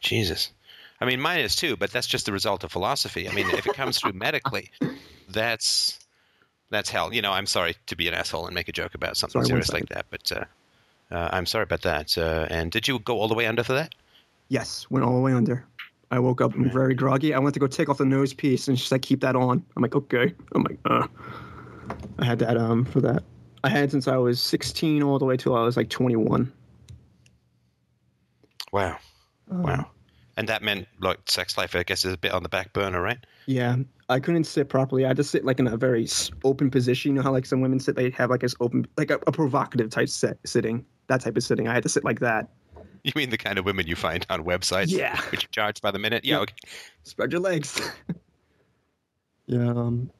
Jesus. I mean, mine is too, but that's just the result of philosophy. I mean, if it comes through medically, that's that's hell. You know, I'm sorry to be an asshole and make a joke about something Sorry, serious like that, but uh, uh, I'm sorry about that. Uh, and did you go all the way under for that? Yes, went all the way under. I woke up very groggy. I went to go take off the nose piece, and she's like, "Keep that on." I'm like, "Okay." I'm like, "Uh." I had that um for that. I had since I was 16 all the way till I was like 21. Wow. Um, Wow. And that meant like sex life, I guess, is a bit on the back burner, right? Yeah, I couldn't sit properly. I had to sit like in a very open position. You know how like some women sit, they have like this open, like a, a provocative type set, sitting. That type of sitting. I had to sit like that. You mean the kind of women you find on websites? Yeah. Which you charge by the minute? Yeah. Yeah. Okay. Spread your legs. yeah. Um,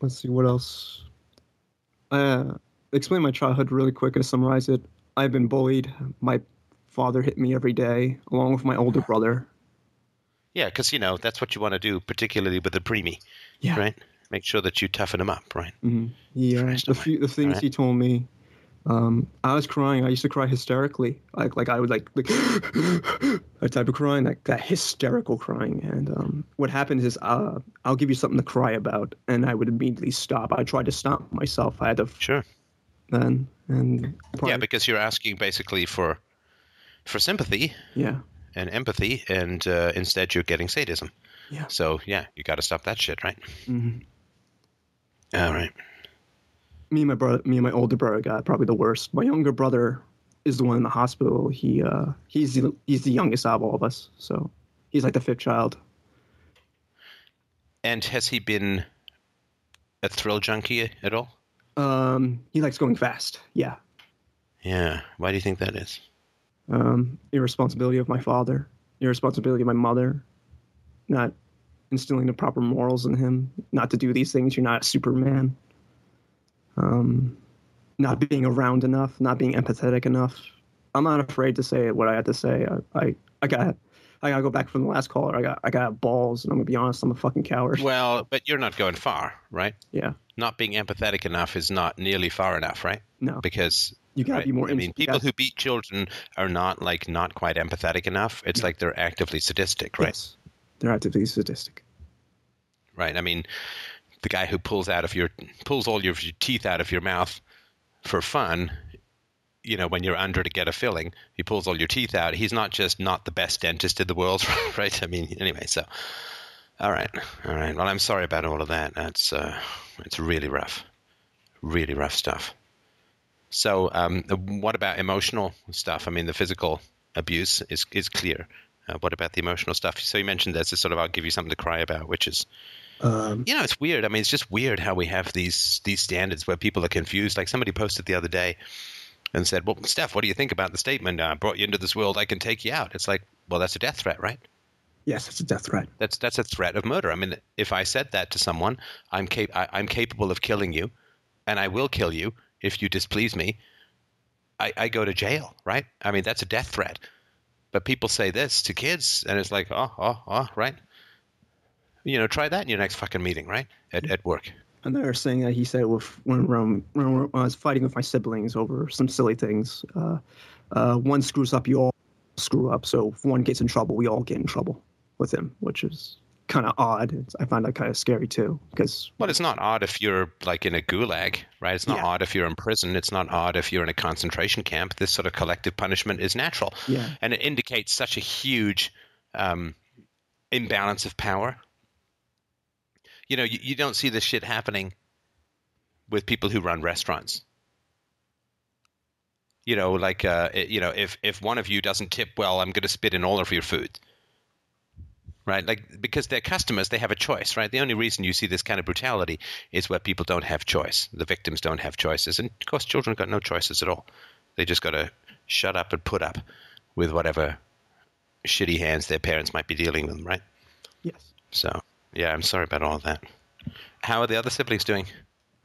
let's see what else. Uh, explain my childhood really quick and summarize it. I've been bullied. My father hit me every day, along with my older brother. Yeah, because you know that's what you want to do, particularly with the preemie, Yeah. right? Make sure that you toughen them up, right? hmm Yeah, Christ the few the things Alright. he told me. Um, I was crying. I used to cry hysterically, like like I would like like that type of crying, like that hysterical crying. And um, what happens is, uh, I'll give you something to cry about, and I would immediately stop. I tried to stop myself. I had to Sure. then and Yeah, because you're asking basically for for sympathy yeah, and empathy, and uh, instead you're getting sadism. Yeah. So yeah, you got to stop that shit, right? Mhm. All right. me and my brother, me and my older brother got probably the worst. My younger brother is the one in the hospital. He uh, he's the, he's the youngest out of all of us, so he's like the fifth child. And has he been a thrill junkie at all? Um, he likes going fast. Yeah. Yeah. Why do you think that is? Um, irresponsibility of my father, irresponsibility of my mother, not instilling the proper morals in him, not to do these things. You're not a Superman. Um, not being around enough, not being empathetic enough. I'm not afraid to say what I have to say. I, I, I got I gotta go back from the last caller. I got I got balls, and I'm gonna be honest, I'm a fucking coward. Well, but you're not going far, right? Yeah. Not being empathetic enough is not nearly far enough, right? No, Because you gotta right, be more. I mean, people who beat children are not like not quite empathetic enough. It's like they're actively sadistic, right? Yes, they're actively sadistic. Right. I mean, the guy who pulls out of your pulls all your teeth out of your mouth for fun. You know, when you're under to get a filling, he pulls all your teeth out. He's not just not the best dentist in the world, right? I mean, anyway. So, all right, all right. Well, I'm sorry about all of that. That's uh, it's really rough, really rough stuff. So, um, what about emotional stuff? I mean, the physical abuse is is clear. Uh, what about the emotional stuff? So you mentioned there's this sort of I'll give you something to cry about, which is Um, you know, it's weird. I mean, it's just weird how we have these these standards where people are confused. Like somebody posted the other day and said, "Well, Steph, what do you think about the statement? I brought you into this world. I can take you out." It's like, well, that's a death threat, right? yes, it's a death threat. That's that's a threat of murder. I mean, if I said that to someone, I'm cap- I, I'm capable of killing you, and I will kill you if you displease me. I, I go to jail, right? I mean, that's a death threat. But people say this to kids, and it's like, oh, oh, oh, right. You know, try that in your next fucking meeting, right? At, at work. And they're saying that he said with when, um, when I was fighting with my siblings over some silly things, uh, uh, one screws up, you all screw up. So if one gets in trouble, we all get in trouble with him, which is kind of odd. It's, I find that kind of scary too, because Well, it's not odd if you're like in a gulag, right? It's not Yeah. odd if you're in prison. It's not odd if you're in a concentration camp. This sort of collective punishment is natural. Yeah. And it indicates such a huge um, imbalance of power. You know, you, you don't see this shit happening with people who run restaurants. You know, like, uh, you know, if, if one of you doesn't tip well, I'm going to spit in all of your food right? Like because they're customers, they have a choice, right? The only reason you see this kind of brutality is where people don't have choice. The victims don't have choices, and of course, children got no choices at all. They just got to shut up and put up with whatever shitty hands their parents might be dealing with them, right? yes. So, yeah, I'm sorry about all of that. How are the other siblings doing?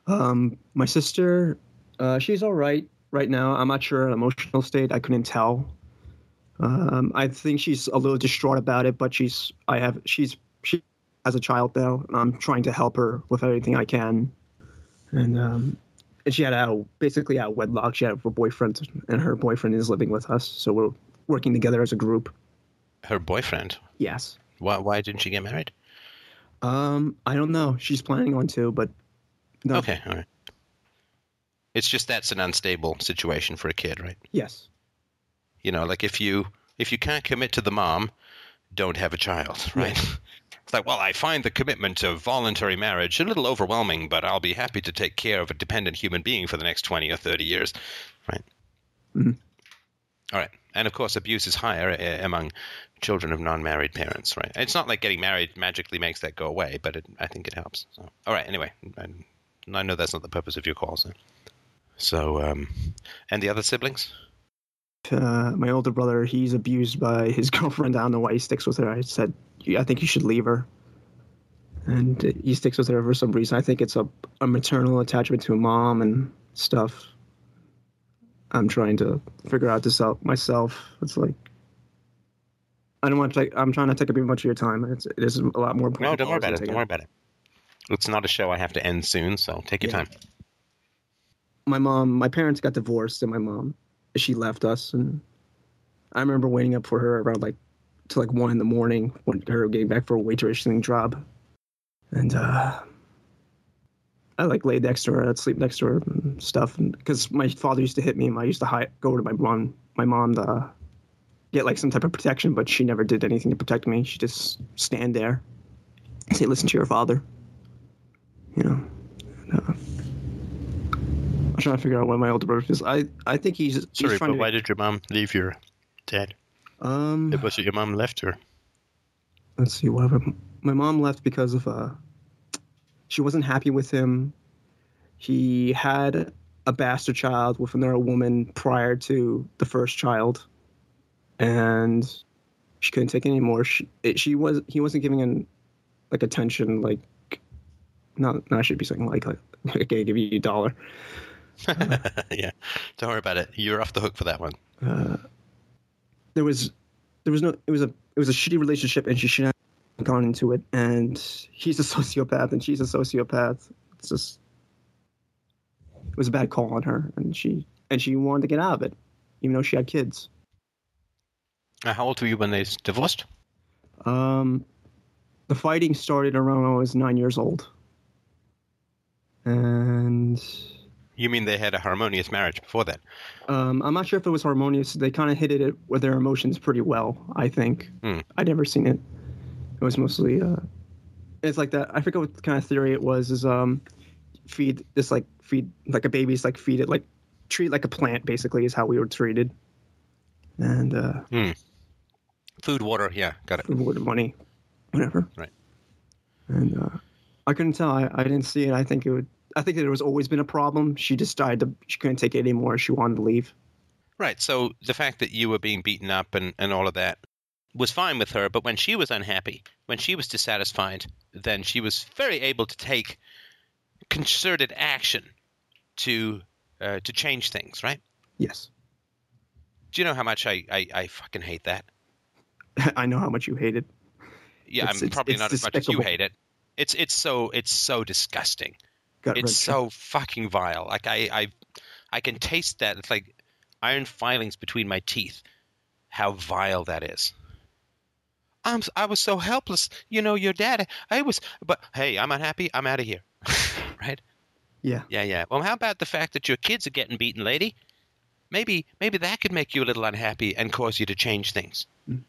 Um, my sister, uh, she's all right right now. I'm not sure her emotional state. I couldn't tell. Um, I think she's a little distraught about it, but she's I have she's she has a child now. and I'm trying to help her with everything I can. And um, and she had a basically out of wedlock. She had a boyfriend, and her boyfriend is living with us, so we're working together as a group. Her boyfriend. Yes. Why, why didn't she get married? Um, I don't know. She's planning on to, but no. Okay, all right. It's just that's an unstable situation for a kid, right? Yes. You know, like if you if you can't commit to the mom, don't have a child, right? It's like, well, I find the commitment of voluntary marriage a little overwhelming, but I'll be happy to take care of a dependent human being for the next 20 or 30 years, right? Mhm. All right. And of course, abuse is higher uh, among children of non married parents, right? It's not like getting married magically makes that go away, but it, I think it helps. So, all right. Anyway, I, I know that's not the purpose of your call. So, so um, and the other siblings? Uh, my older brother, he's abused by his girlfriend. I don't know why he sticks with her. I said, I think you should leave her. And he sticks with her for some reason. I think it's a, a maternal attachment to a mom and stuff. I'm trying to figure out this out myself. It's like, I don't want to take, I'm trying to take up too much of your time. It's, it is a lot more No, don't worry about it. Don't worry about it. It's not a show I have to end soon, so take your Yeah. time. my mom, my parents got divorced, and my mom, she left us, and I remember waiting up for her around like to like one in the morning when her getting back for a waitressing job, and uh, I like laid next to her, I'd sleep next to her and stuff, because my father used to hit me, and I used to hi- go to my mom, my mom to get like some type of protection, but she never did anything to protect me. She just stand there, and say, "Listen to your father," you know. I'm trying to figure out what my older brother is. I I think he's he's Sorry, but to, why did your mom leave your dad? um It was your mom left her? let's see what happened. my mom left because of uh she wasn't happy with him. He had a bastard child with another woman prior to the first child, and she couldn't take it anymore. She it, she was he wasn't giving him like attention like not no, I should be saying like like okay give you a dollar. yeah. Don't worry about it. You're off the hook for that one. uh, there was there was no it was a it was a shitty relationship, and she shouldn't have gone into it. And he's a sociopath, and she's a sociopath. It's just it was a bad call on her, and she and she wanted to get out of it, even though she had kids. Uh, how old were you when they divorced? Um, the fighting started around when I was nine years old, and You mean they had a harmonious marriage before that? um, I'm not sure if it was harmonious. They kind of hit it with their emotions pretty well. I think Hmm. I'd never seen it. It was mostly uh, it's like that. I forget what kind of theory it was. Is um, feed this like feed like a baby's like feed it like treat like a plant basically is how we were treated, and uh, Food, water, yeah, got it. water, money, whatever. Right. And uh, I couldn't tell. I, I didn't see it. I think it would. I think there was always been a problem. She just died. To, she couldn't take it anymore. She wanted to leave. Right. So the fact that you were being beaten up and, and all of that was fine with her, but when she was unhappy, when she was dissatisfied, then she was very able to take concerted action to uh, to change things, right? Yes. Do you know how much I, I, I fucking hate that? I know how much you hate it. Yeah, It's- I'm it's- probably it's not as much as you hate it. It's it's so it's so disgusting. Gut it's so fucking vile. Like I, I, I can taste that. It's like iron filings between my teeth. How vile that is. I'm. I was so helpless. You know, your dad. I was. But hey, I'm unhappy. I'm out of here. right? Yeah. Yeah, yeah. Well, how about the fact that your kids are getting beaten, lady? Maybe, maybe that could make you a little unhappy and cause you to change things. Mm.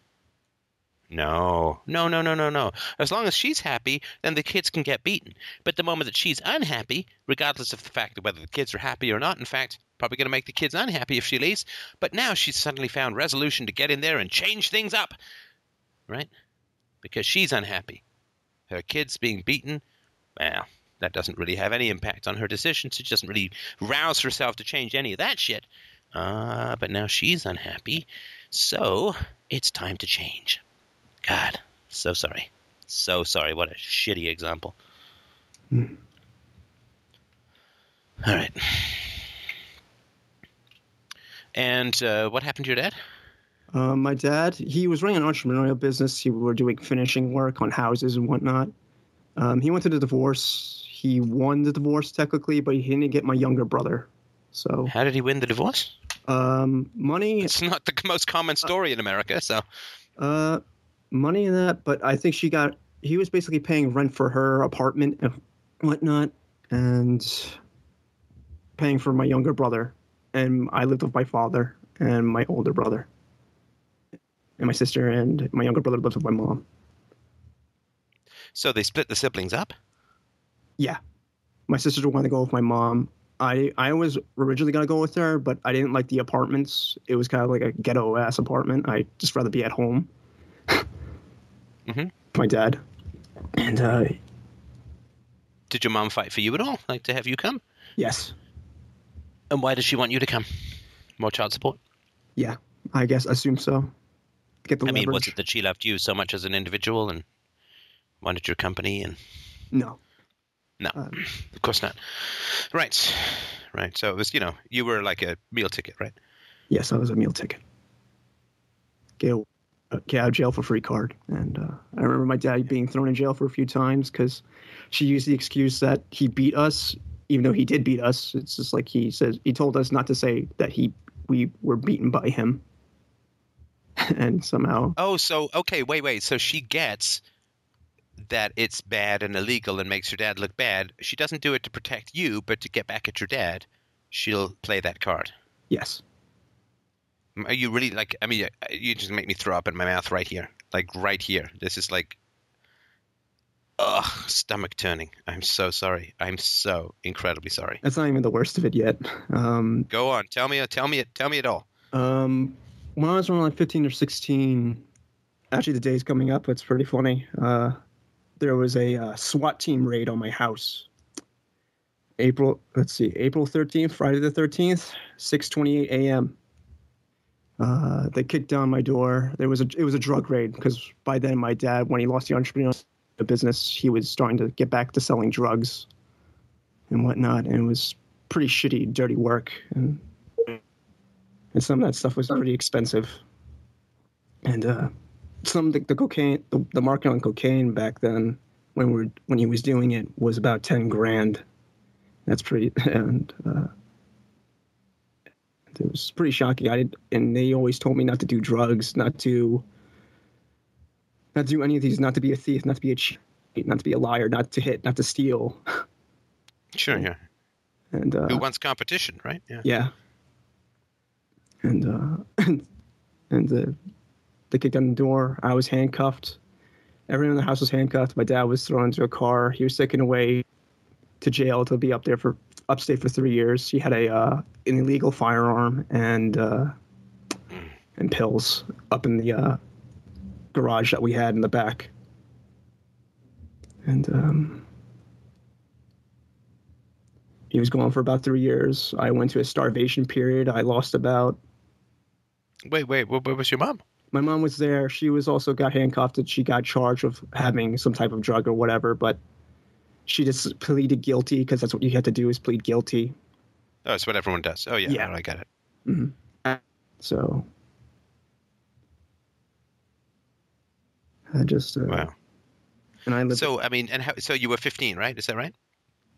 No, no, no, no, no, no. As long as she's happy, then the kids can get beaten. But the moment that she's unhappy, regardless of the fact that whether the kids are happy or not, in fact, probably going to make the kids unhappy if she leaves. But now she's suddenly found resolution to get in there and change things up, right? Because she's unhappy. Her kids being beaten, well, that doesn't really have any impact on her decisions. She doesn't really rouse herself to change any of that shit. Ah, but now she's unhappy, so it's time to change. God, so sorry. So sorry. What a shitty example. Hmm. All right. And uh, what happened to your dad? Uh, my dad, he was running an entrepreneurial business. He were doing finishing work on houses and whatnot. Um, he went through the divorce. He won the divorce technically, but he didn't get my younger brother. So How did he win the divorce? um, money, It's not the most common story in America, so. uh, money in that. But I think she got. He was basically paying rent for her apartment and whatnot, and paying for my younger brother. And I lived with my father and my older brother, and my sister and my younger brother lived with my mom. So they split the siblings up? Yeah. My sister wanted to go with my mom. I I was originally gonna go with her, but I didn't like the apartments. It was kind of like a ghetto ass apartment. I just rather be at home. Mhm. My dad. And uh Did your mom fight for you at all? Like to have you come? yes. And why does she want you to come? More child support? Yeah. I guess I assume so. Get the I mean, was it that she loved you so much as an individual and wanted your company? And No. no, Um, of course not. Right, right. So it was, you know, you were like a meal ticket, right? yes, I was a meal ticket. Get a get out of jail for free card. And uh, I remember my dad being thrown in jail for a few times because she used the excuse that he beat us, even though he did beat us. It's just like he says he told us not to say that he we were beaten by him. and somehow, Oh, so okay, wait, wait. So she gets that it's bad and illegal and makes her dad look bad. She doesn't do it to protect you, but to get back at your dad. She'll play that card. yes, Are you really like? I mean, uh, you just make me throw up in my mouth right here, like right here. This is like, ugh, stomach turning. I'm so sorry. I'm so incredibly sorry. that's not even the worst of it yet. Um, Go on, tell me, tell me tell me it all. Um, when I was around like 15 or 16, actually the day's coming up. It's pretty funny. Uh, there was a uh, SWAT team raid on my house. April, let's see, April 13th, Friday the 13th, 6:28 a.m. Uh, they kicked down my door. There was a it was a drug raid because by then my dad, when he lost the entrepreneurial business, he was starting to get back to selling drugs and whatnot, and it was pretty shitty, dirty work. And and some of that stuff was pretty expensive. And uh, some the, the cocaine the, the market on cocaine back then when we when he was doing it was about 10 grand that's pretty and uh, it was pretty shocking i did and they always told me not to do drugs not to not to do any of these not to be a thief not to be a cheat not to be a liar not to hit not to steal Sure, yeah. and uh, Who wants competition, right? Yeah. yeah. And uh, and and the they kicked on the door. I was handcuffed. Everyone in the house was handcuffed. My dad was thrown into a car. He was taken away to jail to be up there for upstate for three years. He had a uh, an illegal firearm and uh, and pills up in the uh, garage that we had in the back. And um, he was gone for about three years. I went to a starvation period. I lost about. Wait, wait. Where, where was your mom? My mom was there. She was also got handcuffed and she got charged with having some type of drug or whatever. But she just pleaded guilty because that's what you had to do is plead guilty. Oh, it's what everyone does. Oh, yeah. Yeah. I get it. hmm So I just uh, Wow. and I lived So, I mean, and how, so you were 15, right? Is that right?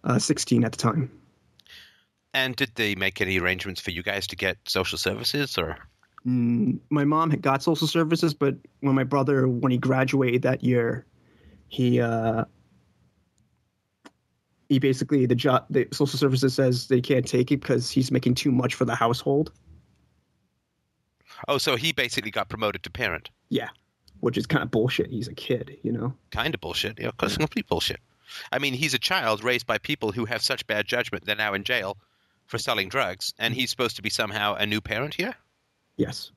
uh, 16 at the time. And did they make any arrangements for you guys to get social services or? Mm, my mom had got social services, but when my brother, when he graduated that year, he uh, he basically the job the social services says they can't take it because he's making too much for the household. Oh, so he basically got promoted to parent. Yeah, which is kind of bullshit. He's a kid, you know. Kind of bullshit. Yeah, because complete bullshit. I mean, he's a child raised by people who have such bad judgment they're now in jail for selling drugs, and he's supposed to be somehow a new parent here? Yes.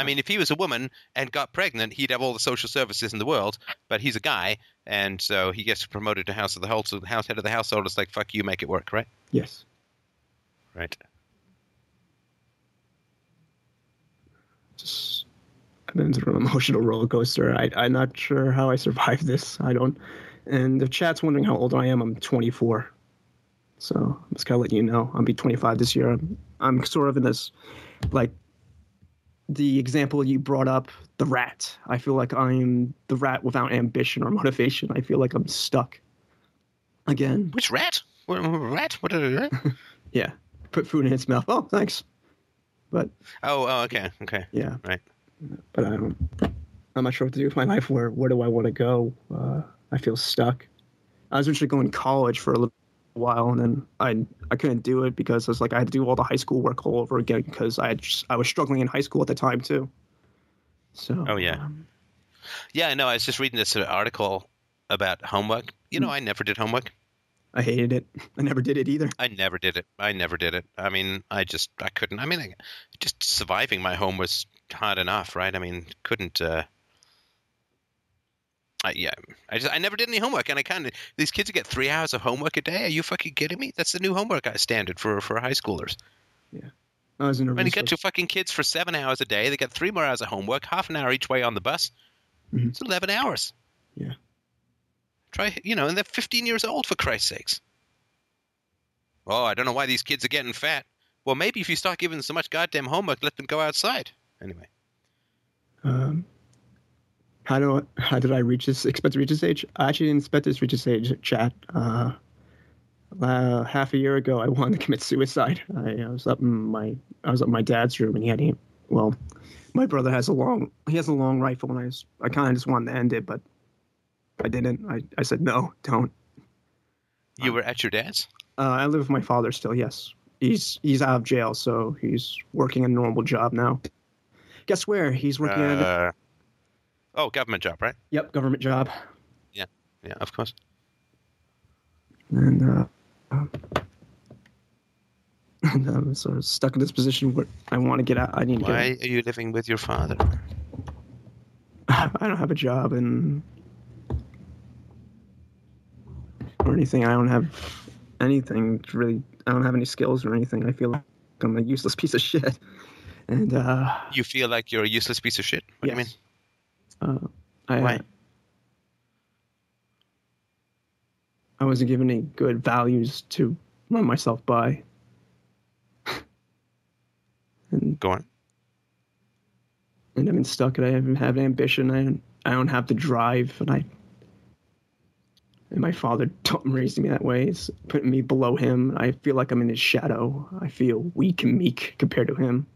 I mean, if he was a woman and got pregnant, he'd have all the social services in the world. But he's a guy, and so he gets promoted to house of the. House head of the household It's like, "Fuck you, make it work," right? Yes. Right. Just I've been through an emotional roller coaster. I, I'm not sure how I survived this. I don't. And the chat's wondering how old I am. I'm 24. So I'm just kind of letting you know. I'll be 25 this year. I'm, I'm sort of in this, like, the example you brought up, the rat. I feel like I'm the rat without ambition or motivation. I feel like I'm stuck. Again. Which rat? What, what rat? What? Yeah. Put food in its mouth. Oh, thanks. But oh, oh, okay, okay. yeah. Right. But I don't. I'm not sure what to do with my life. Where where do I want to go? Uh, I feel stuck. I was actually going to college for a little while, and then I I couldn't do it because I was like I had to do all the high school work all over again because I had just, I was struggling in high school at the time too. So Oh, yeah. um, Yeah, no, I was just reading this uh, article about homework. You know, Hmm. I never did homework. I hated it. I never did it either. I never did it. I never did it. I mean, I just I couldn't. I mean, I, just surviving my home was hard enough, right? I mean, couldn't. uh I, yeah, I just I never did any homework, and I kind of these kids get three hours of homework a day. Are you fucking kidding me? That's the new homework standard for for high schoolers. Yeah. I was in a When you get to fucking kids for seven hours a day, they get three more hours of homework, half an hour each way on the bus. Mhm. It's eleven hours. Yeah. Try, you know, and they're fifteen years old for Christ's sakes. Oh, I don't know why these kids are getting fat. Well, maybe if you start giving them so much goddamn homework, let them go outside. Anyway, Um, how do how did I reach this? Expect to reach this age? I actually didn't expect this reach this age. Chat. Uh, uh, half a year ago, I wanted to commit suicide. I, I was up in my I was up in my dad's room, and he had a well, my brother has a long he has a long rifle, and I was I kind of just wanted to end it, but I didn't. I, I said no, don't. you were at your dad's. Uh, I live with my father still. Yes, he's he's out of jail, so he's working a normal job now. Guess where? He's working at Uh, oh, government job, right? yep government job. Yeah, yeah, of course. and uh, um, and I'm sort of stuck in this position where I want to get out. I need to Why get. are you living with your father? I don't have a job and or anything. I don't have anything to really. I don't have any skills or anything. I feel like I'm a useless piece of shit. And uh, You feel like you're a useless piece of shit. What yes, do you mean? Uh, I, Why? I wasn't given any good values to run myself by. and Go on. and I've been stuck, and I haven't have ambition. I don't, I don't have the drive, and I. And my father taught raised me that way. It's putting me below him. I feel like I'm in his shadow. I feel weak and meek compared to him.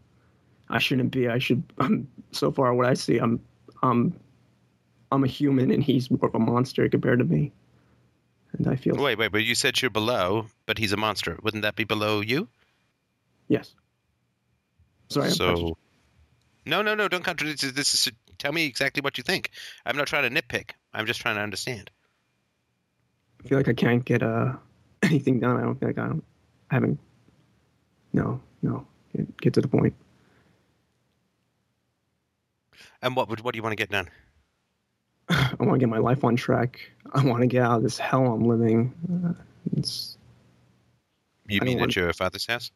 I shouldn't be. I should. I'm so far what I see. I'm. I'm. I'm a human, and he's more of a monster compared to me. And I feel Wait, wait, but you said you're below, but he's a monster. Wouldn't that be below you? yes. Sorry. I'm so, no, no, no, don't contradict. This is tell me exactly what you think. I'm not trying to nitpick. I'm just trying to understand. I feel like I can't get uh, anything done. I don't feel like I don't. I haven't. No, no. Get, get to the point. And what would what do you want to get done? I want to get my life on track. I want to get out of this hell I'm living. Uh, it's You I mean at your father's house?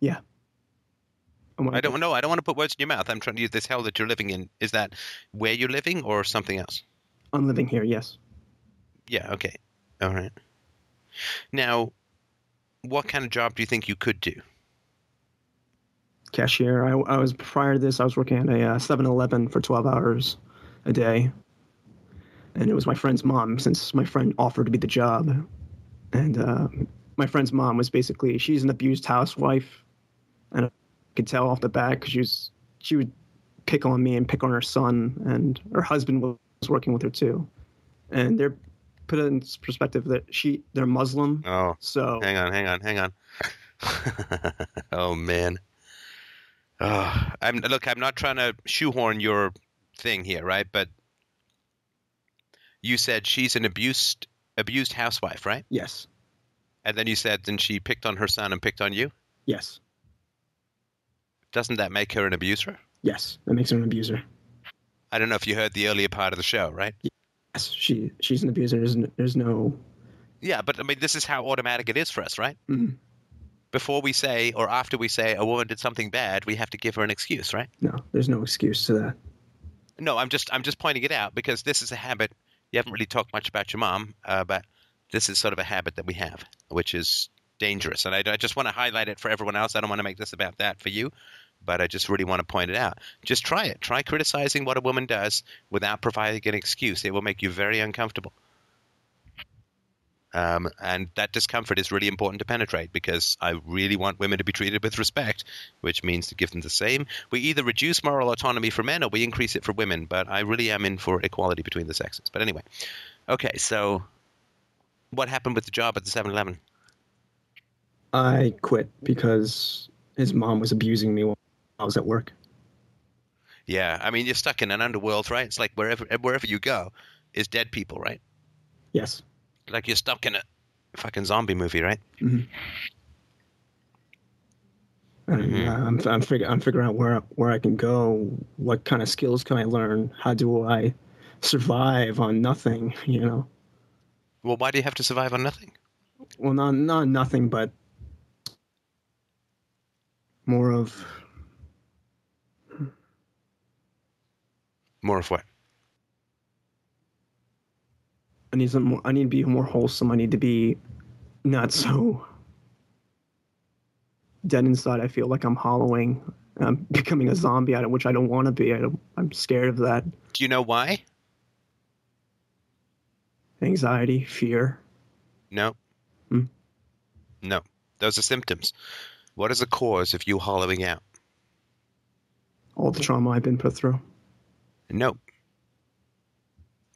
yeah. I, I don't know. I don't want to put words in your mouth. I'm trying to use this hell that you're living in. Is that where you're living or something else? I'm living here. Yes. Yeah. Okay. All right. Now, what kind of job do you think you could do? Cashier. I, I was prior to this. I was working at a uh, 7-Eleven for 12 hours a day, and it was my friend's mom. Since my friend offered to be the job, and uh, my friend's mom was basically she's an abused housewife, and I could tell off the bat because she was she would pick on me and pick on her son, and her husband was working with her too, and they're put it in perspective that she they're Muslim, Oh, so hang on, hang on, hang on. oh man. Oh, I'm look. I'm not trying to shoehorn your thing here, right? But you said she's an abused abused housewife, right? yes, And then you said then she picked on her son and picked on you. yes, Doesn't that make her an abuser? yes, that makes her an abuser. I don't know if you heard the earlier part of the show, right? Yes, she she's an abuser. There's no, there's no Yeah, but I mean, this is how automatic it is for us, right? Mhm. Before we say or after we say a woman did something bad, we have to give her an excuse, right? no there's no excuse to that. No, I'm just I'm just pointing it out because this is a habit. You haven't really talked much about your mom, uh, but this is sort of a habit that we have, which is dangerous. And I, I just want to highlight it for everyone else. I don't want to make this about that for you, but I just really want to point it out. Just try it. Try criticizing what a woman does without providing an excuse. It will make you very uncomfortable. Um, and that discomfort is really important to penetrate because I really want women to be treated with respect, which means to give them the same. We either reduce moral autonomy for men or we increase it for women, but I really am in for equality between the sexes. But anyway, okay, so what happened with the job at the 7 Eleven? I quit because his mom was abusing me while I was at work. Yeah, I mean, you're stuck in an underworld, right? It's like wherever wherever you go is dead people, right? Yes. Like you're stuck in a fucking zombie movie, right? Mhm. uh, I'm I'm, fig- I'm figuring out where where I can go. What kind of skills can I learn? How do I survive on nothing? You know. Well, why do you have to survive on nothing? Well, not not nothing, but more of More of what? I need some more. I need to be more wholesome. I need to be not so dead inside. I feel like I'm hollowing. I'm becoming a zombie out of which I don't want to be. I don't, I'm scared of that. Do you know why? Anxiety, fear. No. Hmm. No. Those are symptoms. What is the cause of you hollowing out? all the trauma I've been put through. No.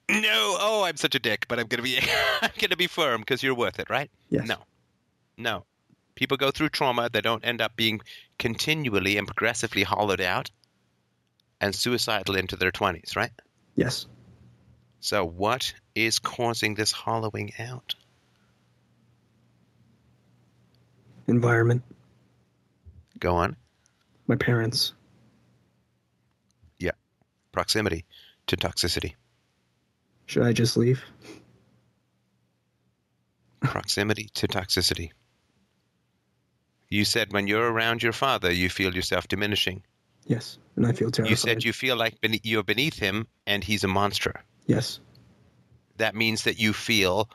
No. Oh, I'm such a dick, but I'm gonna be I'm gonna be firm because you're worth it, right? Yes. No. No. People go through trauma. They don't end up being continually and progressively hollowed out and suicidal into their 20s, right? Yes. So, what is causing this hollowing out? Environment. Go on. My parents. Yeah. Proximity to toxicity. Should I just leave? Proximity to toxicity. You said when you're around your father, you feel yourself diminishing. Yes. And I feel terrified. You said you feel like you're beneath him and he's a monster. Yes. That means that you feel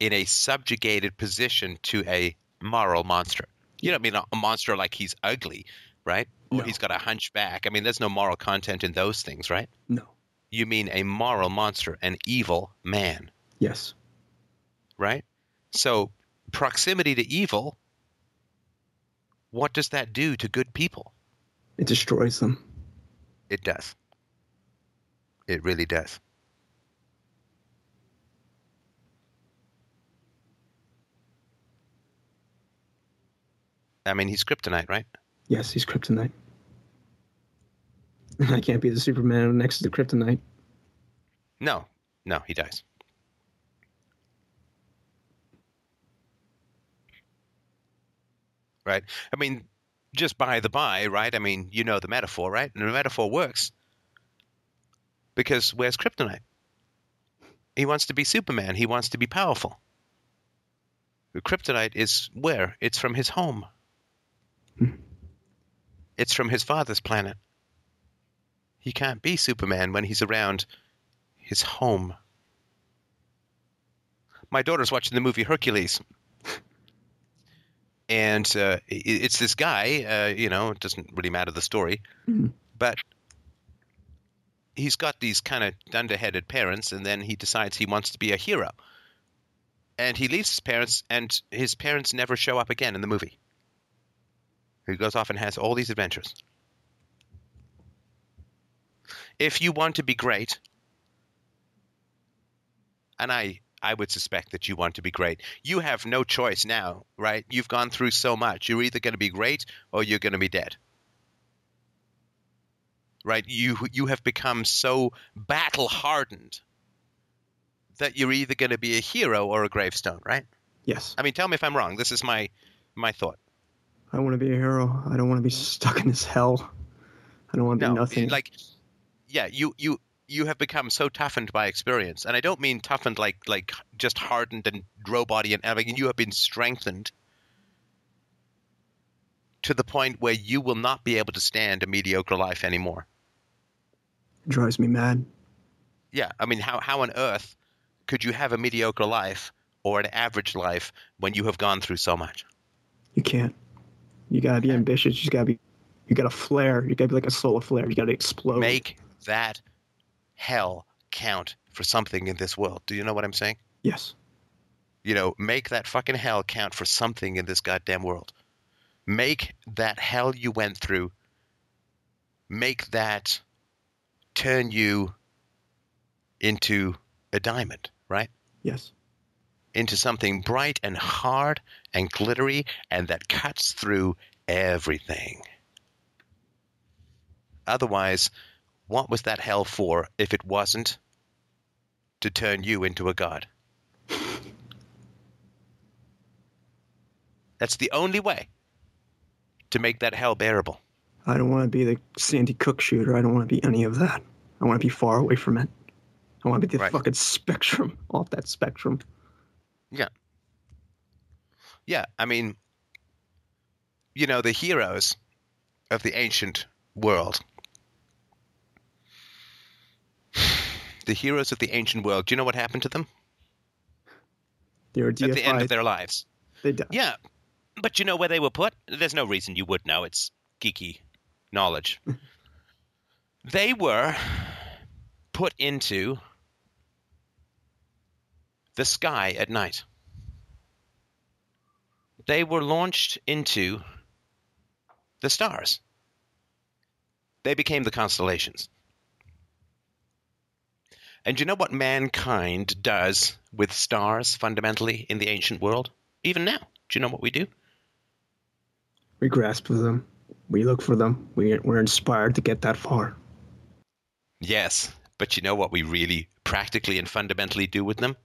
in a subjugated position to a moral monster. You don't mean a a monster like he's ugly, right? Or No. he's got a hunchback. I mean, there's no moral content in those things, right? No. You mean a moral monster, an evil man, Yes. right? So, proximity to evil, what does that do to good people? It destroys them. It does. It really does. I mean, he's kryptonite, right? Yes, he's kryptonite. I can't be the Superman next to the kryptonite. No, no, he dies. Right? I mean, just by the by, right? I mean, you know the metaphor, right? And the metaphor works because where's kryptonite? He wants to be Superman. He wants to be powerful. The kryptonite is where? It's from his home. Hmm. It's from his father's planet. He can't be Superman when he's around his home. My daughter's watching the movie Hercules. And uh, it's this guy, uh, you know, it doesn't really matter the story, Mhm. but he's got these kind of dunderheaded parents, and then he decides he wants to be a hero. And he leaves his parents, and his parents never show up again in the movie. He goes off and has all these adventures. If you want to be great, and I I would suspect that you want to be great. You have no choice now, right? You've gone through so much. You're either going to be great or you're going to be dead. Right? You you have become so battle hardened that you're either going to be a hero or a gravestone, right? Yes. I mean, tell me if I'm wrong. This is my my thought. I want to be a hero. I don't want to be stuck in this hell. I don't want to No, be nothing. like yeah, you you you have become so toughened by experience, and I don't mean toughened like like just hardened and roboty and everything. You have been strengthened to the point where you will not be able to stand a mediocre life anymore. it drives me mad. Yeah, I mean, how how on earth could you have a mediocre life or an average life when you have gone through so much? You can't. You gotta be ambitious. You gotta be. You gotta flare. You gotta be like a solar flare. You gotta explode. Make that hell count for something in this world. Do you know what I'm saying? Yes. You know, make that fucking hell count for something in this goddamn world. Make that hell you went through, make that turn you into a diamond, right? Yes. Into something bright and hard and glittery and that cuts through everything. Otherwise, what was that hell for if it wasn't to turn you into a god? That's the only way to make that hell bearable. I don't want to be the Sandy Hook shooter. I don't want to be any of that. I want to be far away from it. I want to be the Right. fucking spectrum off that spectrum. Yeah, Yeah, I mean, you know, the heroes of the ancient world. The heroes of the ancient world, do you know what happened to them They were at the end of their lives? They died. Yeah, but you know where they were put? There's no reason you would know. It's geeky knowledge. they were put into the sky at night. They were launched into the stars. They became the constellations. And do you know what mankind does with stars fundamentally in the ancient world? Even now. Do you know what we do? We grasp for them. We look for them. We, we're inspired to get that far. Yes, but you know what we really practically and fundamentally do with them?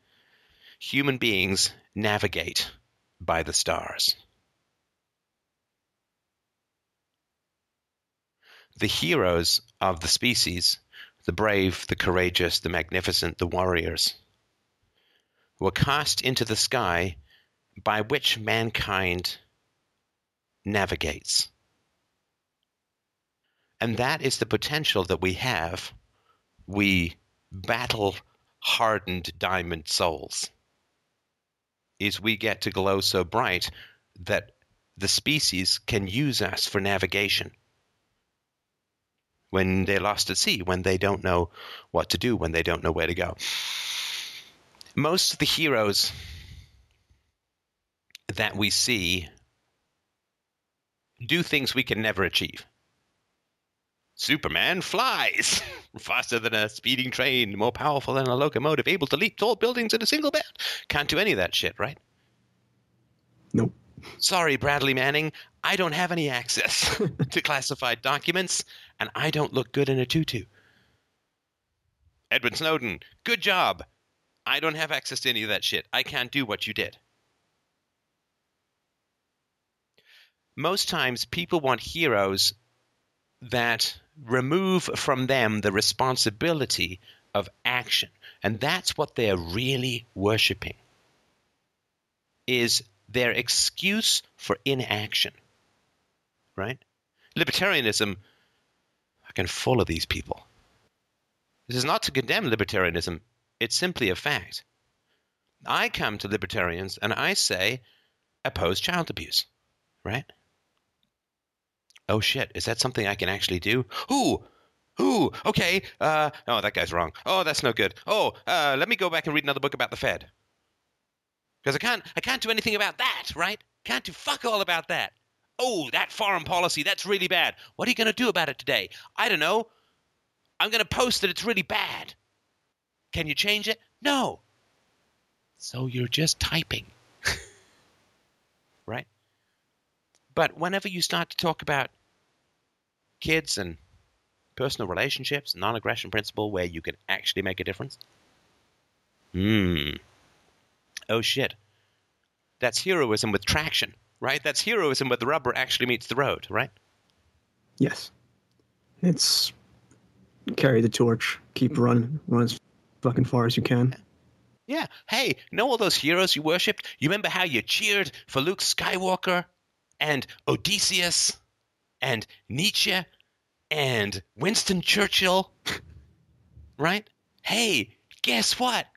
Human beings navigate by the stars. The heroes of the species, the brave, the courageous, the magnificent, the warriors, were cast into the sky by which mankind navigates. And that is the potential that we have. We battle hardened diamond souls. Is we get to glow so bright that the species can use us for navigation when they're lost at sea, when they don't know what to do, when they don't know where to go. Most of the heroes that we see do things we can never achieve. Superman flies faster than a speeding train, more powerful than a locomotive, able to leap tall buildings in a single bound. Can't do any of that shit, right? Nope. Sorry, Bradley Manning, I don't have any access to classified documents, and I don't look good in a tutu. Edward Snowden, good job. I don't have access to any of that shit. I can't do what you did. Most times, people want heroes that remove from them the responsibility of action. And that's what they're really worshiping is their excuse for inaction. Right? Libertarianism I can follow these people. This is not to condemn libertarianism, it's simply a fact. I come to libertarians and I say oppose child abuse, right? Oh shit, is that something I can actually do? Who? Who? Okay. Uh, oh, that guy's wrong. Oh, that's no good. Oh, uh, let me go back and read another book about the Fed. Because I can't, I can't do anything about that, right? Can't do fuck all about that. Oh, that foreign policy, that's really bad. What are you going to do about it today? I don't know. I'm going to post that it's really bad. Can you change it? No. So you're just typing. right? But whenever you start to talk about kids and personal relationships, non aggression principle, where you can actually make a difference, hmm. Oh shit. That's heroism with traction, right? That's heroism where the rubber actually meets the road, right? Yes. It's carry the torch, keep mm-hmm. running, run as fucking far as you can. Yeah. Hey, know all those heroes you worshipped? You remember how you cheered for Luke Skywalker and Odysseus and Nietzsche and Winston Churchill? right? Hey, guess what?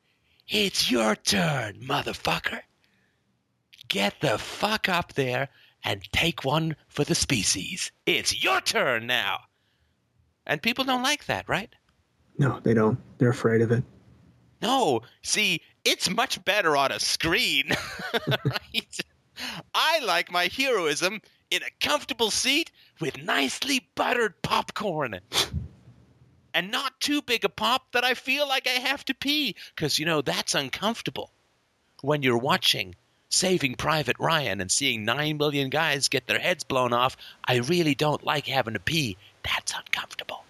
It's your turn, motherfucker. Get the fuck up there and take one for the species. It's your turn now. And people don't like that, right? No, they don't. They're afraid of it. No, see, it's much better on a screen, right? I like my heroism in a comfortable seat with nicely buttered popcorn. And not too big a pop that I feel like I have to pee, because, you know, that's uncomfortable. When you're watching Saving Private Ryan and seeing 9 million guys get their heads blown off, I really don't like having to pee. That's uncomfortable.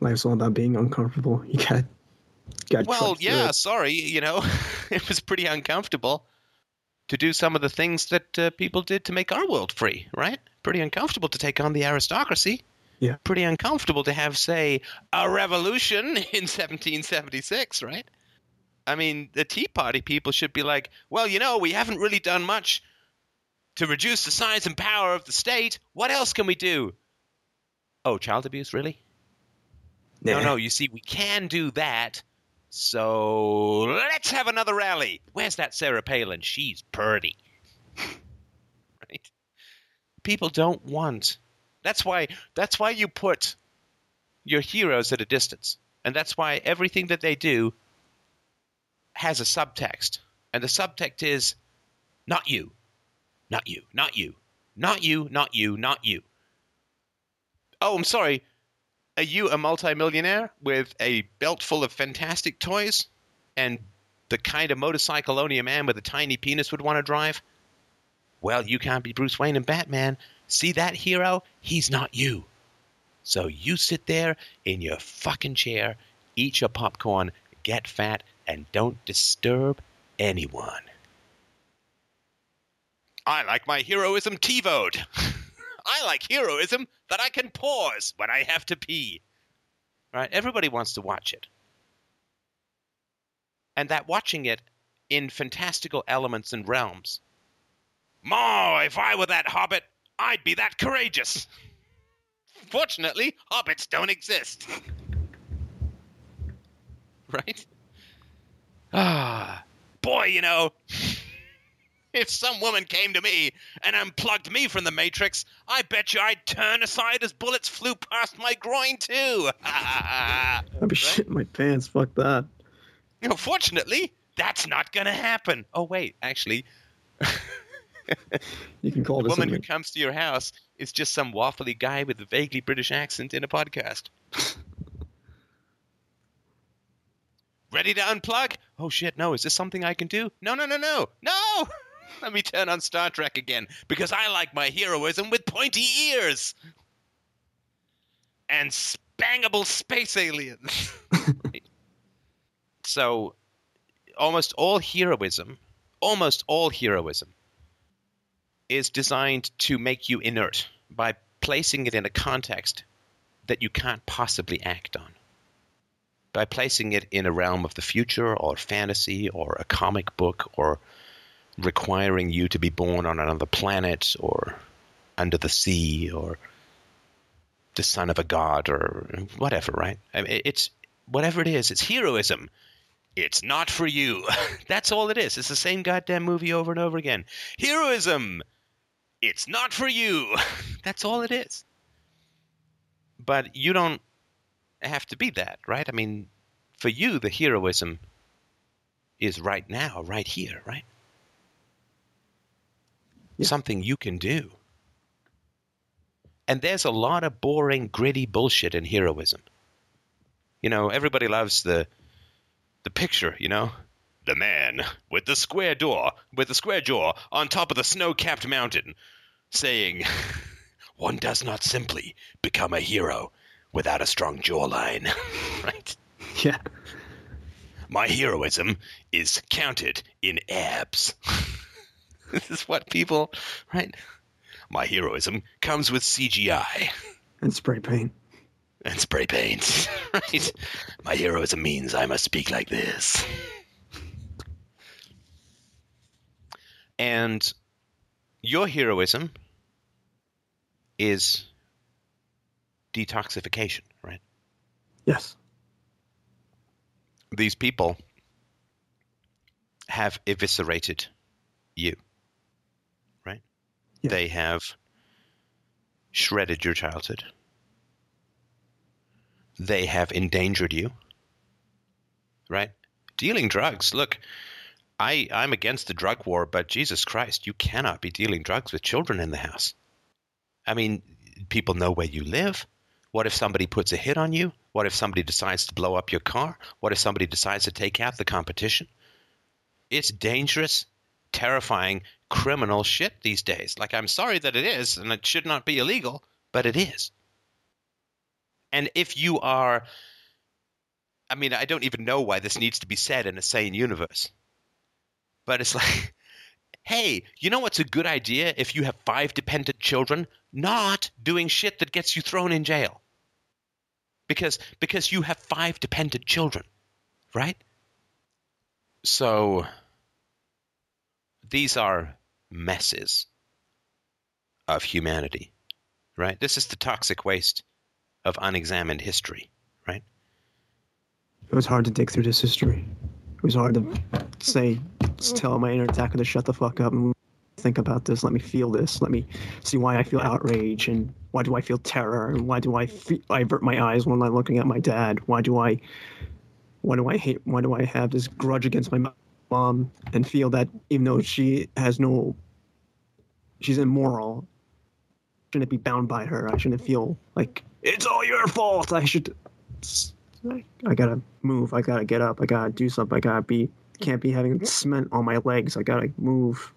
Life's all about being uncomfortable. You got, got. Well, yeah, sorry, you know, it was pretty uncomfortable to do some of the things that uh, people did to make our world free, right? Pretty uncomfortable to take on the aristocracy. Yeah. Pretty uncomfortable to have, say, a revolution in 1776, right? I mean, the Tea Party people should be like, well, you know, we haven't really done much to reduce the size and power of the state. What else can we do? Oh, child abuse, really? No, no, you see, we can do that. So let's have another rally. Where's that Sarah Palin? She's purty. right? People don't want. That's why that's why you put your heroes at a distance. And that's why everything that they do has a subtext. And the subtext is not you. Not you. Not you. Not you, not you, not you. Oh, I'm sorry. Are you a multimillionaire with a belt full of fantastic toys and the kind of motorcycle only a man with a tiny penis would want to drive? Well, you can't be Bruce Wayne and Batman. See that hero? He's not you. So you sit there in your fucking chair, eat your popcorn, get fat, and don't disturb anyone. I like my heroism TiVoed. I like heroism that I can pause when I have to pee. Right? Everybody wants to watch it. And that watching it in fantastical elements and realms. Ma, if I were that hobbit, I'd be that courageous. Fortunately, hobbits don't exist. right? Ah, boy, you know, if some woman came to me and unplugged me from the Matrix, I bet you I'd turn aside as bullets flew past my groin too. I'd be shitting my pants. Fuck that. You know, fortunately, that's not going to happen. Oh wait, actually, You can call the this woman a- who comes to your house is just some waffly guy with a vaguely British accent in a podcast. Ready to unplug? Oh shit, no, is this something I can do? No, no, no, no, no! Let me turn on Star Trek again, because I like my heroism with pointy ears! And spangable space aliens! so, almost all heroism, almost all heroism, is designed to make you inert by placing it in a context that you can't possibly act on by placing it in a realm of the future or fantasy or a comic book or requiring you to be born on another planet or under the sea or the son of a god or whatever, right? I mean, it's whatever it is, it's heroism. It's not for you. That's all it is. It's the same goddamn movie over and over again. Heroism. It's not for you. That's all it is. But you don't have to be that, right? I mean, for you, the heroism is right now, right here, right? Yeah. Something you can do. And there's a lot of boring, gritty bullshit in heroism. You know, everybody loves the the picture, you know? The man with the square door, with the square jaw on top of the snow-capped mountain, saying, "One does not simply become a hero without a strong jawline." right? Yeah. My heroism is counted in abs. this is what people, right? My heroism comes with CGI And spray paint. and spray paint, right? My heroism means I must speak like this. And your heroism is detoxification, right? Yes. these people have eviscerated you, right? Yeah. They have shredded your childhood. They have endangered you, right? Dealing drugs. Look, I, I'm against the drug war, but Jesus Christ, you cannot be dealing drugs with children in the house. I mean, people know where you live. What if somebody puts a hit on you? What if somebody decides to blow up your car? What if somebody decides to take out the competition? It's dangerous, terrifying, criminal shit these days. Like, I'm sorry that it is, and it should not be illegal, but it is. And if you are, I mean, I don't even know why this needs to be said in a sane universe, but it's like, hey, you know what's a good idea if you have five dependent children? Not doing shit that gets you thrown in jail. Because because you have five dependent children, right? So these are messes of humanity, right? This is the toxic waste of unexamined history, right? It was hard to dig through this history. It was hard to say, tell my inner attacker to shut the fuck up and think about this. Let me feel this. Let me see why I feel outrage and why do I feel terror and why do I fe- I avert my eyes when I'm looking at my dad? Why do I why do I hate? Why do I have this grudge against my mom and feel that even though she has no, she's immoral, shouldn't be bound by her. I shouldn't feel like it's all your fault. I should. I, I gotta move. I gotta get up. I gotta do something. I gotta be. Can't be having cement on my legs. I gotta move.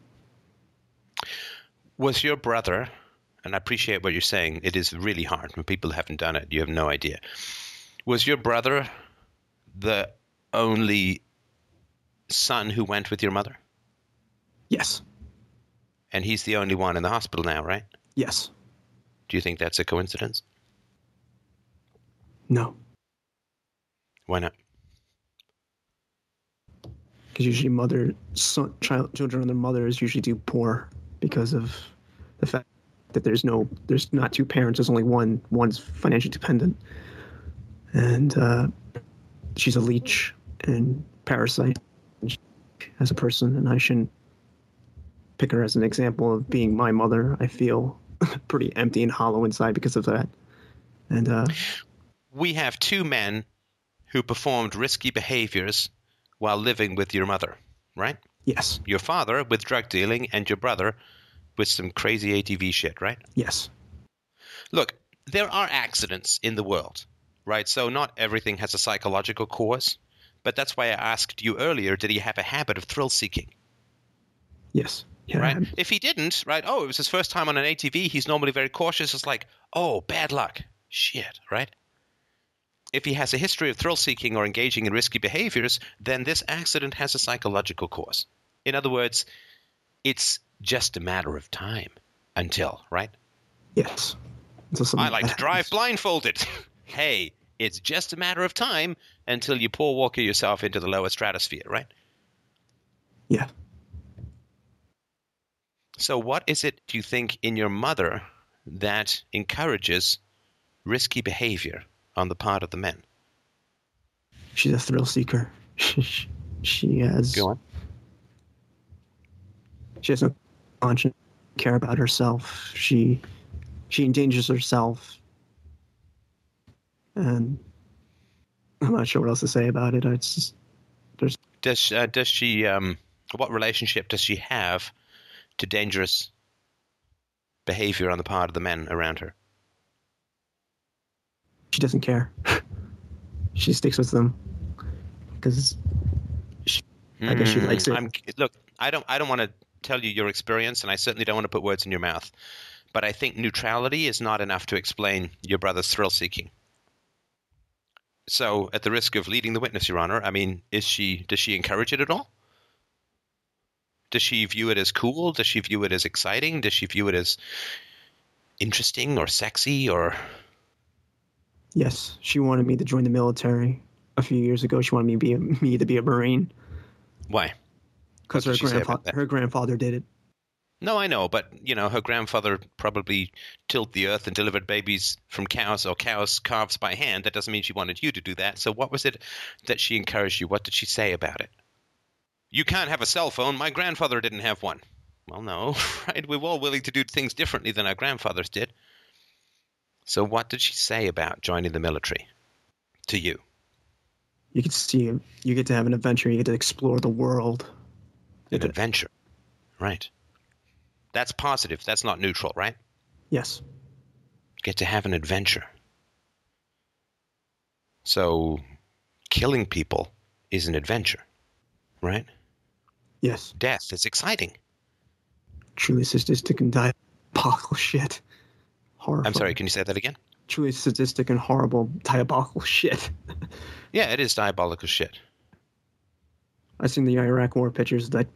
Was your brother, and I appreciate what you're saying, it is really hard when people haven't done it, you have no idea. Was your brother the only son who went with your mother? Yes. And he's the only one in the hospital now, right? Yes. Do you think that's a coincidence? No. Why not? Because usually mother, son, child, children and their mothers usually do poor because of the fact that there's no, there's not two parents. There's only one. One's financially dependent, and uh, she's a leech and parasite as a person, and I shouldn't pick her as an example of being my mother. I feel pretty empty and hollow inside because of that. And uh, We have two men who performed risky behaviors while living with your mother, right? Yes, Your father with drug dealing and your brother with some crazy ATV shit, right? yes, Look, there are accidents in the world, right? So not everything has a psychological cause. But that's why I asked you earlier did he have a habit of thrill seeking? yes, yeah. right? If he didn't, right? Oh, it was his first time on an ATV. He's normally very cautious. It's like, oh, bad luck. Shit, right? If he has a history of thrill seeking or engaging in risky behaviors, then this accident has a psychological cause. In other words, it's just a matter of time until, right? Yes. I like to drive blindfolded. hey, it's just a matter of time until you Paul Walker yourself into the lower stratosphere, right? Yeah. So, what is it, do you think, in your mother that encourages risky behavior on the part of the men? She's a thrill seeker. she has. Go on. She has no conscience. Care about herself. She she endangers herself. And I'm not sure what else to say about it. It's just there's Does uh, does she um what relationship does she have to dangerous behavior on the part of the men around her? She doesn't care. she sticks with them because I guess she Hmm, likes it. I'm, look, I don't I don't want to tell you your experience, and I certainly don't want to put words in your mouth. But I think neutrality is not enough to explain your brother's thrill seeking. So, at the risk of leading the witness, Your Honor, I mean, is she does she encourage it at all? Does she view it as cool? Does she view it as exciting? Does she view it as interesting or sexy or yes, she wanted me to join the military a few years ago. She wanted me to be a, me to be a marine why? because her did she say about grandfather her grandfather did it. No, I know, but you know, her grandfather probably tilled the earth and delivered babies from cows or cows calves by hand. That doesn't mean she wanted you to do that. So what was it that she encouraged you? What did she say about it? You can't have a cell phone. My grandfather didn't have one. Well, no, right? We're all willing to do things differently than our grandfathers did. So what did she say about joining the military to you? You get to see you get to have an adventure. You get to explore the world. An It- adventure. Right. That's positive. That's not neutral, right? Yes, get to have an adventure. So, killing people is an adventure, right? yes. Death is exciting. Truly sadistic and diabolical shit. Horrifying. I'm sorry, can you say that again? Truly sadistic and horrible diabolical shit. Yeah, it is diabolical shit. I seen the Iraq War pictures that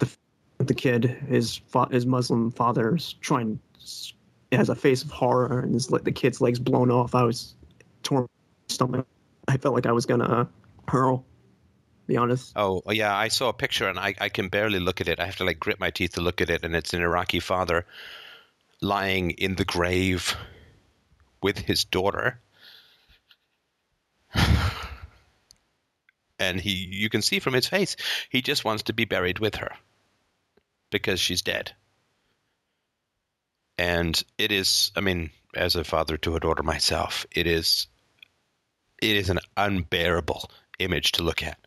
the the kid, his fa- his Muslim father's trying, has a face of horror and his like the kid's legs blown off. I was torn stomach. I felt like I was gonna hurl. Be honest. Oh, oh, yeah, I saw a picture and I, I can barely look at it. I have to like grit my teeth to look at it, and it's an Iraqi father lying in the grave with his daughter. and he you can see from his face he just wants to be buried with her because she's dead. And it is I mean, as a father to a daughter myself, it is it is an unbearable image to look at.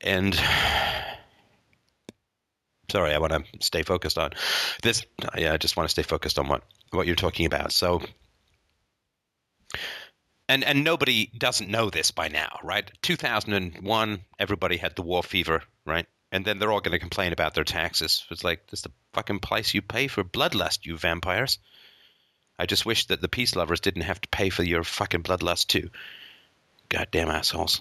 And sorry, I want to stay focused on this. Yeah, I just want to stay focused on what what you're talking about. So, and and nobody doesn't know this by now, right? 2001, everybody had the war fever, right? And then they're all going to complain about their taxes. It's like this is the fucking price you pay for bloodlust, you vampires. I just wish that the peace lovers didn't have to pay for your fucking bloodlust too. Goddamn assholes.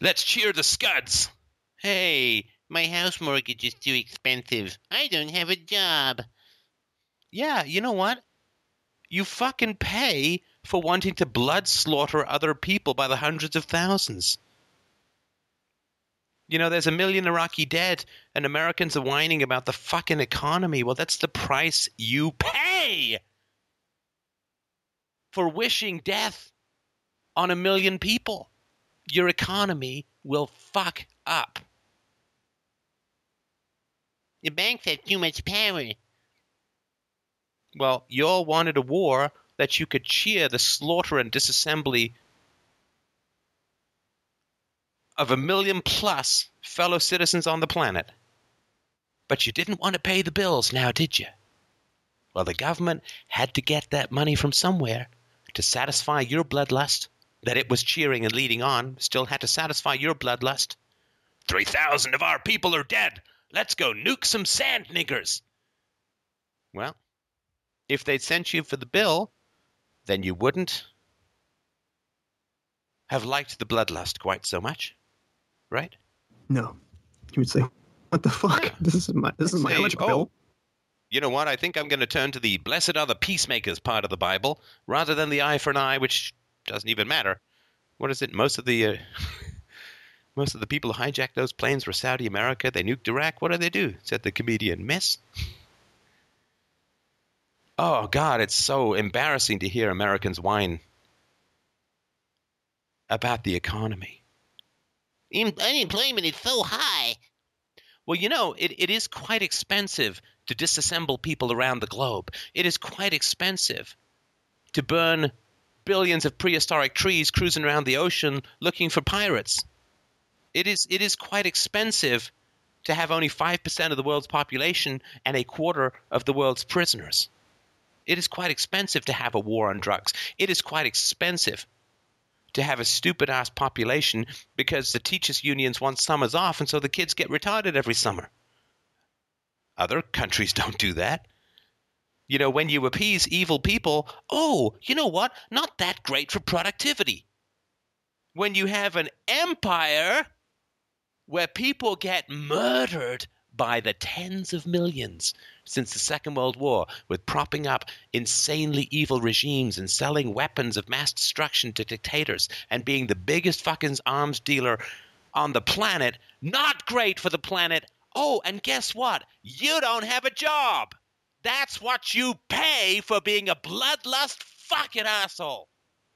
Let's cheer the scuds. Hey, my house mortgage is too expensive. I don't have a job. Yeah, you know what? You fucking pay for wanting to blood slaughter other people by the hundreds of thousands. You know, there's a million Iraqi dead, and Americans are whining about the fucking economy. Well, that's the price you pay for wishing death on a million people. Your economy will fuck up. The banks have too much power. Well, you all wanted a war that you could cheer the slaughter and disassembly of a million plus fellow citizens on the planet. But you didn't want to pay the bills now, did you? Well, the government had to get that money from somewhere to satisfy your bloodlust that it was cheering and leading on, still had to satisfy your bloodlust. Three thousand of our people are dead. Let's go nuke some sand niggers. Well, if they'd sent you for the bill, then you wouldn't have liked the bloodlust quite so much, right? No, you would say, "What the fuck? Yeah. This is my this is my Say, electric oh, bill." You know what? I think I'm going to turn to the blessed are the peacemakers part of the Bible rather than the eye for an eye, which doesn't even matter. What is it? Most of the uh, most of the people who hijacked those planes were Saudi America. They nuked Iraq. What did they do? Said the comedian. Miss. Oh God, it's so embarrassing to hear Americans whine about the economy. Unemployment is so high. Well, you know, it, it is quite expensive to disassemble people around the globe. It is quite expensive to burn billions of prehistoric trees cruising around the ocean looking for pirates. It is it is quite expensive to have only 5% of the world's population and a quarter of the world's prisoners. It is quite expensive to have a war on drugs. It is quite expensive to have a stupid ass population because the teachers' unions want summers off and so the kids get retarded every summer. Other countries don't do that. You know, when you appease evil people, oh, you know what? Not that great for productivity. When you have an empire where people get murdered by the tens of millions since the Second World War with propping up insanely evil regimes and selling weapons of mass destruction to dictators and being the biggest fucking arms dealer on the planet, not great for the planet. Oh, and guess what? You don't have a job. That's what you pay for being a bloodlust fucking asshole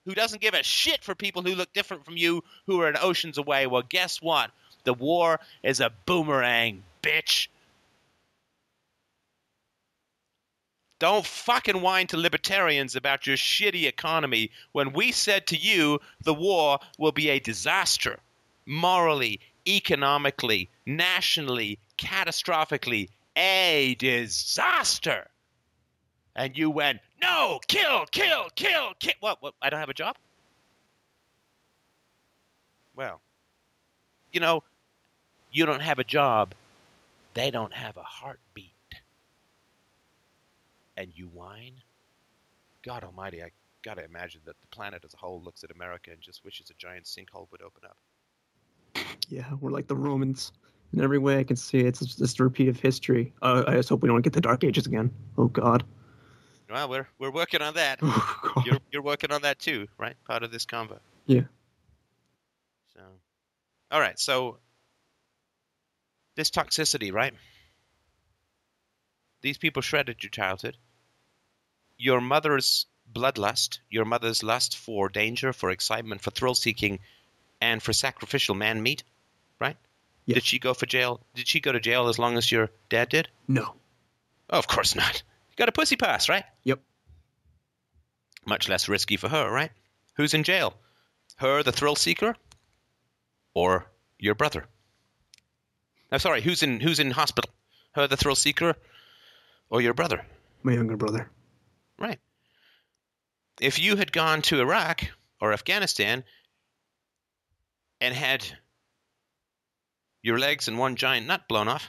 who doesn't give a shit for people who look different from you who are in oceans away. Well, guess what? The war is a boomerang, bitch. Don't fucking whine to libertarians about your shitty economy when we said to you the war will be a disaster. Morally, economically, nationally, catastrophically, a disaster. And you went, no, kill, kill, kill, kill. What, what? I don't have a job? Well, you know, you don't have a job. They don't have a heartbeat. And you whine? God almighty, I gotta imagine that the planet as a whole looks at America and just wishes a giant sinkhole would open up. Yeah, we're like the Romans. In every way I can see it, it's just a repeat of history. Uh, I just hope we don't get the Dark Ages again. Oh God. Well, we're we're working on that. Oh You're you're working on that too, right? Part of this convo. Yeah. So, all right. So, this toxicity, right? These people shredded your childhood. Your mother's bloodlust, your mother's lust for danger, for excitement, for thrill seeking, and for sacrificial man meat, right? Yeah. Did she go for jail? Did she go to jail as long as your dad did? No. Oh, of course not. You got a pussy pass, right? Yep. Much less risky for her, right? Who's in jail? Her, the thrill seeker, or your brother? No, sorry. Who's in who's in hospital? Her, the thrill seeker, or your brother? My younger brother. Right. If you had gone to Iraq or Afghanistan and had your legs and one giant nut blown off,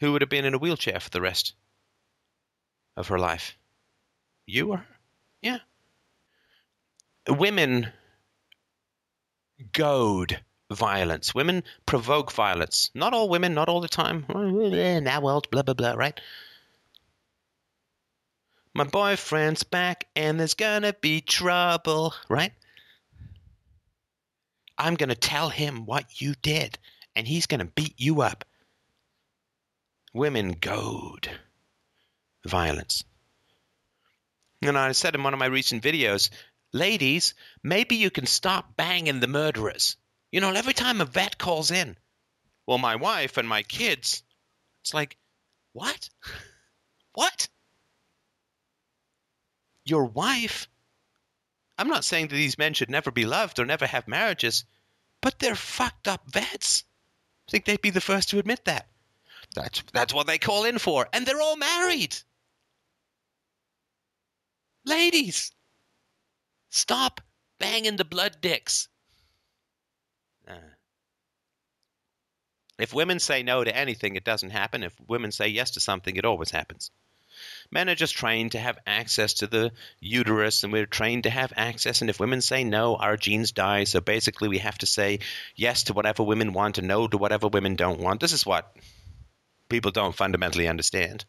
who would have been in a wheelchair for the rest of her life? You or her? Yeah. Women goad violence. Women provoke violence. Not all women, not all the time. Oh, now, world, blah, blah, blah, right? My boyfriend's back and there's gonna be trouble, right? I'm gonna tell him what you did and he's gonna beat you up. Women goad violence. And I said in one of my recent videos, ladies, maybe you can stop banging the murderers. You know, every time a vet calls in, well, my wife and my kids It's like, what? What? Your wife? I'm not saying that these men should never be loved or never have marriages, but they're fucked up vets. I think they'd be the first to admit that. That's that's what they call in for, and they're all married. Ladies, stop banging the blood dicks. If women say no to anything, it doesn't happen. If women say yes to something, it always happens. Men are just trained to have access to the uterus, and we're trained to have access. And if women say no, our genes die. So basically, we have to say yes to whatever women want and no to whatever women don't want. This is what people don't fundamentally understand.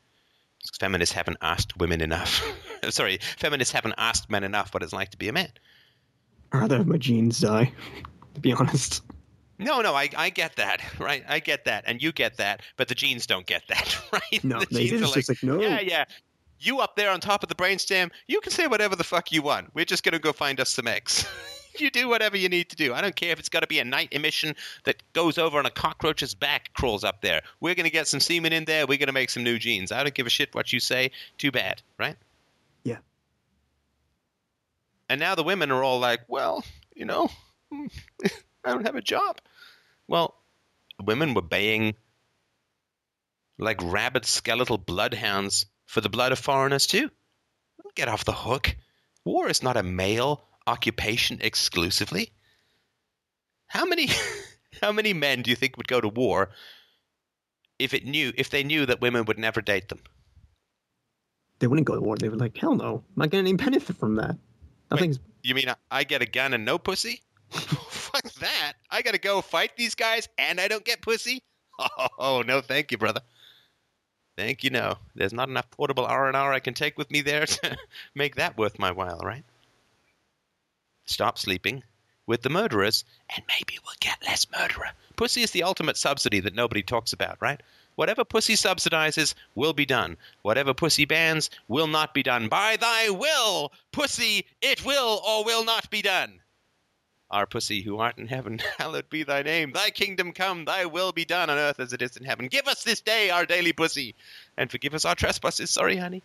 Feminists haven't asked women enough. Sorry, feminists haven't asked men enough what it's like to be a man. I'd rather have my genes die, to be honest. No, no, I, I get that, right? I get that, and you get that, but the genes don't get that, right? No, the they genes just, are just like, no. Yeah, yeah. You up there on top of the brainstem, you can say whatever the fuck you want. We're just gonna go find us some eggs. you do whatever you need to do. I don't care if it's got to be a night emission that goes over on a cockroach's back crawls up there. We're gonna get some semen in there. We're gonna make some new genes. I don't give a shit what you say. Too bad, right? Yeah. And now the women are all like, well, you know, I don't have a job. Well, women were baying like rabid skeletal bloodhounds for the blood of foreigners too. Get off the hook. War is not a male occupation exclusively. How many how many men do you think would go to war if it knew if they knew that women would never date them? They wouldn't go to war. They were like, hell no. I'm not getting any benefit from that. Nothing's. You mean I, I get a gun and no pussy? Fuck that. I got to go fight these guys and I don't get pussy? Oh, no, thank you, brother. Thank you, no. There's not enough portable R&R I can take with me there to make that worth my while, right? Stop sleeping with the murderers and maybe we'll get less murderer. Pussy is the ultimate subsidy that nobody talks about, right? Whatever pussy subsidizes will be done. Whatever pussy bans will not be done. By thy will, pussy, it will or will not be done. Our pussy who art in heaven, hallowed be thy name. Thy kingdom come, thy will be done on earth as it is in heaven. Give us this day our daily pussy, and forgive us our trespasses. Sorry, honey.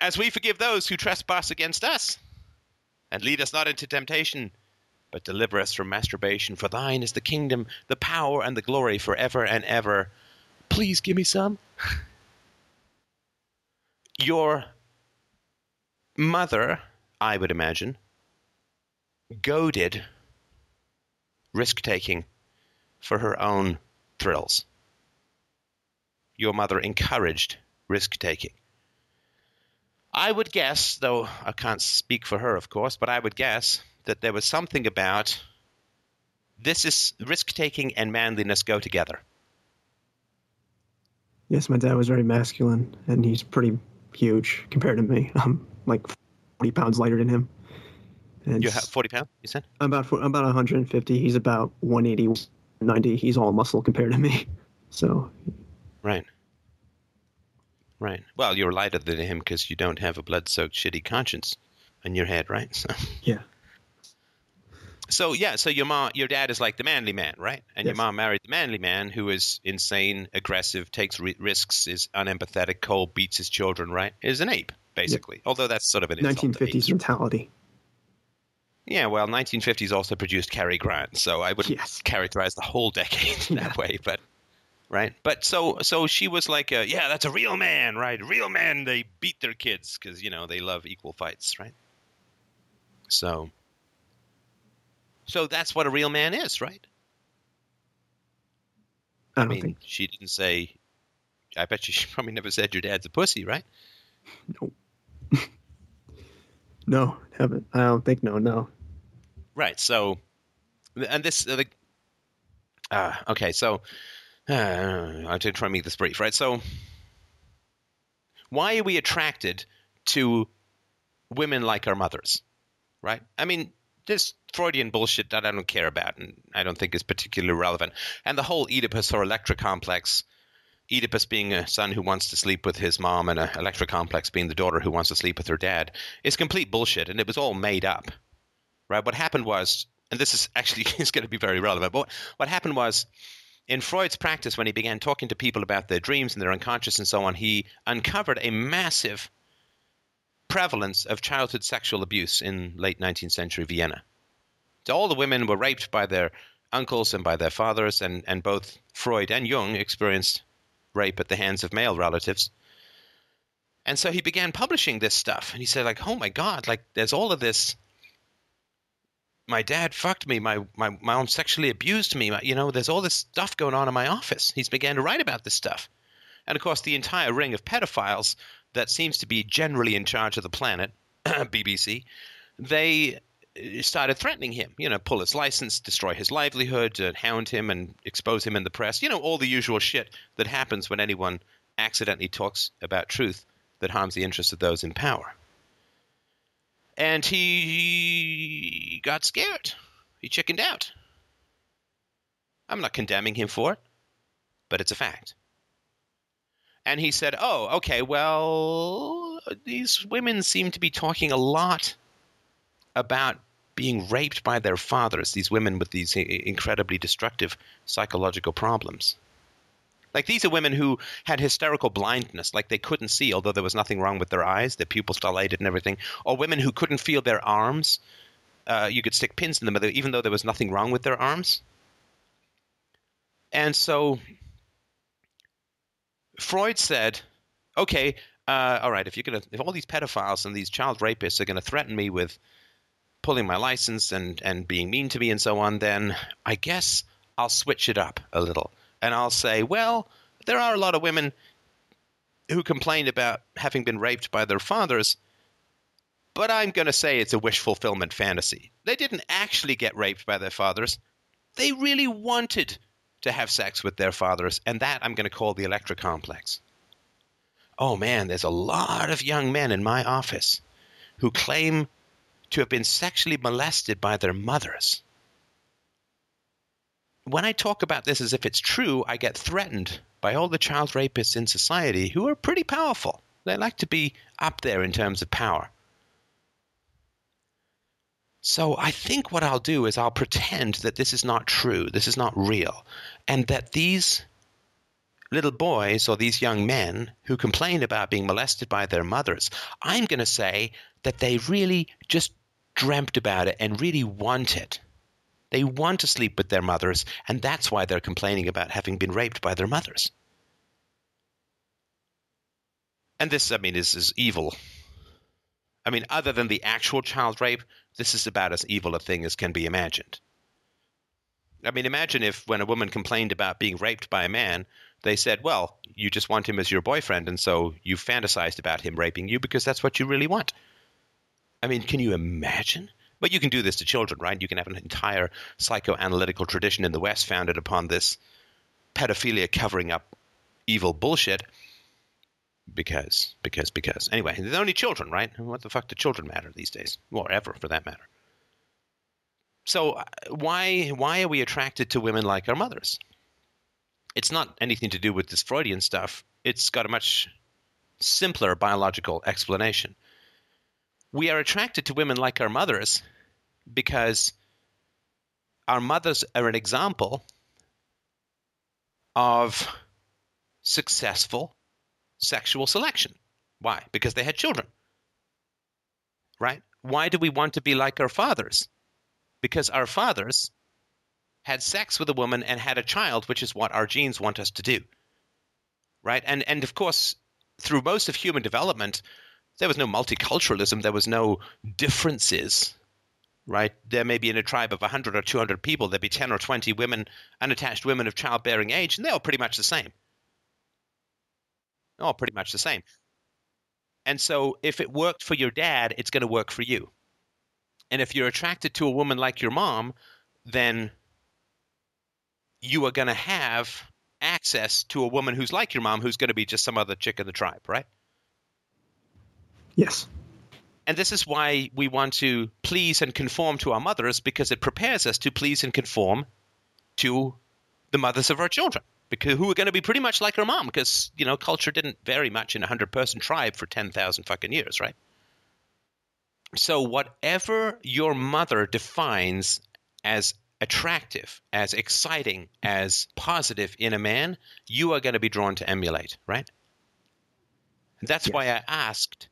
As we forgive those who trespass against us. And lead us not into temptation, but deliver us from masturbation. For thine is the kingdom, the power, and the glory forever and ever. Please give me some. Your mother, I would imagine, goaded risk taking for her own thrills. Your mother encouraged risk taking. I would guess, though I can't speak for her, of course, but I would guess that there was something about this is risk taking and manliness go together. Yes, my dad was very masculine, and he's pretty huge compared to me. I'm like 40 pounds lighter than him. And You have 40 pounds, you said? I'm about I'm about 150. He's about 180, 90. He's all muscle compared to me. So Right. Right. Well, you're lighter than him because you don't have a blood soaked shitty conscience in your head, right? So, yeah, so yeah, so your mom, your dad is like the manly man, right? And your mom married the manly man who is insane, aggressive, takes ri risks, is unempathetic, cold, beats his children, right? Is an ape, basically. Although that's sort of an insult to 1950s apes. mentality. Yeah, well, 1950s also produced Cary Grant, so I wouldn't Yes. characterize the whole decade in that way, but right. But so so she was like, yeah, that's a real man, right? Real men, they beat their kids because you know they love equal fights, right? So so that's what a real man is, right? I I mean, think. she didn't say. I bet you she probably never said your dad's a pussy, right? No. No, haven't. I don't think no, no. Right. So, and this, uh, the, uh, okay. So, uh, I'm trying to make this brief, right? So, why are we attracted to women like our mothers, right? I mean, this Freudian bullshit that I don't care about and I don't think is particularly relevant. And the whole Oedipus or Electra complex, Oedipus being a son who wants to sleep with his mom and a Electra complex being the daughter who wants to sleep with her dad, is complete bullshit and it was all made up right? What happened was, and this is actually is going to be very relevant, but what happened was in Freud's practice, when he began talking to people about their dreams and their unconscious and so on, he uncovered a massive prevalence of childhood sexual abuse in late 19th century Vienna. So all the women were raped by their uncles and by their fathers, and, and both Freud and Jung experienced rape at the hands of male relatives. And so he began publishing this stuff, and he said, like, oh my God, like there's all of this my dad fucked me. My, my my mom sexually abused me. You know, there's all this stuff going on in my office. He's began to write about this stuff. And of course, the entire ring of pedophiles that seems to be generally in charge of the planet, BBC, they uh, started threatening him. You know, pull his license, destroy his livelihood, uh, hound him, and expose him in the press. You know, all the usual shit that happens when anyone accidentally talks about truth that harms the interests of those in power and he got scared. He chickened out. I'm not condemning him for it, but it's a fact. And he said, Oh, okay, well, these women seem to be talking a lot about being raped by their fathers, these women with these incredibly destructive psychological problems. Like these are women who had hysterical blindness, like they couldn't see, although there was nothing wrong with their eyes, their pupils dilated and everything. Or women who couldn't feel their arms. Uh, you could stick pins in them, even though there was nothing wrong with their arms. And so Freud said, okay, uh, all right, if you're gonna, if all these pedophiles and these child rapists are going to threaten me with pulling my license and and being mean to me and so on, then I guess I'll switch it up a little and I'll say, well, there are a lot of women who complain about having been raped by their fathers, but I'm going to say it's a wish fulfillment fantasy. They didn't actually get raped by their fathers. They really wanted to have sex with their fathers, and that I'm going to call the Electra complex. Oh man, there's a lot of young men in my office who claim to have been sexually molested by their mothers when I talk about this as if it's true, I get threatened by all the child rapists in society who are pretty powerful. They like to be up there in terms of power. So I think what I'll do is I'll pretend that this is not true, this is not real, and that these little boys or these young men who complain about being molested by their mothers, I'm going to say that they really just dreamt about it and really want it. They want to sleep with their mothers, and that's why they're complaining about having been raped by their mothers. And this, I mean, is, is evil. I mean, other than the actual child rape, this is about as evil a thing as can be imagined. I mean, imagine if when a woman complained about being raped by a man, they said, well, you just want him as your boyfriend, and so you fantasized about him raping you because that's what you really want. I mean, can you imagine? But you can do this to children, right? You can have an entire psychoanalytical tradition in the West founded upon this pedophilia covering up evil bullshit. Because, because, because. Anyway, they're only children, right? What the fuck do children matter these days? Or ever, for that matter. So uh, why why are we attracted to women like our mothers? It's not anything to do with this Freudian stuff. It's got a much simpler biological explanation we are attracted to women like our mothers because our mothers are an example of successful sexual selection. Why? Because they had children. Right? Why do we want to be like our fathers? Because our fathers had sex with a woman and had a child, which is what our genes want us to do. Right? And and of course, through most of human development, there was no multiculturalism, there was no differences, right? There may be in a tribe of 100 or 200 people, there'd be 10 or 20 women, unattached women of childbearing age, and they're all pretty much the same. All pretty much the same. And so if it worked for your dad, it's going to work for you. And if you're attracted to a woman like your mom, then you are going to have access to a woman who's like your mom, who's going to be just some other chick in the tribe, right? Yes. And this is why we want to please and conform to our mothers because it prepares us to please and conform to the mothers of our children because who are going to be pretty much like our mom because you know culture didn't vary much in a hundred person tribe for ten thousand fucking years, right? So whatever your mother defines as attractive, as exciting, as positive in a man, you are going to be drawn to emulate, right? That's Yes. why I asked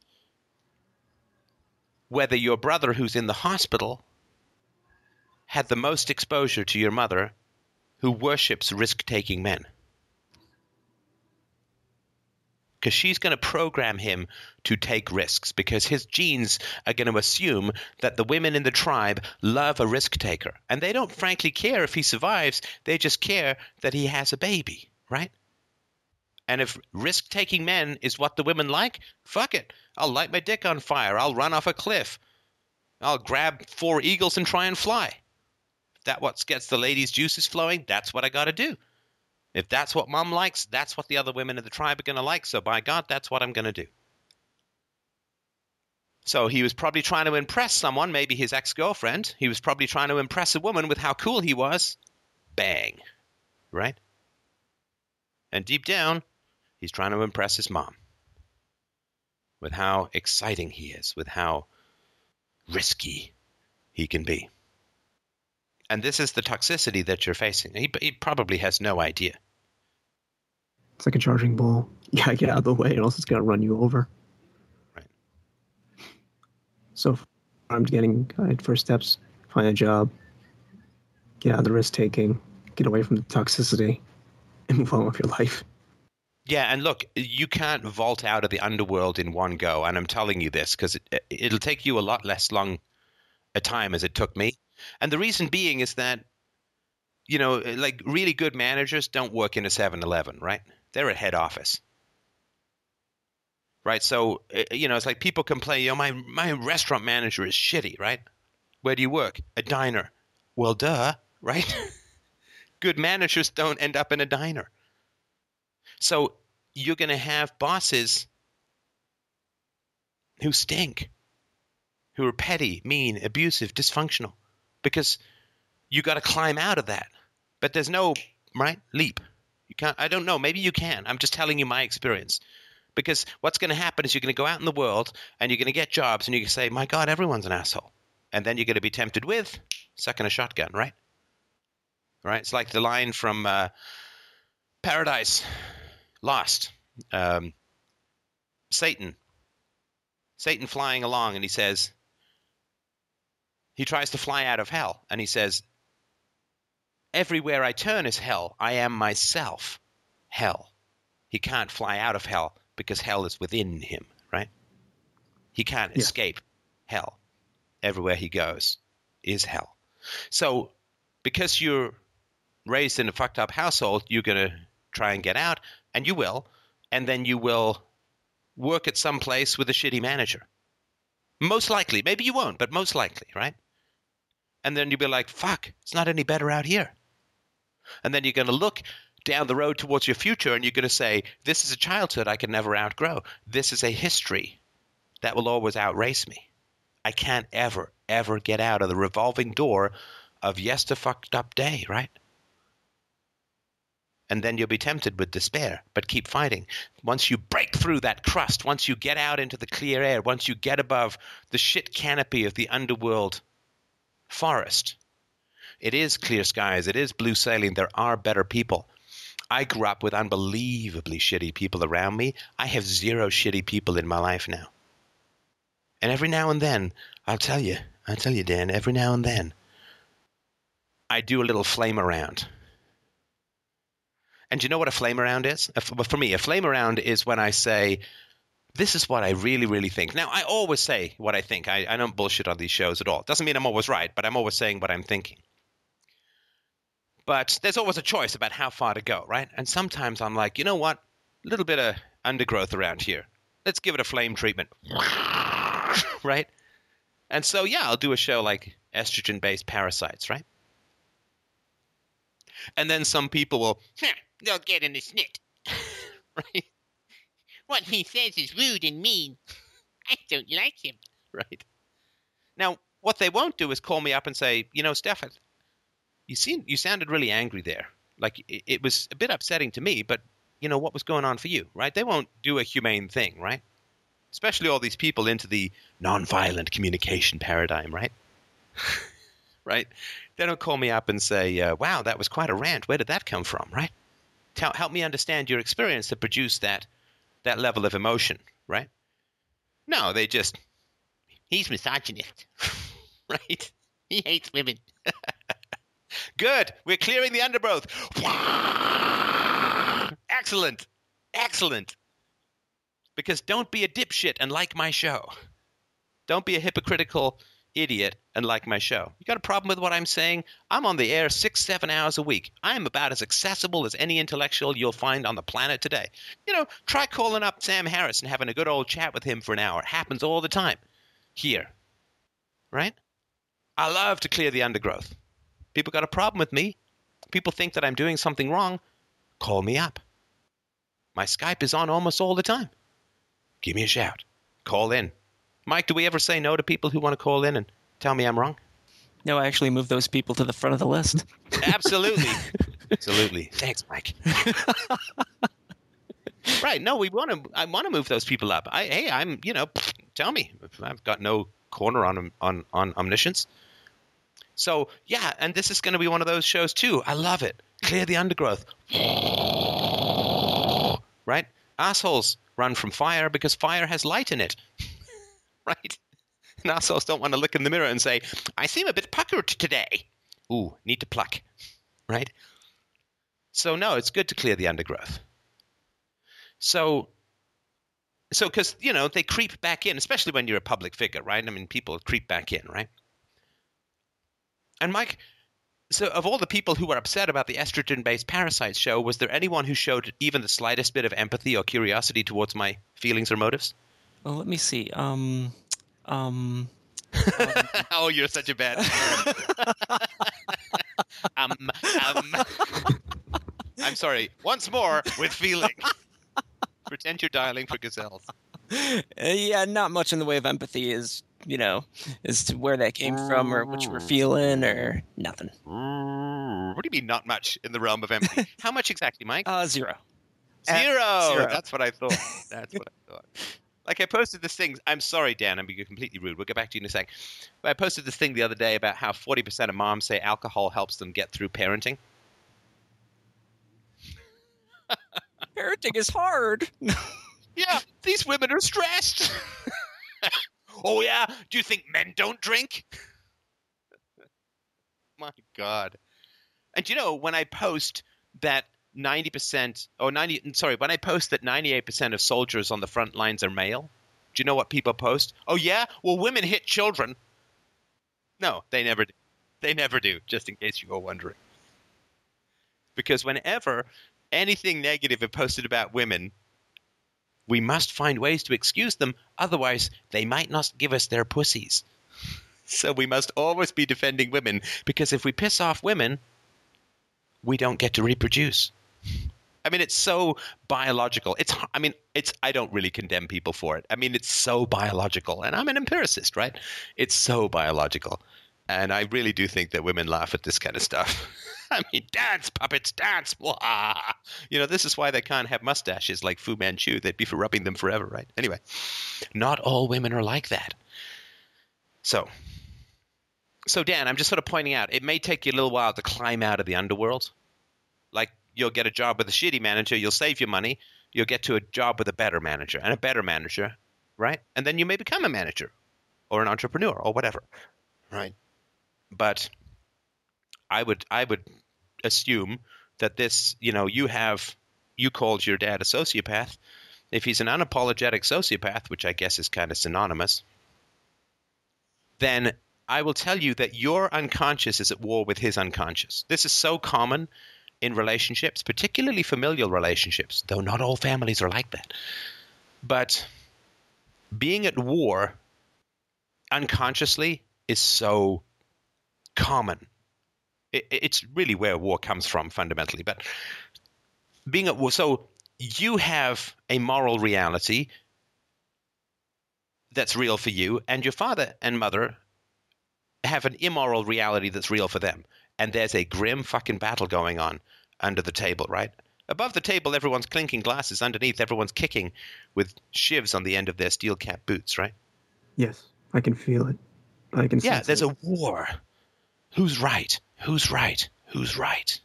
whether your brother who's in the hospital had the most exposure to your mother who worships risk taking men. Because she's going to program him to take risks because his genes are going to assume that the women in the tribe love a risk taker. And they don't frankly care if he survives, they just care that he has a baby, right? And if risk taking men is what the women like, fuck it. I'll light my dick on fire. I'll run off a cliff. I'll grab four eagles and try and fly. If that what gets the ladies' juices flowing, that's what I got to do. If that's what mom likes, that's what the other women in the tribe are going to like. So by God, that's what I'm going to do. So he was probably trying to impress someone, maybe his ex girlfriend. He was probably trying to impress a woman with how cool he was. Bang. Right? And deep down, he's trying to impress his mom with how exciting he is, with how risky he can be. And this is the toxicity that you're facing. He, he probably has no idea. It's like a charging ball. You gotta get out of the way, or else it's gonna run you over. Right. So, I'm getting uh, first steps: find a job, get out of the risk taking, get away from the toxicity, and move on with your life. Yeah, and look, you can't vault out of the underworld in one go. And I'm telling you this because it, it'll take you a lot less long a time as it took me. And the reason being is that, you know, like really good managers don't work in a 7 Eleven, right? They're at head office. Right? So, uh, you know, it's like people complain, you know, my, my restaurant manager is shitty, right? Where do you work? A diner. Well, duh, right? good managers don't end up in a diner. So you're going to have bosses who stink, who are petty, mean, abusive, dysfunctional, because you got to climb out of that. But there's no right leap. You can't. I don't know. Maybe you can. I'm just telling you my experience. Because what's going to happen is you're going to go out in the world and you're going to get jobs and you can say, "My God, everyone's an asshole," and then you're going to be tempted with sucking a shotgun, right? Right. It's like the line from uh, Paradise Lost. Um, Satan. Satan flying along, and he says, he tries to fly out of hell, and he says, Everywhere I turn is hell. I am myself hell. He can't fly out of hell because hell is within him, right? He can't Yeah. escape hell. Everywhere he goes is hell. So, because you're raised in a fucked up household, you're going to try and get out, and you will, and then you will work at some place with a shitty manager. Most likely. Maybe you won't, but most likely, right? And then you'll be like, fuck, it's not any better out here. And then you're going to look down the road towards your future and you're going to say, this is a childhood I can never outgrow. This is a history that will always outrace me. I can't ever, ever get out of the revolving door of yester fucked up day, right? And then you'll be tempted with despair, but keep fighting. Once you break through that crust, once you get out into the clear air, once you get above the shit canopy of the underworld forest, it is clear skies, it is blue sailing, there are better people. I grew up with unbelievably shitty people around me. I have zero shitty people in my life now. And every now and then, I'll tell you, I'll tell you, Dan, every now and then, I do a little flame around. And do you know what a flame around is? For me, a flame around is when I say, this is what I really, really think. Now, I always say what I think. I, I don't bullshit on these shows at all. Doesn't mean I'm always right, but I'm always saying what I'm thinking. But there's always a choice about how far to go, right? And sometimes I'm like, you know what? A little bit of undergrowth around here. Let's give it a flame treatment. right? And so, yeah, I'll do a show like estrogen based parasites, right? And then some people will, Huh, they'll get in the snit. right? What he says is rude and mean. I don't like him. right? Now, what they won't do is call me up and say, you know, Stefan, you seem you sounded really angry there. Like it, it was a bit upsetting to me, but you know what was going on for you, right? They won't do a humane thing, right? Especially all these people into the nonviolent communication paradigm, right? right? They don't call me up and say, uh, "Wow, that was quite a rant. Where did that come from?" Right? Tell, help me understand your experience that produced that that level of emotion. Right? No, they just He's misogynist. right. He hates women. Good. We're clearing the undergrowth. Excellent. Excellent. Because don't be a dipshit and like my show. Don't be a hypocritical idiot and like my show. You got a problem with what I'm saying? I'm on the air six, seven hours a week. I am about as accessible as any intellectual you'll find on the planet today. You know, try calling up Sam Harris and having a good old chat with him for an hour. It happens all the time. Here. Right? I love to clear the undergrowth. People got a problem with me. People think that I'm doing something wrong. Call me up. My Skype is on almost all the time. Give me a shout. Call in. Mike, do we ever say no to people who want to call in and tell me I'm wrong? No, I actually move those people to the front of the list. Absolutely. Absolutely. Thanks, Mike. right. No, we want to. I want to move those people up. I, hey, I'm. You know, tell me. I've got no corner on on on omniscience. So yeah, and this is going to be one of those shows too. I love it. Clear the undergrowth. Right? Assholes run from fire because fire has light in it. Right? And assholes don't want to look in the mirror and say, "I seem a bit puckered today." Ooh, need to pluck. Right? So no, it's good to clear the undergrowth. So so because you know they creep back in especially when you're a public figure right i mean people creep back in right and mike so of all the people who were upset about the estrogen based parasites show was there anyone who showed even the slightest bit of empathy or curiosity towards my feelings or motives Well, let me see. Um, um, oh you're such a bad um, um, i'm sorry once more with feeling pretend you're dialing for gazelles uh, yeah, not much in the way of empathy is, you know, as to where that came from or what you were feeling or nothing. what do you mean not much in the realm of empathy how much exactly mike Uh, zero. Zero. Zero. That's what I thought. That's what I thought. Like I posted this thing. I'm sorry, Dan. I'm being completely rude. We'll get back to you in a sec. But I posted this thing the other day about how 40% of moms say alcohol helps them get through parenting. Parenting is hard. Yeah, these women are stressed. oh yeah. Do you think men don't drink? My God. And you know when I post that 90% or 90 sorry when I post that 98% of soldiers on the front lines are male, do you know what people post? Oh yeah, well women hit children. No, they never do. They never do. Just in case you were wondering. Because whenever anything negative is posted about women, we must find ways to excuse them, otherwise they might not give us their pussies. So we must always be defending women because if we piss off women, we don't get to reproduce. I mean, it's so biological. It's, I mean, it's. I don't really condemn people for it. I mean, it's so biological, and I'm an empiricist, right? It's so biological, and I really do think that women laugh at this kind of stuff. I mean, dance puppets, dance. Wah. You know, this is why they can't have mustaches like Fu Manchu. They'd be for rubbing them forever, right? Anyway, not all women are like that. So, so Dan, I'm just sort of pointing out it may take you a little while to climb out of the underworld. Like you'll get a job with a shitty manager, you'll save your money, you'll get to a job with a better manager and a better manager, right? And then you may become a manager or an entrepreneur or whatever, right? But I would I would assume that this, you know, you have you called your dad a sociopath. If he's an unapologetic sociopath, which I guess is kind of synonymous, then I will tell you that your unconscious is at war with his unconscious. This is so common in relationships, particularly familial relationships, though not all families are like that. But being at war unconsciously is so common. It, it's really where war comes from fundamentally. But being at war, so you have a moral reality that's real for you, and your father and mother have an immoral reality that's real for them. And there's a grim fucking battle going on under the table, right? Above the table, everyone's clinking glasses. Underneath, everyone's kicking with shivs on the end of their steel cap boots, right? Yes, I can feel it. I can. See it. Yeah, there's it. a war. Who's right Who's right? Who's right?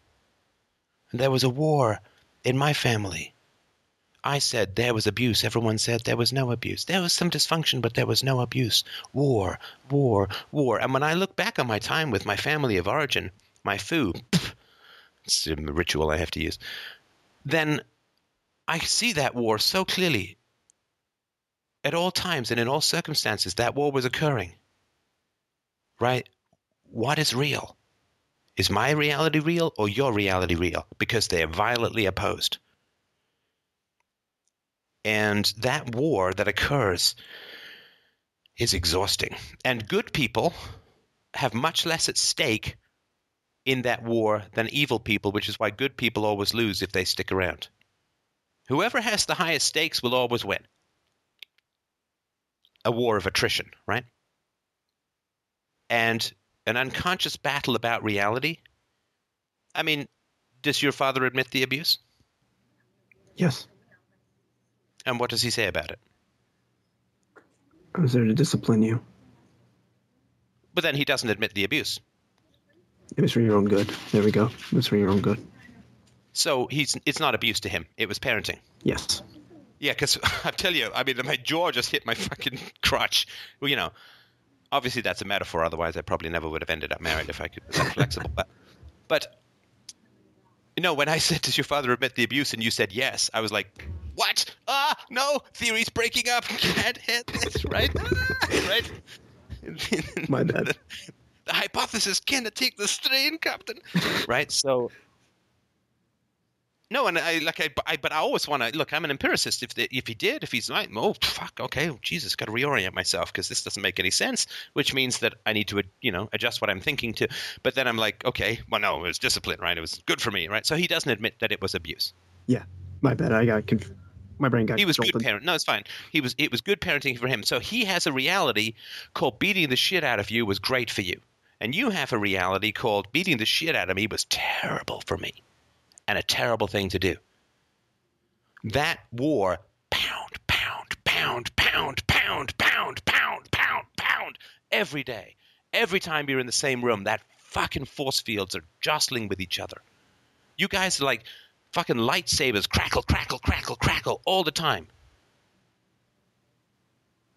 And there was a war in my family. I said there was abuse. Everyone said there was no abuse. There was some dysfunction, but there was no abuse. War, war, war. And when I look back on my time with my family of origin, my foo, it's a ritual I have to use, then I see that war so clearly. At all times and in all circumstances, that war was occurring. Right? What is real? Is my reality real or your reality real? Because they are violently opposed. And that war that occurs is exhausting. And good people have much less at stake in that war than evil people, which is why good people always lose if they stick around. Whoever has the highest stakes will always win. A war of attrition, right? And an unconscious battle about reality. I mean, does your father admit the abuse? Yes. And what does he say about it? I was there to discipline you. But then he doesn't admit the abuse. It was for your own good. There we go. It was for your own good. So he's it's not abuse to him. It was parenting. Yes. Yeah, because I tell you, I mean, my jaw just hit my fucking crotch. Well, you know, obviously that's a metaphor. Otherwise, I probably never would have ended up married if I could be flexible. But, but, you know, when I said, "Does your father admit the abuse?" and you said yes, I was like, "What? Ah, no, theory's breaking up. Can't hit this, right? Ah, right." My bad. the hypothesis cannot take the strain, Captain. right? So, no, and I like I, I but I always want to look. I'm an empiricist. If the, if he did, if he's right, oh fuck, okay, oh, Jesus, got to reorient myself because this doesn't make any sense. Which means that I need to you know adjust what I'm thinking to. But then I'm like, okay, well, no, it was discipline, right? It was good for me, right? So he doesn't admit that it was abuse. Yeah. My bad. I got conf- my brain got He was good parent. No, it's fine. He was. It was good parenting for him. So he has a reality called beating the shit out of you was great for you, and you have a reality called beating the shit out of me was terrible for me, and a terrible thing to do. That war, pound, pound, pound, pound, pound, pound, pound, pound, pound, every day, every time you're in the same room, that fucking force fields are jostling with each other. You guys are like fucking lightsabers, crackle, crackle, crackle, crackle all the time.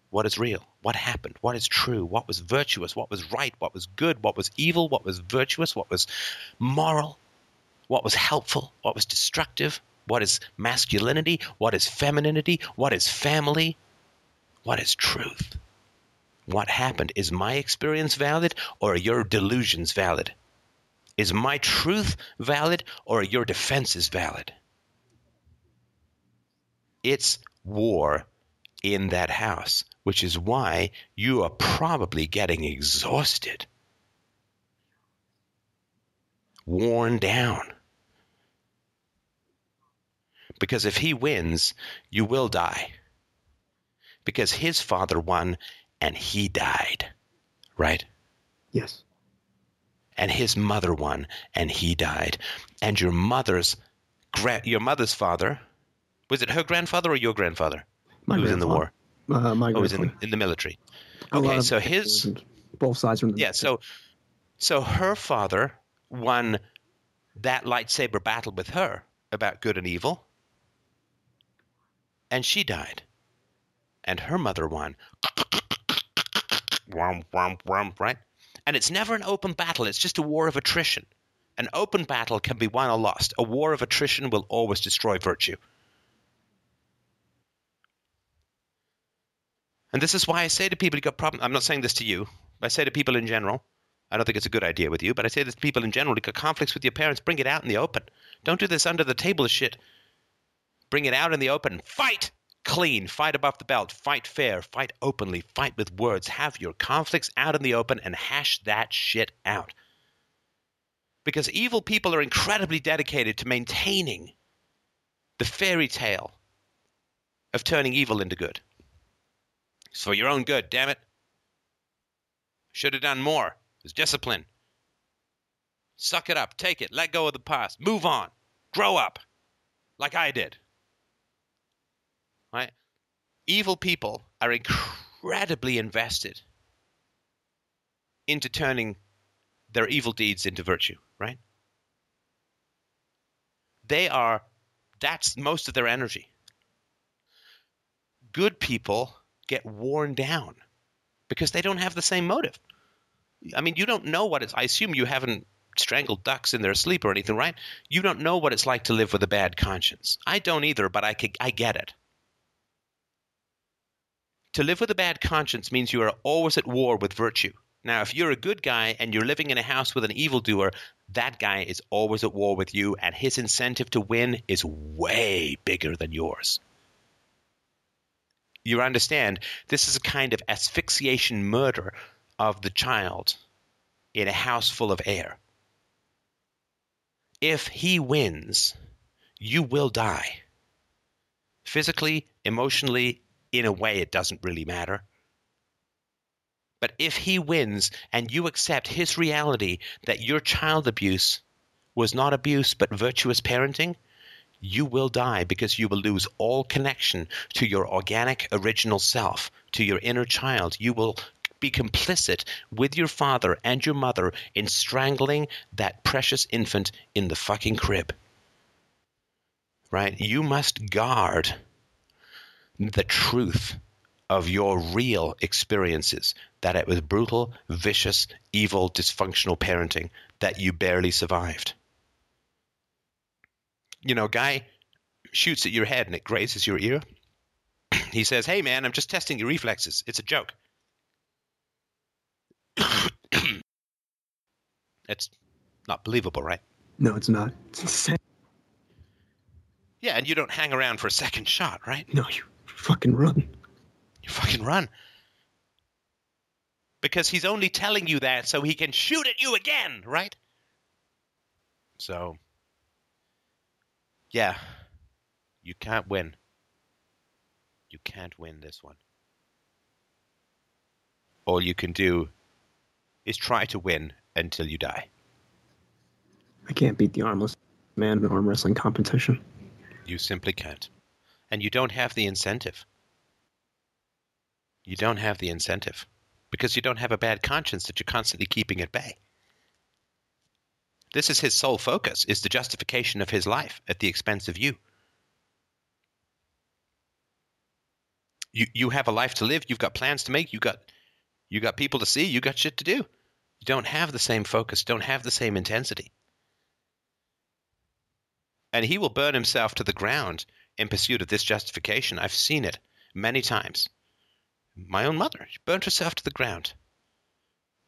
What is real? What happened? What is true? What was virtuous? What was right? What was good? What was evil? What was virtuous? What was moral? What was helpful? What was destructive? What is masculinity? What is femininity? What is family? What is truth? What happened? Is my experience valid or are your delusions valid? Is my truth valid or your defenses valid? It's war in that house, which is why you are probably getting exhausted, worn down. Because if he wins, you will die. Because his father won and he died, right? Yes. And his mother won and he died. And your mother's gra- your mother's father was it her grandfather or your grandfather My who was in the war? Grandfather. Uh, my oh was in the, in the military. Okay so his both sides from the yeah so so her father won that lightsaber battle with her about good and evil and she died. And her mother won. Whomp, whomp, whomp, right and it's never an open battle it's just a war of attrition an open battle can be won or lost a war of attrition will always destroy virtue and this is why i say to people you got problem i'm not saying this to you I say to people in general, I don't think it's a good idea with you, but I say this to people in general, you got conflicts with your parents, bring it out in the open. Don't do this under the table shit. Bring it out in the open. Fight clean, fight above the belt, fight fair, fight openly, fight with words. Have your conflicts out in the open and hash that shit out. Because evil people are incredibly dedicated to maintaining the fairy tale of turning evil into good. It's for your own good, damn it. Should have done more. It was discipline. Suck it up. Take it. Let go of the past. Move on. Grow up. Like I did. Right? Evil people are incredibly invested into turning their evil deeds into virtue, right? They are, that's most of their energy. Good people get worn down because they don't have the same motive. I mean, you don't know what it's, I assume you haven't strangled ducks in their sleep or anything, right? You don't know what it's like to live with a bad conscience. I don't either, but I, could, I get it. To live with a bad conscience means you are always at war with virtue. Now, if you're a good guy and you're living in a house with an evildoer, that guy is always at war with you, and his incentive to win is way bigger than yours. You understand, this is a kind of asphyxiation murder of the child in a house full of air. If he wins, you will die. Physically, emotionally, in a way, it doesn't really matter. But if he wins and you accept his reality that your child abuse was not abuse but virtuous parenting, you will die because you will lose all connection to your organic original self, to your inner child. You will be complicit with your father and your mother in strangling that precious infant in the fucking crib. Right? You must guard the truth of your real experiences that it was brutal, vicious, evil, dysfunctional parenting that you barely survived. You know, guy shoots at your head and it grazes your ear. he says, Hey man, I'm just testing your reflexes. It's a joke. it's not believable, right? No, it's not. It's insane. Yeah, and you don't hang around for a second shot, right? No, you fucking run. You fucking run. Because he's only telling you that so he can shoot at you again, right? So, yeah, you can't win. You can't win this one. All you can do is try to win until you die. I can't beat the armless man in arm wrestling competition. You simply can't. And you don't have the incentive. You don't have the incentive because you don't have a bad conscience that you're constantly keeping at bay. This is his sole focus, is the justification of his life at the expense of you. You you have a life to live, you've got plans to make, you got you got people to see, you got shit to do. You don't have the same focus, don't have the same intensity. And he will burn himself to the ground in pursuit of this justification. I've seen it many times. My own mother, she burnt herself to the ground,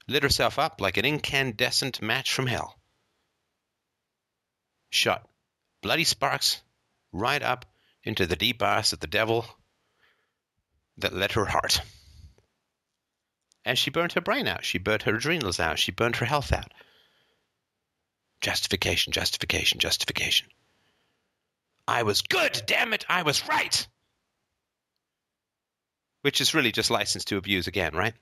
lit herself up like an incandescent match from hell. Shot bloody sparks right up into the deep ass of the devil that lit her heart. And she burnt her brain out. She burnt her adrenals out. She burnt her health out. Justification, justification, justification. I was good, damn it, I was right. Which is really just license to abuse again, right?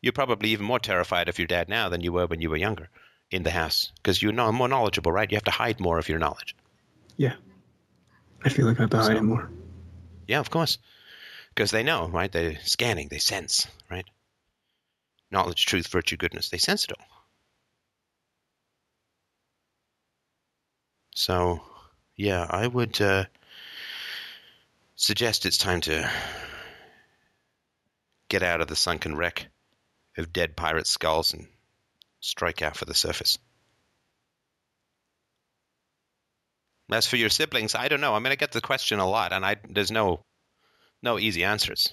You're probably even more terrified of your dad now than you were when you were younger in the house because you're more knowledgeable, right? You have to hide more of your knowledge. Yeah. I feel like I have to hide more. Yeah, of course. Because they know, right? They're scanning, they sense, right? Knowledge, truth, virtue, goodness. They sense it all. So, yeah, I would uh, suggest it's time to get out of the sunken wreck of dead pirate skulls and strike out for the surface. As for your siblings, I don't know. I mean, I get the question a lot, and I there's no no easy answers.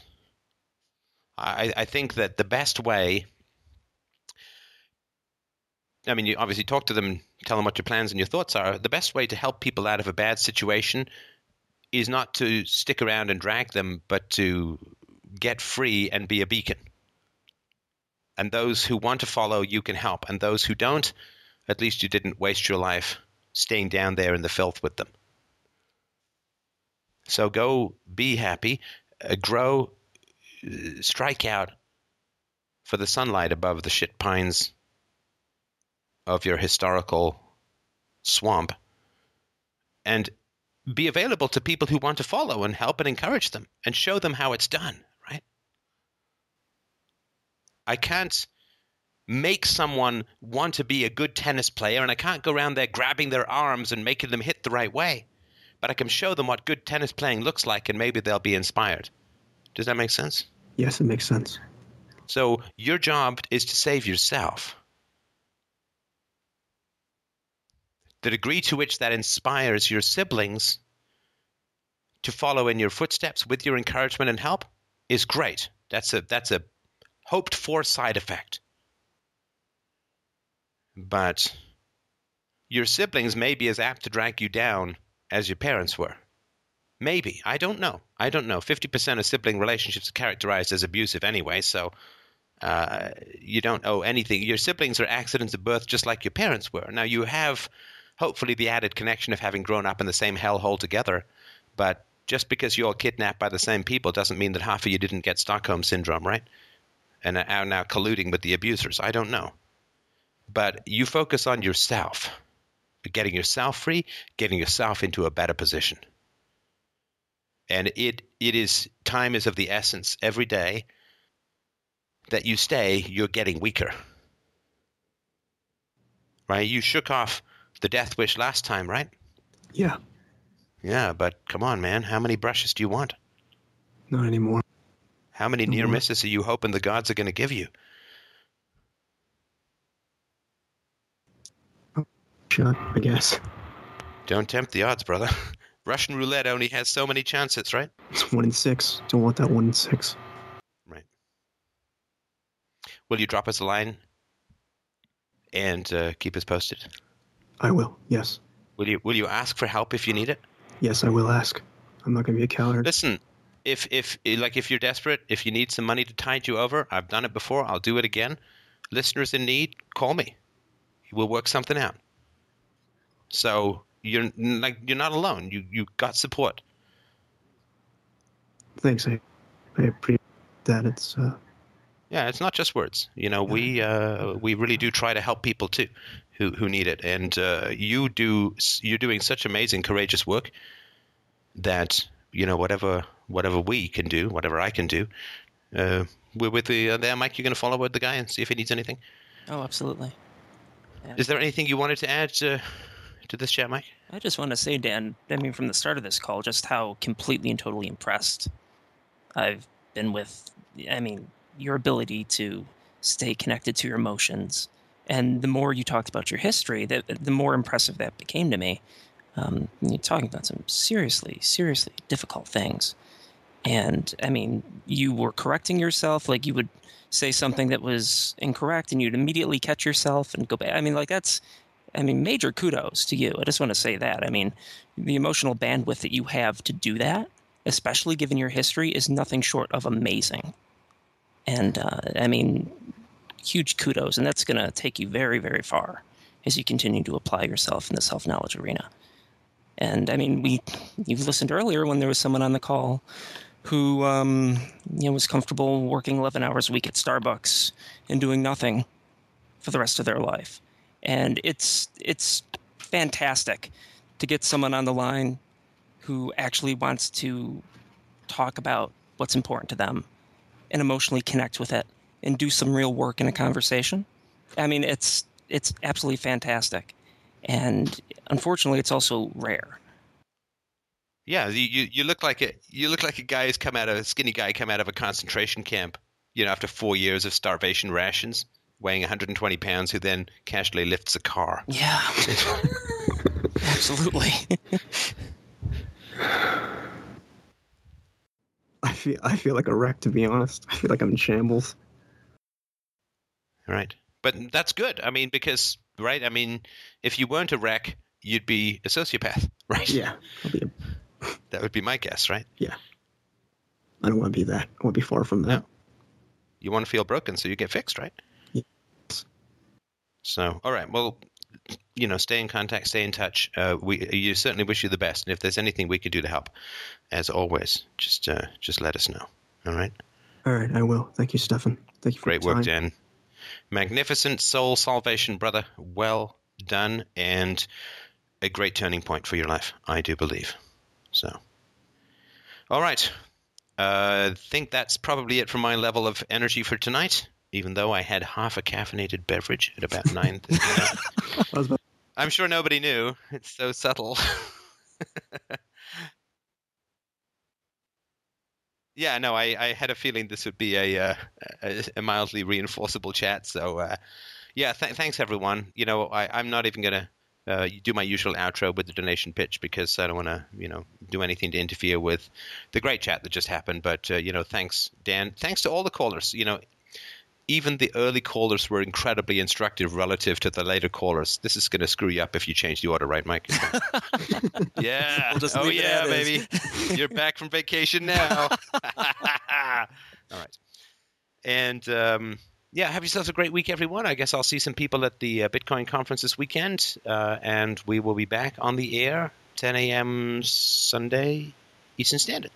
I, I think that the best way. I mean, you obviously talk to them, tell them what your plans and your thoughts are. The best way to help people out of a bad situation is not to stick around and drag them, but to get free and be a beacon. And those who want to follow, you can help. And those who don't, at least you didn't waste your life staying down there in the filth with them. So go be happy, uh, grow, uh, strike out for the sunlight above the shit pines of your historical swamp, and be available to people who want to follow and help and encourage them and show them how it's done, right? I can't make someone want to be a good tennis player, and I can't go around there grabbing their arms and making them hit the right way. But I can show them what good tennis playing looks like, and maybe they'll be inspired. Does that make sense? Yes, it makes sense. So your job is to save yourself. The degree to which that inspires your siblings to follow in your footsteps with your encouragement and help is great. That's a that's a hoped for side effect. But your siblings may be as apt to drag you down as your parents were. Maybe. I don't know. I don't know. 50% of sibling relationships are characterized as abusive anyway, so uh, you don't owe anything. Your siblings are accidents of birth just like your parents were. Now, you have hopefully the added connection of having grown up in the same hellhole together, but just because you're kidnapped by the same people doesn't mean that half of you didn't get Stockholm syndrome, right? And are now colluding with the abusers. I don't know. But you focus on yourself, getting yourself free, getting yourself into a better position. And it it is time is of the essence every day that you stay, you're getting weaker. Right? You shook off the death wish last time, right? Yeah, Yeah, but come on, man. How many brushes do you want? not anymore. How many near Mhm. misses are you hoping the gods are going to give you? Shot, I guess. Don't tempt the odds, brother. Russian roulette only has so many chances, right? It's one in six. Don't want that one in six. Right. Will you drop us a line and uh, keep us posted? I will. Yes. Will you Will you ask for help if you need it? Yes, I will ask. I'm not gonna be a coward. Listen, if if like if you're desperate, if you need some money to tide you over, I've done it before. I'll do it again. Listeners in need, call me. We'll work something out. So you're like you're not alone. You you got support. Thanks. I, I appreciate that. It's uh, Yeah, it's not just words. You know, we uh, we really do try to help people too, who who need it. And uh, you do you're doing such amazing, courageous work that you know whatever whatever we can do, whatever I can do. Uh, we're with the uh, there, Mike. You're going to follow with the guy and see if he needs anything. Oh, absolutely. Is there anything you wanted to add to to this chat, Mike? I just want to say, Dan, I mean, from the start of this call, just how completely and totally impressed I've been with, I mean, your ability to stay connected to your emotions. And the more you talked about your history, the, the more impressive that became to me. Um, you're talking about some seriously, seriously difficult things. And I mean, you were correcting yourself, like you would say something that was incorrect and you'd immediately catch yourself and go back. I mean, like that's I mean, major kudos to you. I just want to say that. I mean, the emotional bandwidth that you have to do that, especially given your history, is nothing short of amazing. And uh, I mean, huge kudos. And that's going to take you very, very far as you continue to apply yourself in the self knowledge arena. And I mean, we you've listened earlier when there was someone on the call who um, you know was comfortable working 11 hours a week at Starbucks and doing nothing for the rest of their life and it's it's fantastic to get someone on the line who actually wants to talk about what's important to them and emotionally connect with it and do some real work in a conversation. I mean, it's it's absolutely fantastic, and unfortunately, it's also rare. Yeah, you, you look like a you look like a guy who's come out of a skinny guy come out of a concentration camp. You know, after four years of starvation rations, weighing 120 pounds, who then casually lifts a car. Yeah, absolutely. I feel I feel like a wreck to be honest. I feel like I'm in shambles. Right. But that's good. I mean, because right. I mean, if you weren't a wreck, you'd be a sociopath, right? Yeah, a, That would be my guess, right? Yeah. I don't want to be that. I want to be far from that. No. You want to feel broken, so you get fixed, right? Yes. So, all right. Well, you know, stay in contact, stay in touch. Uh, we you certainly wish you the best, and if there's anything we can do to help, as always, just uh, just let us know. All right. All right, I will. Thank you, Stefan. Thank you for Great your work. Dan. Magnificent soul salvation, brother. Well done, and a great turning point for your life, I do believe. So, all right. I uh, think that's probably it for my level of energy for tonight. Even though I had half a caffeinated beverage at about nine. I was about- I'm sure nobody knew. It's so subtle. yeah, no, I, I had a feeling this would be a uh, a, a mildly reinforceable chat. So, uh, yeah, th- thanks everyone. You know, I, I'm not even gonna uh, do my usual outro with the donation pitch because I don't want to, you know, do anything to interfere with the great chat that just happened. But uh, you know, thanks Dan. Thanks to all the callers. You know, even the early callers were incredibly instructive relative to the later callers. This is going to screw you up if you change the order, right, Mike? yeah. We'll oh yeah, baby. You're back from vacation now. All right. And um, yeah, have yourselves a great week, everyone. I guess I'll see some people at the uh, Bitcoin conference this weekend, uh, and we will be back on the air 10 a.m. Sunday Eastern Standard.